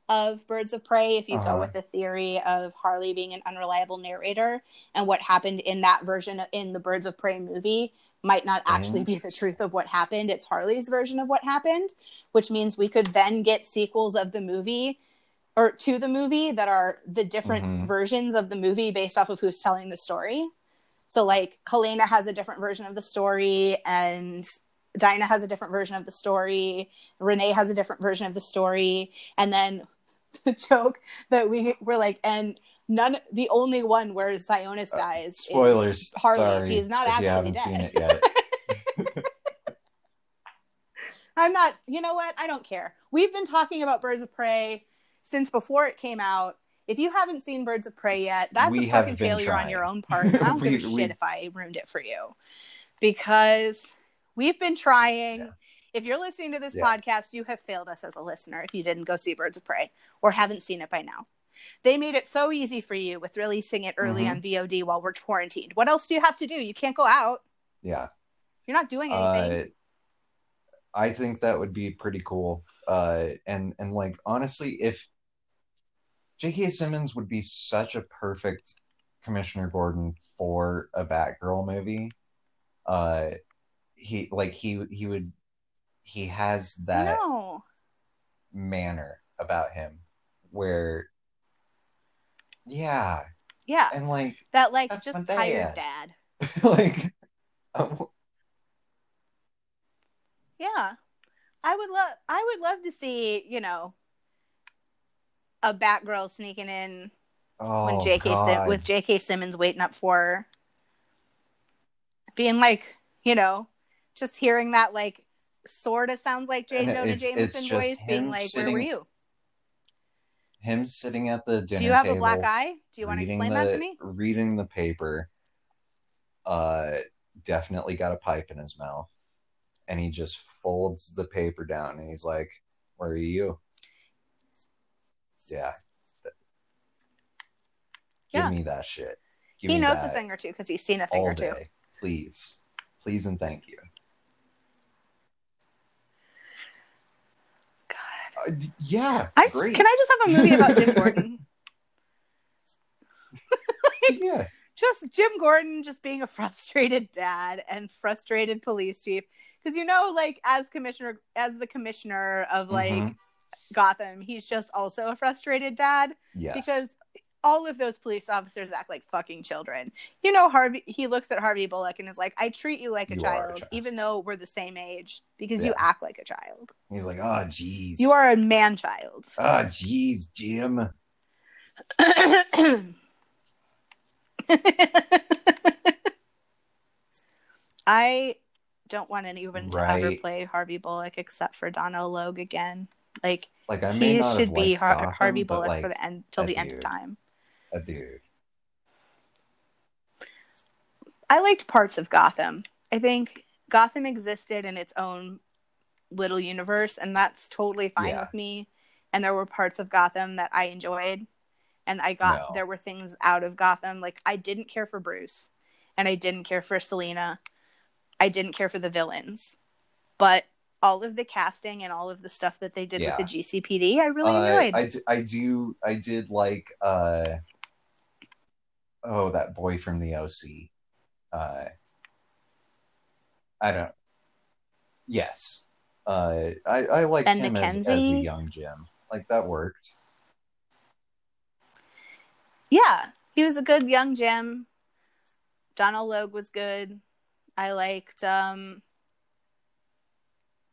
of Birds of Prey if you Uh-huh. go with the theory of Harley being an unreliable narrator and what happened in that version in the Birds of Prey movie might not actually be the truth of what happened. It's Harley's version of what happened, which means we could then get sequels of the movie or to the movie that are the different Mhm. versions of the movie based off of who's telling the story. So like Helena has a different version of the story and Dinah has a different version of the story. Renee has a different version of the story. And then the joke that we were like, and none, the only one where Sionis dies. is Uh, spoilers. Harley's. Sorry He is not actually haven't dead. seen it yet. I'm not, you know what? I don't care. We've been talking about Birds of Prey since before it came out, If you haven't seen Birds of Prey yet, that's We a fucking failure on your own part. I don't We- give a we- shit if I ruined it for you. Because we've been trying. Yeah. If you're listening to this Yeah. podcast, you have failed us as a listener if you didn't go see Birds of Prey or haven't seen it by now. They made it so easy for you with releasing it early Mhm. on VOD while we're quarantined. What else do you have to do? You can't go out. Yeah. You're not doing anything. Uh, I think that would be pretty cool. Uh, and and like honestly, if J.K. Simmons would be such a perfect Commissioner Gordon for a Batgirl movie. Uh, he like he he would he has that no. manner about him where yeah Yeah. and like That like just tired dad. dad. like um, Yeah. I would love I would love to see, you know, a Batgirl sneaking in oh when JK Sim- with JK Simmons waiting up for her. Being like, you know, just hearing that like sort of sounds like J. Jonah it's- it's Jameson just voice being like, sitting- Where were you? him sitting at the dinner Do you have table a black eye? Do you want to explain the, that to me? reading the paper uh definitely got a pipe in his mouth and he just folds the paper down and he's like where are you yeah give Yeah. me that shit Give He knows a thing or two because he's seen a thing or two. day please please and thank you uh, yeah I can I just have a movie about Jim Gordon? yeah. just Jim Gordon just being a frustrated dad and frustrated police chief. Because you know like as commissioner as the commissioner of like Mhm. Gotham he's just also a frustrated dad. Yes. Because all of those police officers act like fucking children. You know Harvey he looks at Harvey Bullock and is like I treat you like a, You are a child, child. even though we're the same age because you act like a child. he's like oh jeez You are a man child. ah jeez jim I don't want anyone to ever play Harvey Bullock except for Donal Logue again. Like like i may he should be Har- Gotham, Harvey Bullock like, for the end till the end of time. A dude I liked parts of Gotham. I think Gotham existed in its own little universe, and that's totally fine Yeah. with me. And there were parts of Gotham that I enjoyed, and I got No. there were things out of Gotham like I didn't care for Bruce, and I didn't care for Selina. I didn't care for the villains, but all of the casting and all of the stuff that they did Yeah. with the GCPD, I really Uh, enjoyed. I, d- I do I did like uh oh that boy from the OC uh I don't yes uh I I liked Ben him as, as a young Jim. Like that worked. Yeah, he was a good young Jim. Donal Logue was good. I liked um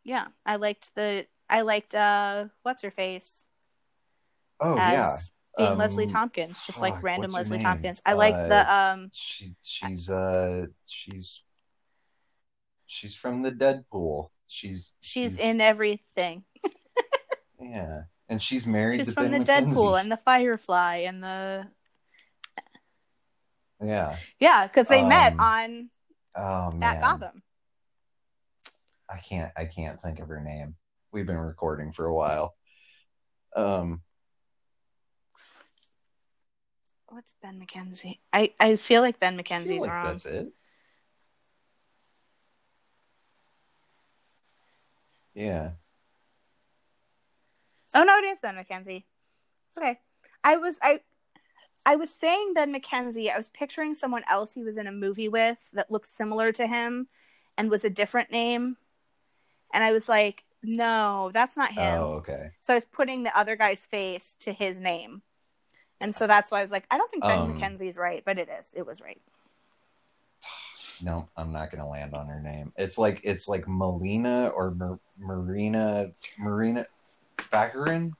yeah, I liked the I liked uh what's her face? Oh as yeah being Um, Leslie Tompkins, just like random Leslie name? Tompkins. I liked Uh, the um she she's uh she's she's from the Deadpool she's she's in everything. yeah and she's married She's to from Ben the Deadpool McKenzie. and the Firefly and the yeah yeah, because they met Um, on oh man at Gotham. I can't I can't think of her name. We've been recording for a while. Um What's Ben McKenzie? I I feel like Ben McKenzie's feel like wrong. that's it. Yeah. Oh no, it is Ben McKenzie. Okay. I was I I was saying Ben McKenzie. I was picturing someone else he was in a movie with that looked similar to him and was a different name. And I was like, no, that's not him. Oh, okay. So I was putting the other guy's face to his name. And so that's why I was like, I don't think Ben Um, McKenzie's right, but it is. It was right. No, I'm not gonna land on her name. It's like it's like Melina or Mar- Marina Morena Baccarin.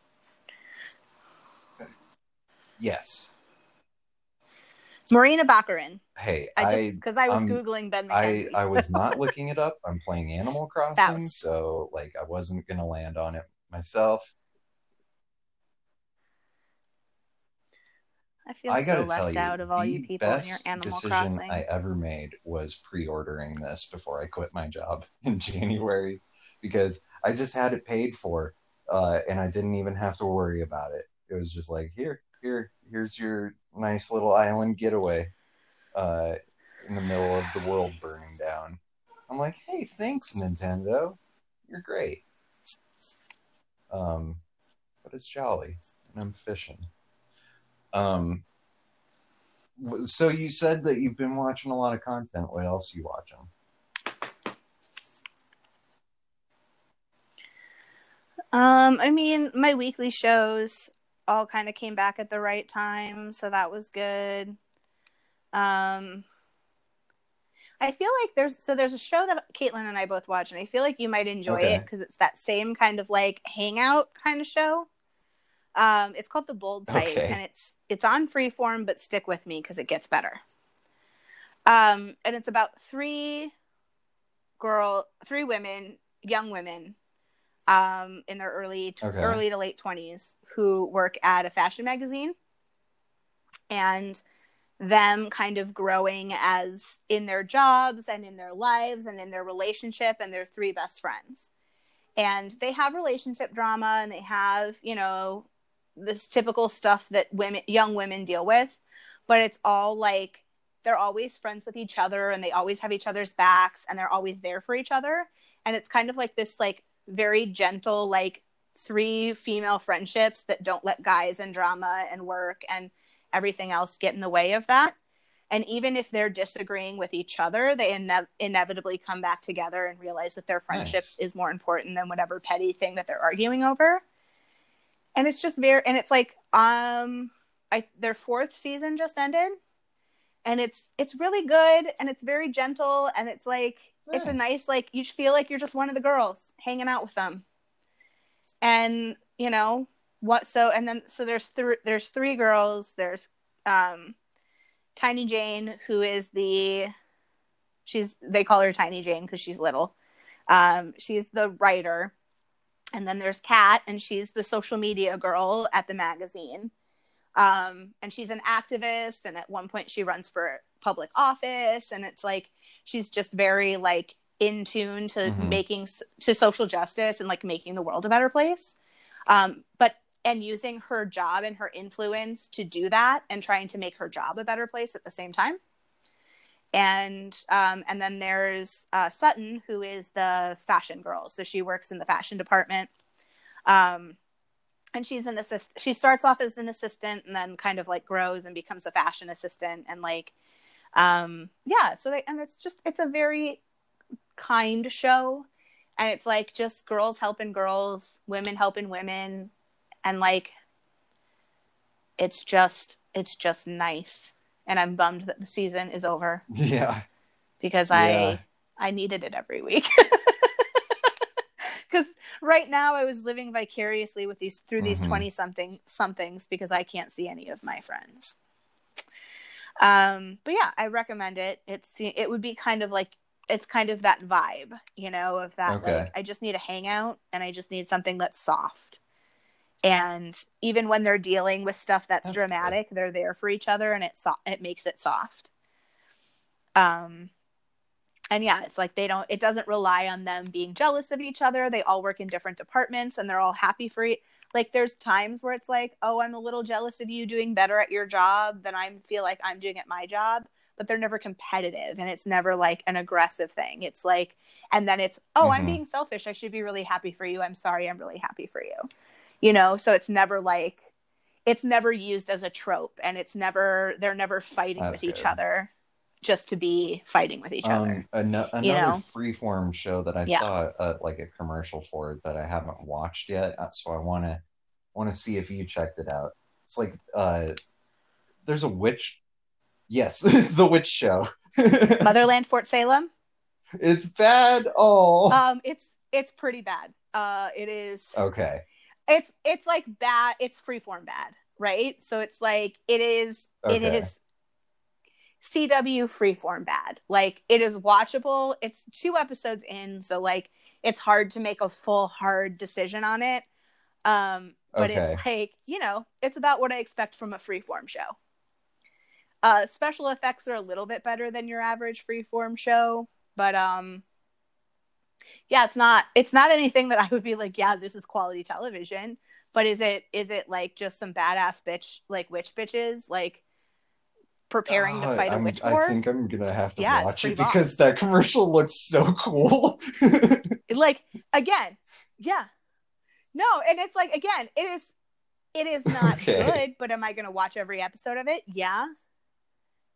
Yes. Morena Baccarin. Hey, I I because I, was um, googling Ben I McKenzie. I was not looking it up. I'm playing Animal Crossing, was- so like I wasn't gonna land on it myself. I feel I so left tell you, out of all you people in your best Animal decision Crossing. I ever made was pre-ordering this before I quit my job in January because I just had it paid for, uh, and I didn't even have to worry about it. It was just like here, here, here's your nice little island getaway, uh, in the middle of the world burning down. I'm like, hey, thanks Nintendo, you're great. Um, but it's jolly, and I'm fishing. Um, so you said that you've been watching a lot of content. What else are you watching? Um, I mean, my weekly shows all kind of came back at the right time, so that was good. Um, I feel like there's so there's a show that Caitlin and I both watch, and I feel like you might enjoy Okay. it because it's that same kind of like hangout kind of show. Um, it's called The Bold Type, Okay. and it's it's on Freeform, but stick with me because it gets better. Um, and it's about three girl, three women, young women, um, in their early tw- Okay. early to late twenties who work at a fashion magazine, and them kind of growing as in their jobs and in their lives and in their relationship and their three best friends. And they have relationship drama and they have, you know, this typical stuff that women young women deal with, but it's all like they're always friends with each other and they always have each other's backs and they're always there for each other. And it's kind of like this like very gentle like three female friendships that don't let guys and drama and work and everything else get in the way of that. And even if they're disagreeing with each other, they ine- inevitably come back together and realize that their friendship Nice. is more important than whatever petty thing that they're arguing over. And it's just very, and it's like, um, I their fourth season just ended, and it's it's really good and it's very gentle and it's like it's a nice. like you feel like you're just one of the girls hanging out with them. And you know, what so and then so there's three there's three girls. There's um tiny jane who is the she's they call her tiny jane because she's little. Um she's the writer and then there's kat and she's the social media girl at the magazine. Um and she's an activist and at one point she runs for public office and it's like she's just very like in tune to Mhm. making to social justice and like making the world a better place. Um but and using her job and her influence to do that and trying to make her job a better place at the same time and um, and then there's uh, Sutton, who is the fashion girl. So she works in the fashion department, um, and she's an assist. She starts off as an assistant and then kind of like grows and becomes a fashion assistant and like, um, yeah. So they and it's just it's a very kind show, and it's like just girls helping girls, women helping women, and like, it's just it's just nice. And I'm bummed that the season is over Yeah. because Yeah. I I needed it every week. Because right now I was living vicariously with these through these Mhm. twenty something somethings because I can't see any of my friends. Um, but yeah, I recommend it. It's it would be kind of like it's kind of that vibe, you know, of that Okay. like I just need a hangout and I just need something that's soft. And even when they're dealing with stuff that's, That's dramatic, they're there for each other and it so- it makes it soft. Um and yeah, it's like they don't it doesn't rely on them being jealous of each other. They all work in different departments and they're all happy for e- like there's times where it's like, "Oh, I'm a little jealous of you doing better at your job than I feel like I'm doing at my job." But they're never competitive and it's never like an aggressive thing. It's like and then it's, "Oh, I'm Mhm. being selfish. I should be really happy for you. I'm sorry. I'm really happy for you." You know, so it's never like it's never used as a trope and it's never they're never fighting That's with each other just to be fighting with each other. Um, ano- another you know? freeform show that I Yeah. saw uh, like a commercial for that I haven't watched yet, uh, so I want to want to see if you checked it out. It's like uh, there's a witch. Yes, the witch show. Motherland Fort Salem. it's bad. Oh, Um, it's it's pretty bad. Uh, it is. okay. It's it's like bad. It's freeform bad, right? So it's like it is. It Okay. is. CW freeform bad. Like it is watchable. It's two episodes in, so like it's hard to make a full hard decision on it. Um, but Okay. it's like you know, it's about what I expect from a freeform show. Uh, special effects are a little bit better than your average freeform show, but um, yeah, it's not it's not anything that I would be like, yeah, this is quality television. But is it is it like just some badass bitch like witch bitches like preparing to fight a I'm- witch war? I think I'm gonna have to Yeah, watch it because that commercial looks so cool. like again yeah no and it's like again it is it is not Okay. good but am i going to watch every episode of it yeah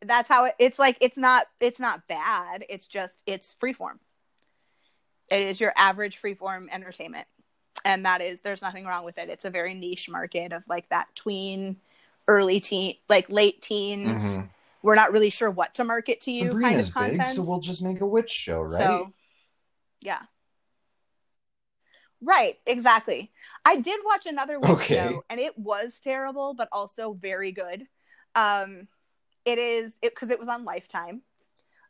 that's how it, it's like it's not it's not bad it's just it's freeform it is your average freeform entertainment and that is there's nothing wrong with it it's a very niche market of like that tween early teen like late teens Mhm. we're not really sure what to market to you kind Sabrina's of content big, so we'll just make a witch show, right? so, yeah. Right, exactly. I did watch another witch Okay. show and it was terrible, but also very good. Um, it is it because it was on Lifetime.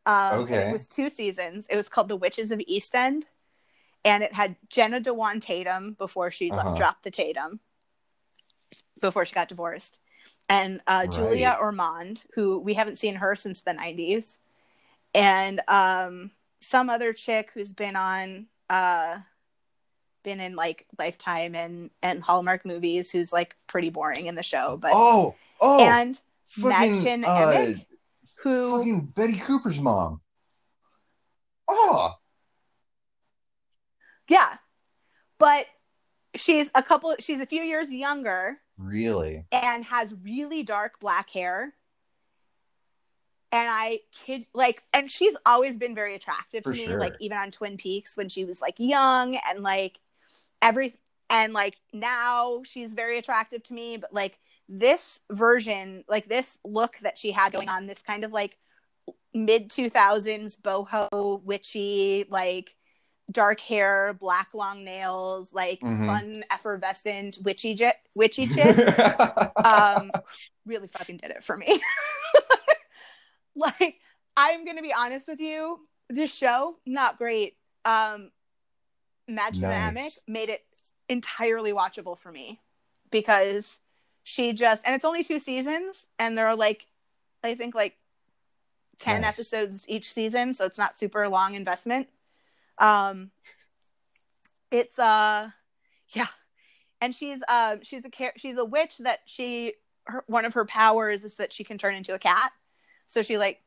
Um, Okay. it was two seasons. It was called The Witches of East End, and it had Jenna Dewan Tatum before she Uh-huh. dropped the Tatum, before she got divorced, and uh, Julia Ormond, who we haven't seen her since the '90s, and um, some other chick who's been on uh, been in like Lifetime and and Hallmark movies, who's like pretty boring in the show, but oh, oh, and fucking, Madchen uh, Amick, who fucking Betty Cooper's mom. Oh, Yeah. But she's a couple she's a few years younger really? and has really dark black hair. And I kid like and she's always been very attractive For to me, sure. like even on Twin Peaks when she was like young and like every and like now she's very attractive to me, but like this version, like this look that she had going on, this kind of like mid 2000s boho witchy like dark hair black long nails like Mhm. fun effervescent witchy j- witchy chick um really fucking did it for me like i'm gonna be honest with you this show not great um Madge Nice. Amick made it entirely watchable for me because she just and it's only two seasons and there are like i think like 10 Nice. episodes each season so it's not super long investment. Um it's uh yeah. And she's uh she's a she's a witch that she her, one of her powers is that she can turn into a cat. So she like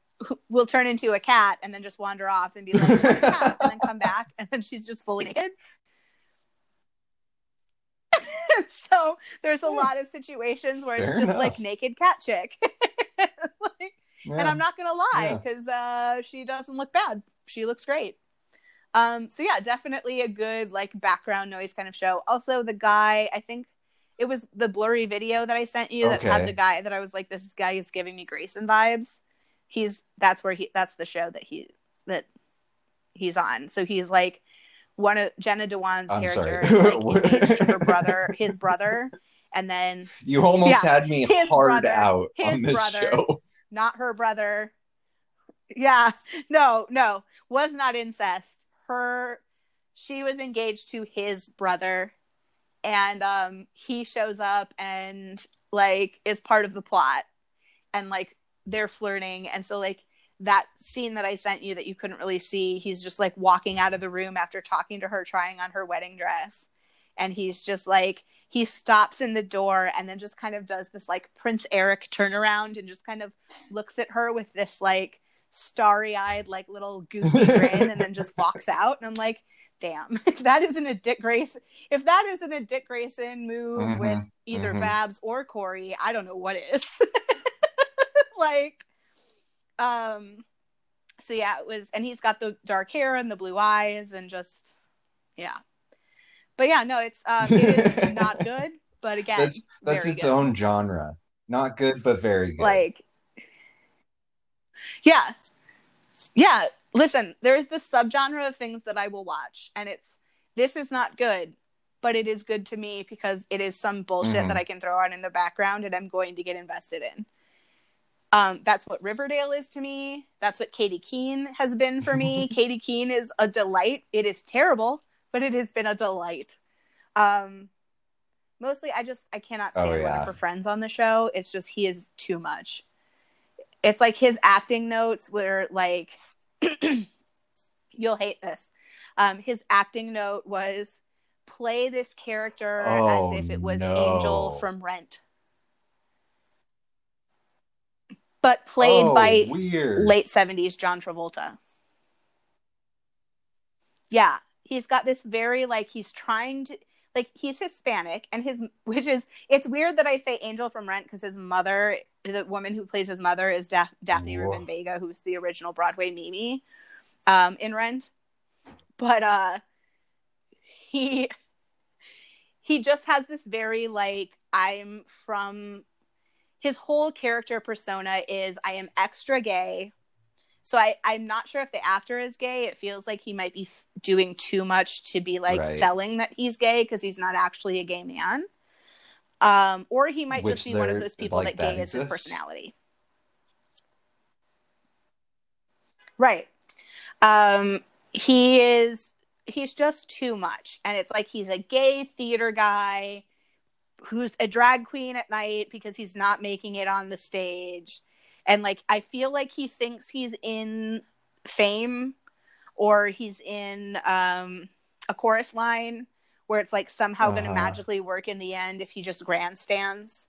will turn into a cat and then just wander off and be like a cat," and then come back and then she's just fully naked so there's a lot of situations where Fair it's just like naked cat chick like, Yeah. and I'm not gonna lie Yeah. because uh, she doesn't look bad. She looks great. Um, so yeah, definitely a good like background noise kind of show. Also, the guy, I think it was the blurry video that I sent you that had the guy that I was like, this guy is giving me Grayson vibes. He's that's where he that's the show that he that he's on. So he's like one of Jenna Dewan's I'm character, like, her brother, his brother, and then you almost Yeah. had me hard brother. out on this brother. show. not her brother. Yeah, no, no, was not incest. Her, she was engaged to his brother, and um, he shows up and like is part of the plot, and like they're flirting, and so like that scene that I sent you that you couldn't really see, he's just like walking out of the room after talking to her, trying on her wedding dress, and he's just like he stops in the door and then just kind of does this like Prince Eric turnaround and just kind of looks at her with this like starry-eyed like little goofy grin and then just walks out. And i'm like damn if that isn't a dick grayson if that isn't a dick grayson move Mhm, with either mhm. babs or kory i don't know what is. Like um so yeah it was and he's got the dark hair and the blue eyes and just yeah but yeah no it's um it is not good but again That's that's its good. own genre. Not good, but very good. like yeah yeah listen there's this subgenre of things that i will watch and it's this is not good but it is good to me because it is some bullshit Mhm. that i can throw on in the background and i'm going to get invested in um, that's what riverdale is to me that's what katy keene has been for me katy keene is a delight it is terrible but it has been a delight um, mostly i just i cannot stand Oh, yeah. her friends on the show it's just he is too much it's like his acting notes were like you'll hate this. Um, his acting note was play this character Oh, as if it was no. Angel from Rent. But played oh, by weird. late 70s John Travolta. Yeah, he's got this very like he's trying to like he's Hispanic and his which is it's weird that I say Angel from Rent because his mother, the woman who plays his mother, is Daph- Daphne Whoa. Rubin Vega, who's the original Broadway Mimi um, in Rent. But uh, he he just has this very like I'm from his whole character persona is I am extra gay. So I, I'm not sure if the actor is gay. It feels like he might be f- doing too much to be like Right. selling that he's gay because he's not actually a gay man. Um, or he might Which just be one of those people like, that gay is his personality. Right. Um, he is he's just too much. And it's like he's a gay theater guy who's a drag queen at night because he's not making it on the stage. And like I feel like he thinks he's in fame or he's in um a chorus line where it's like somehow going to Uh-huh. magically work in the end if he just grandstands.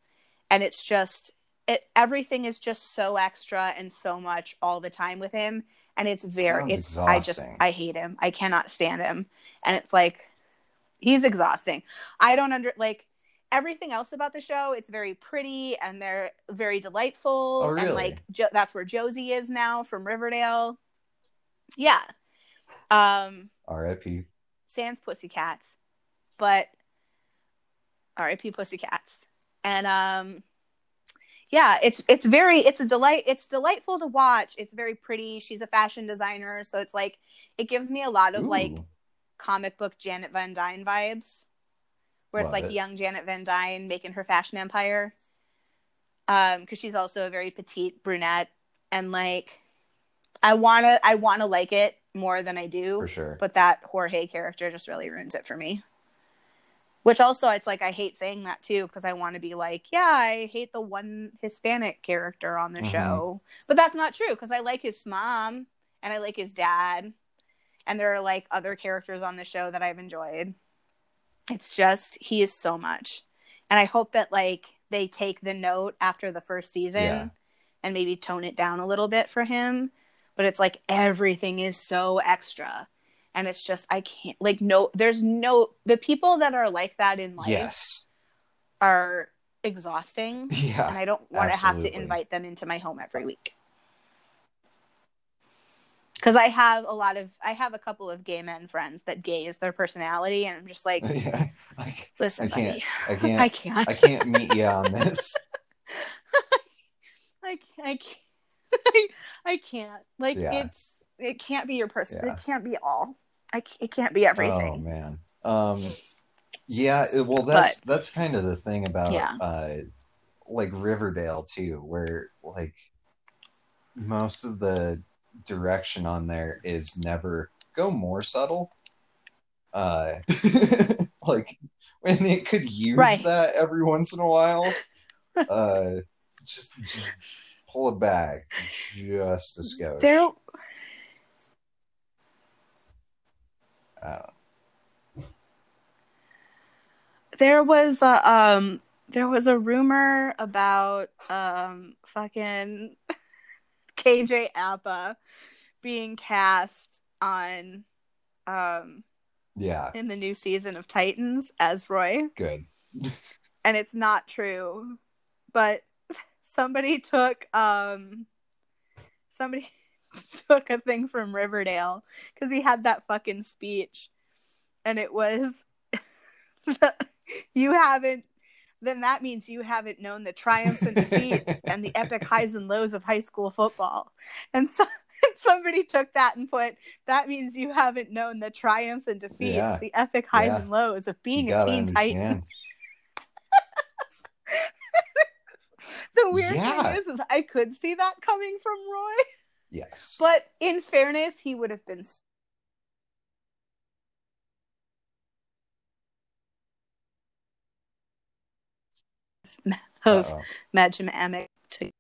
And it's just it everything is just so extra and so much all the time with him and it's very Sounds it's I just. I hate him. I cannot stand him. And it's like he's exhausting. I don't under like everything else about the show. It's very pretty and they're very delightful. Oh, And really? like jo- that's where Josie is now from Riverdale. Yeah. Um R.I.P. Sans Pussycats, but R.I.P. Pussycats, and um, yeah, it's it's very it's a delight. It's delightful to watch. It's very pretty. She's a fashion designer, so it's like it gives me a lot of like comic book Janet Van Dyne vibes, where Love it's like it. young Janet Van Dyne making her fashion empire. Um, because she's also a very petite brunette, and like, I wanna I wanna like it more than I do for sure. but that Jorge character just really ruins it for me. Which also, it's like I hate saying that too because I want to be like, yeah, I hate the one Hispanic character on the Mhm. show, but that's not true because I like his mom and I like his dad, and there are like other characters on the show that I've enjoyed. It's just he is so much, and I hope that like they take the note after the first season Yeah. and maybe tone it down a little bit for him. But it's like everything is so extra and it's just I can't like no there's no the people that are like that in life Yes. are exhausting and Yeah. I don't want to have to invite them into my home every week. Cuz I have a lot of I have a couple of gay men friends that gay is their personality and I'm just like yeah. I, listen I can't. I can't. I can't I can't meet you on this. I, I can't I can't like Yeah. it's it can't be your person Yeah. it can't be all I it can't be everything. Oh man. Um. Yeah. Well, that's that's kind of the thing about Yeah. uh, like Riverdale too, where like most of the direction on there is never go more subtle. Uh, like when it could use Right. that every once in a while. Uh, just just pull it back just a skosh. there I don't there was a um there was a rumor about um fucking KJ Apa being cast on um yeah, in the new season of Titans as Roy. Good. and it's not true but somebody took um somebody took a thing from Riverdale cuz he had that fucking speech. And it was you haven't then that means you haven't known the triumphs and defeats and the epic highs and lows of high school football. And so somebody took that and put that means you haven't known the triumphs and defeats, Yeah. the epic highs Yeah. and lows of being a teen titan. The weird Yeah. thing is, is I could see that coming from Roy, Yes. but in fairness, he would have been of Uh-oh. Madchen Amick to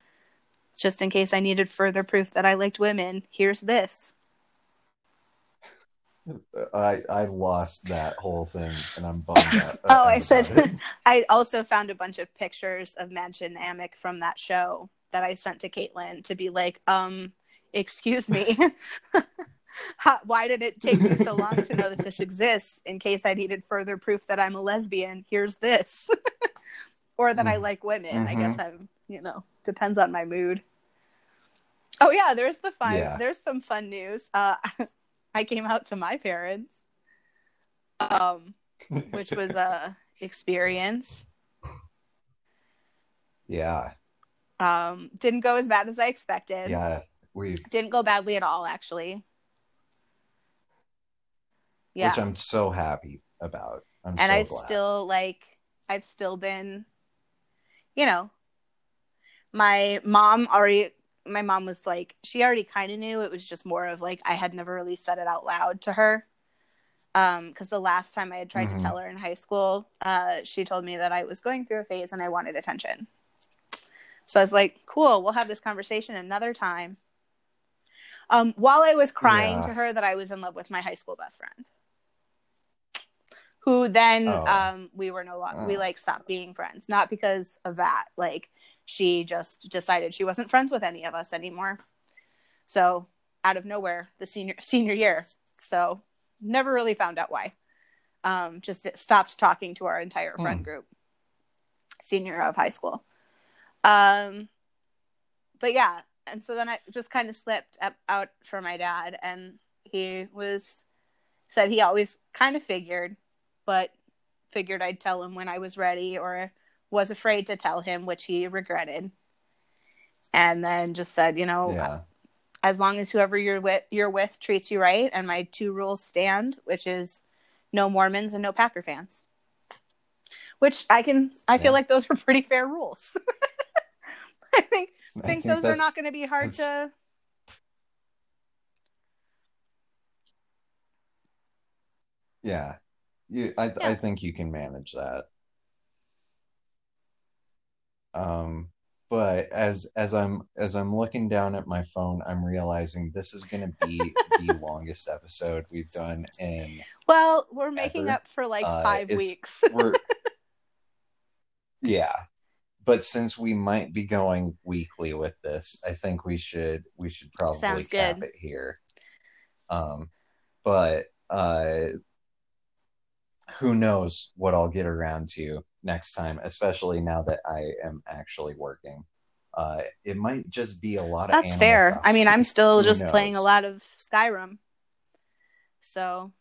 just in case I needed further proof that I liked women, here's this. I I lost that whole thing, and I'm bummed out. Oh, I said. I also found a bunch of pictures of Madge and Amick from that show that I sent to Caitlin to be like, um, excuse me. How, why did it take me so long to know that this exists in case I needed further proof that I'm a lesbian? Here's this. Or that I Mm. like women. I Mhm. guess I'm, you know, depends on my mood. Oh yeah, there's the fun. Yeah. There's some fun news. Uh, I came out to my parents, um, which was a experience. yeah, Um, didn't go as bad as I expected. yeah. We, Didn't go badly at all, actually. Yeah, which I'm so happy about. I'm and so I've glad. still like, I've still been, you know, my mom already. My mom was like, she already kind of knew. It was just more of like I had never really said it out loud to her. Um, because the last time I had tried Mhm. to tell her in high school, uh, she told me that I was going through a phase and I wanted attention. So I was like, cool, we'll have this conversation another time. Um, while I was crying Yeah. to her that I was in love with my high school best friend, who then Oh. um, we were no longer we Oh. like stopped being friends, not because of that. Like she just decided she wasn't friends with any of us anymore. So out of nowhere, the senior senior year. So never really found out why. Um, just stopped talking to our entire friend Hmm. group, senior of high school. Um, but yeah, and so then I just kind of slipped up, out for my dad, and he was said he always kind of figured, but figured I'd tell him when I was ready, or was afraid to tell him, which he regretted. And then just said, you know, yeah, as long as whoever you're with you're with treats you right and my two rules stand which is no mormons and no packer fans. Which i can i feel like those are pretty fair rules. I think I think those are not going to be hard that's- to Yeah, you. I Yeah. I think you can manage that. Um, but as as I'm as I'm looking down at my phone, I'm realizing this is going to be the longest episode we've done in. well we're making Ever. up for like Uh, five weeks We're yeah, but since we might be going weekly with this, I think we should we should probably Sounds cap good. it here. Um, but uh, who knows what I'll get around to next time, especially now that I am actually working. Uh, it might just be a lot of. that's fair i mean i'm still Who just playing a lot of skyrim so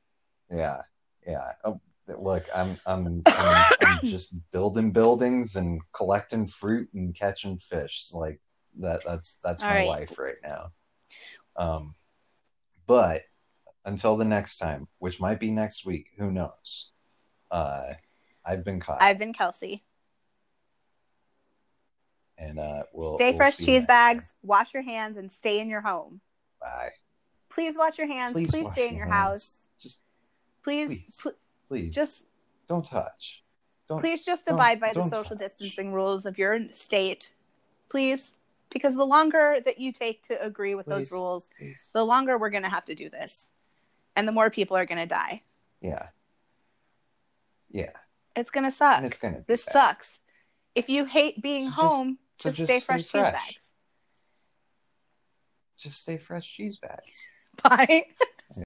Yeah, yeah. Oh, look, I'm I'm, I'm I'm just building buildings and collecting fruit and catching fish. Like that. That's that's All my right. life right now. Um, but until the next time, which might be next week, who knows? Uh, I've been caught, i've been kelsy and uh, we'll stay we'll fresh cheese next time. bags wash your hands and stay in your home Bye. please wash your hands Please please, stay in your house Just please Please. pl- please, just don't touch. Don't. please just abide by the social touch. distancing rules of your state please because the longer that you take to agree with those rules please. the longer we're going to have to do this and the more people are going to die Yeah. Yeah, it's going to suck and it's gonna. This bad. sucks if you hate being So just- home so just, just stay stay fresh cheese bags Just stay fresh cheese bags. bye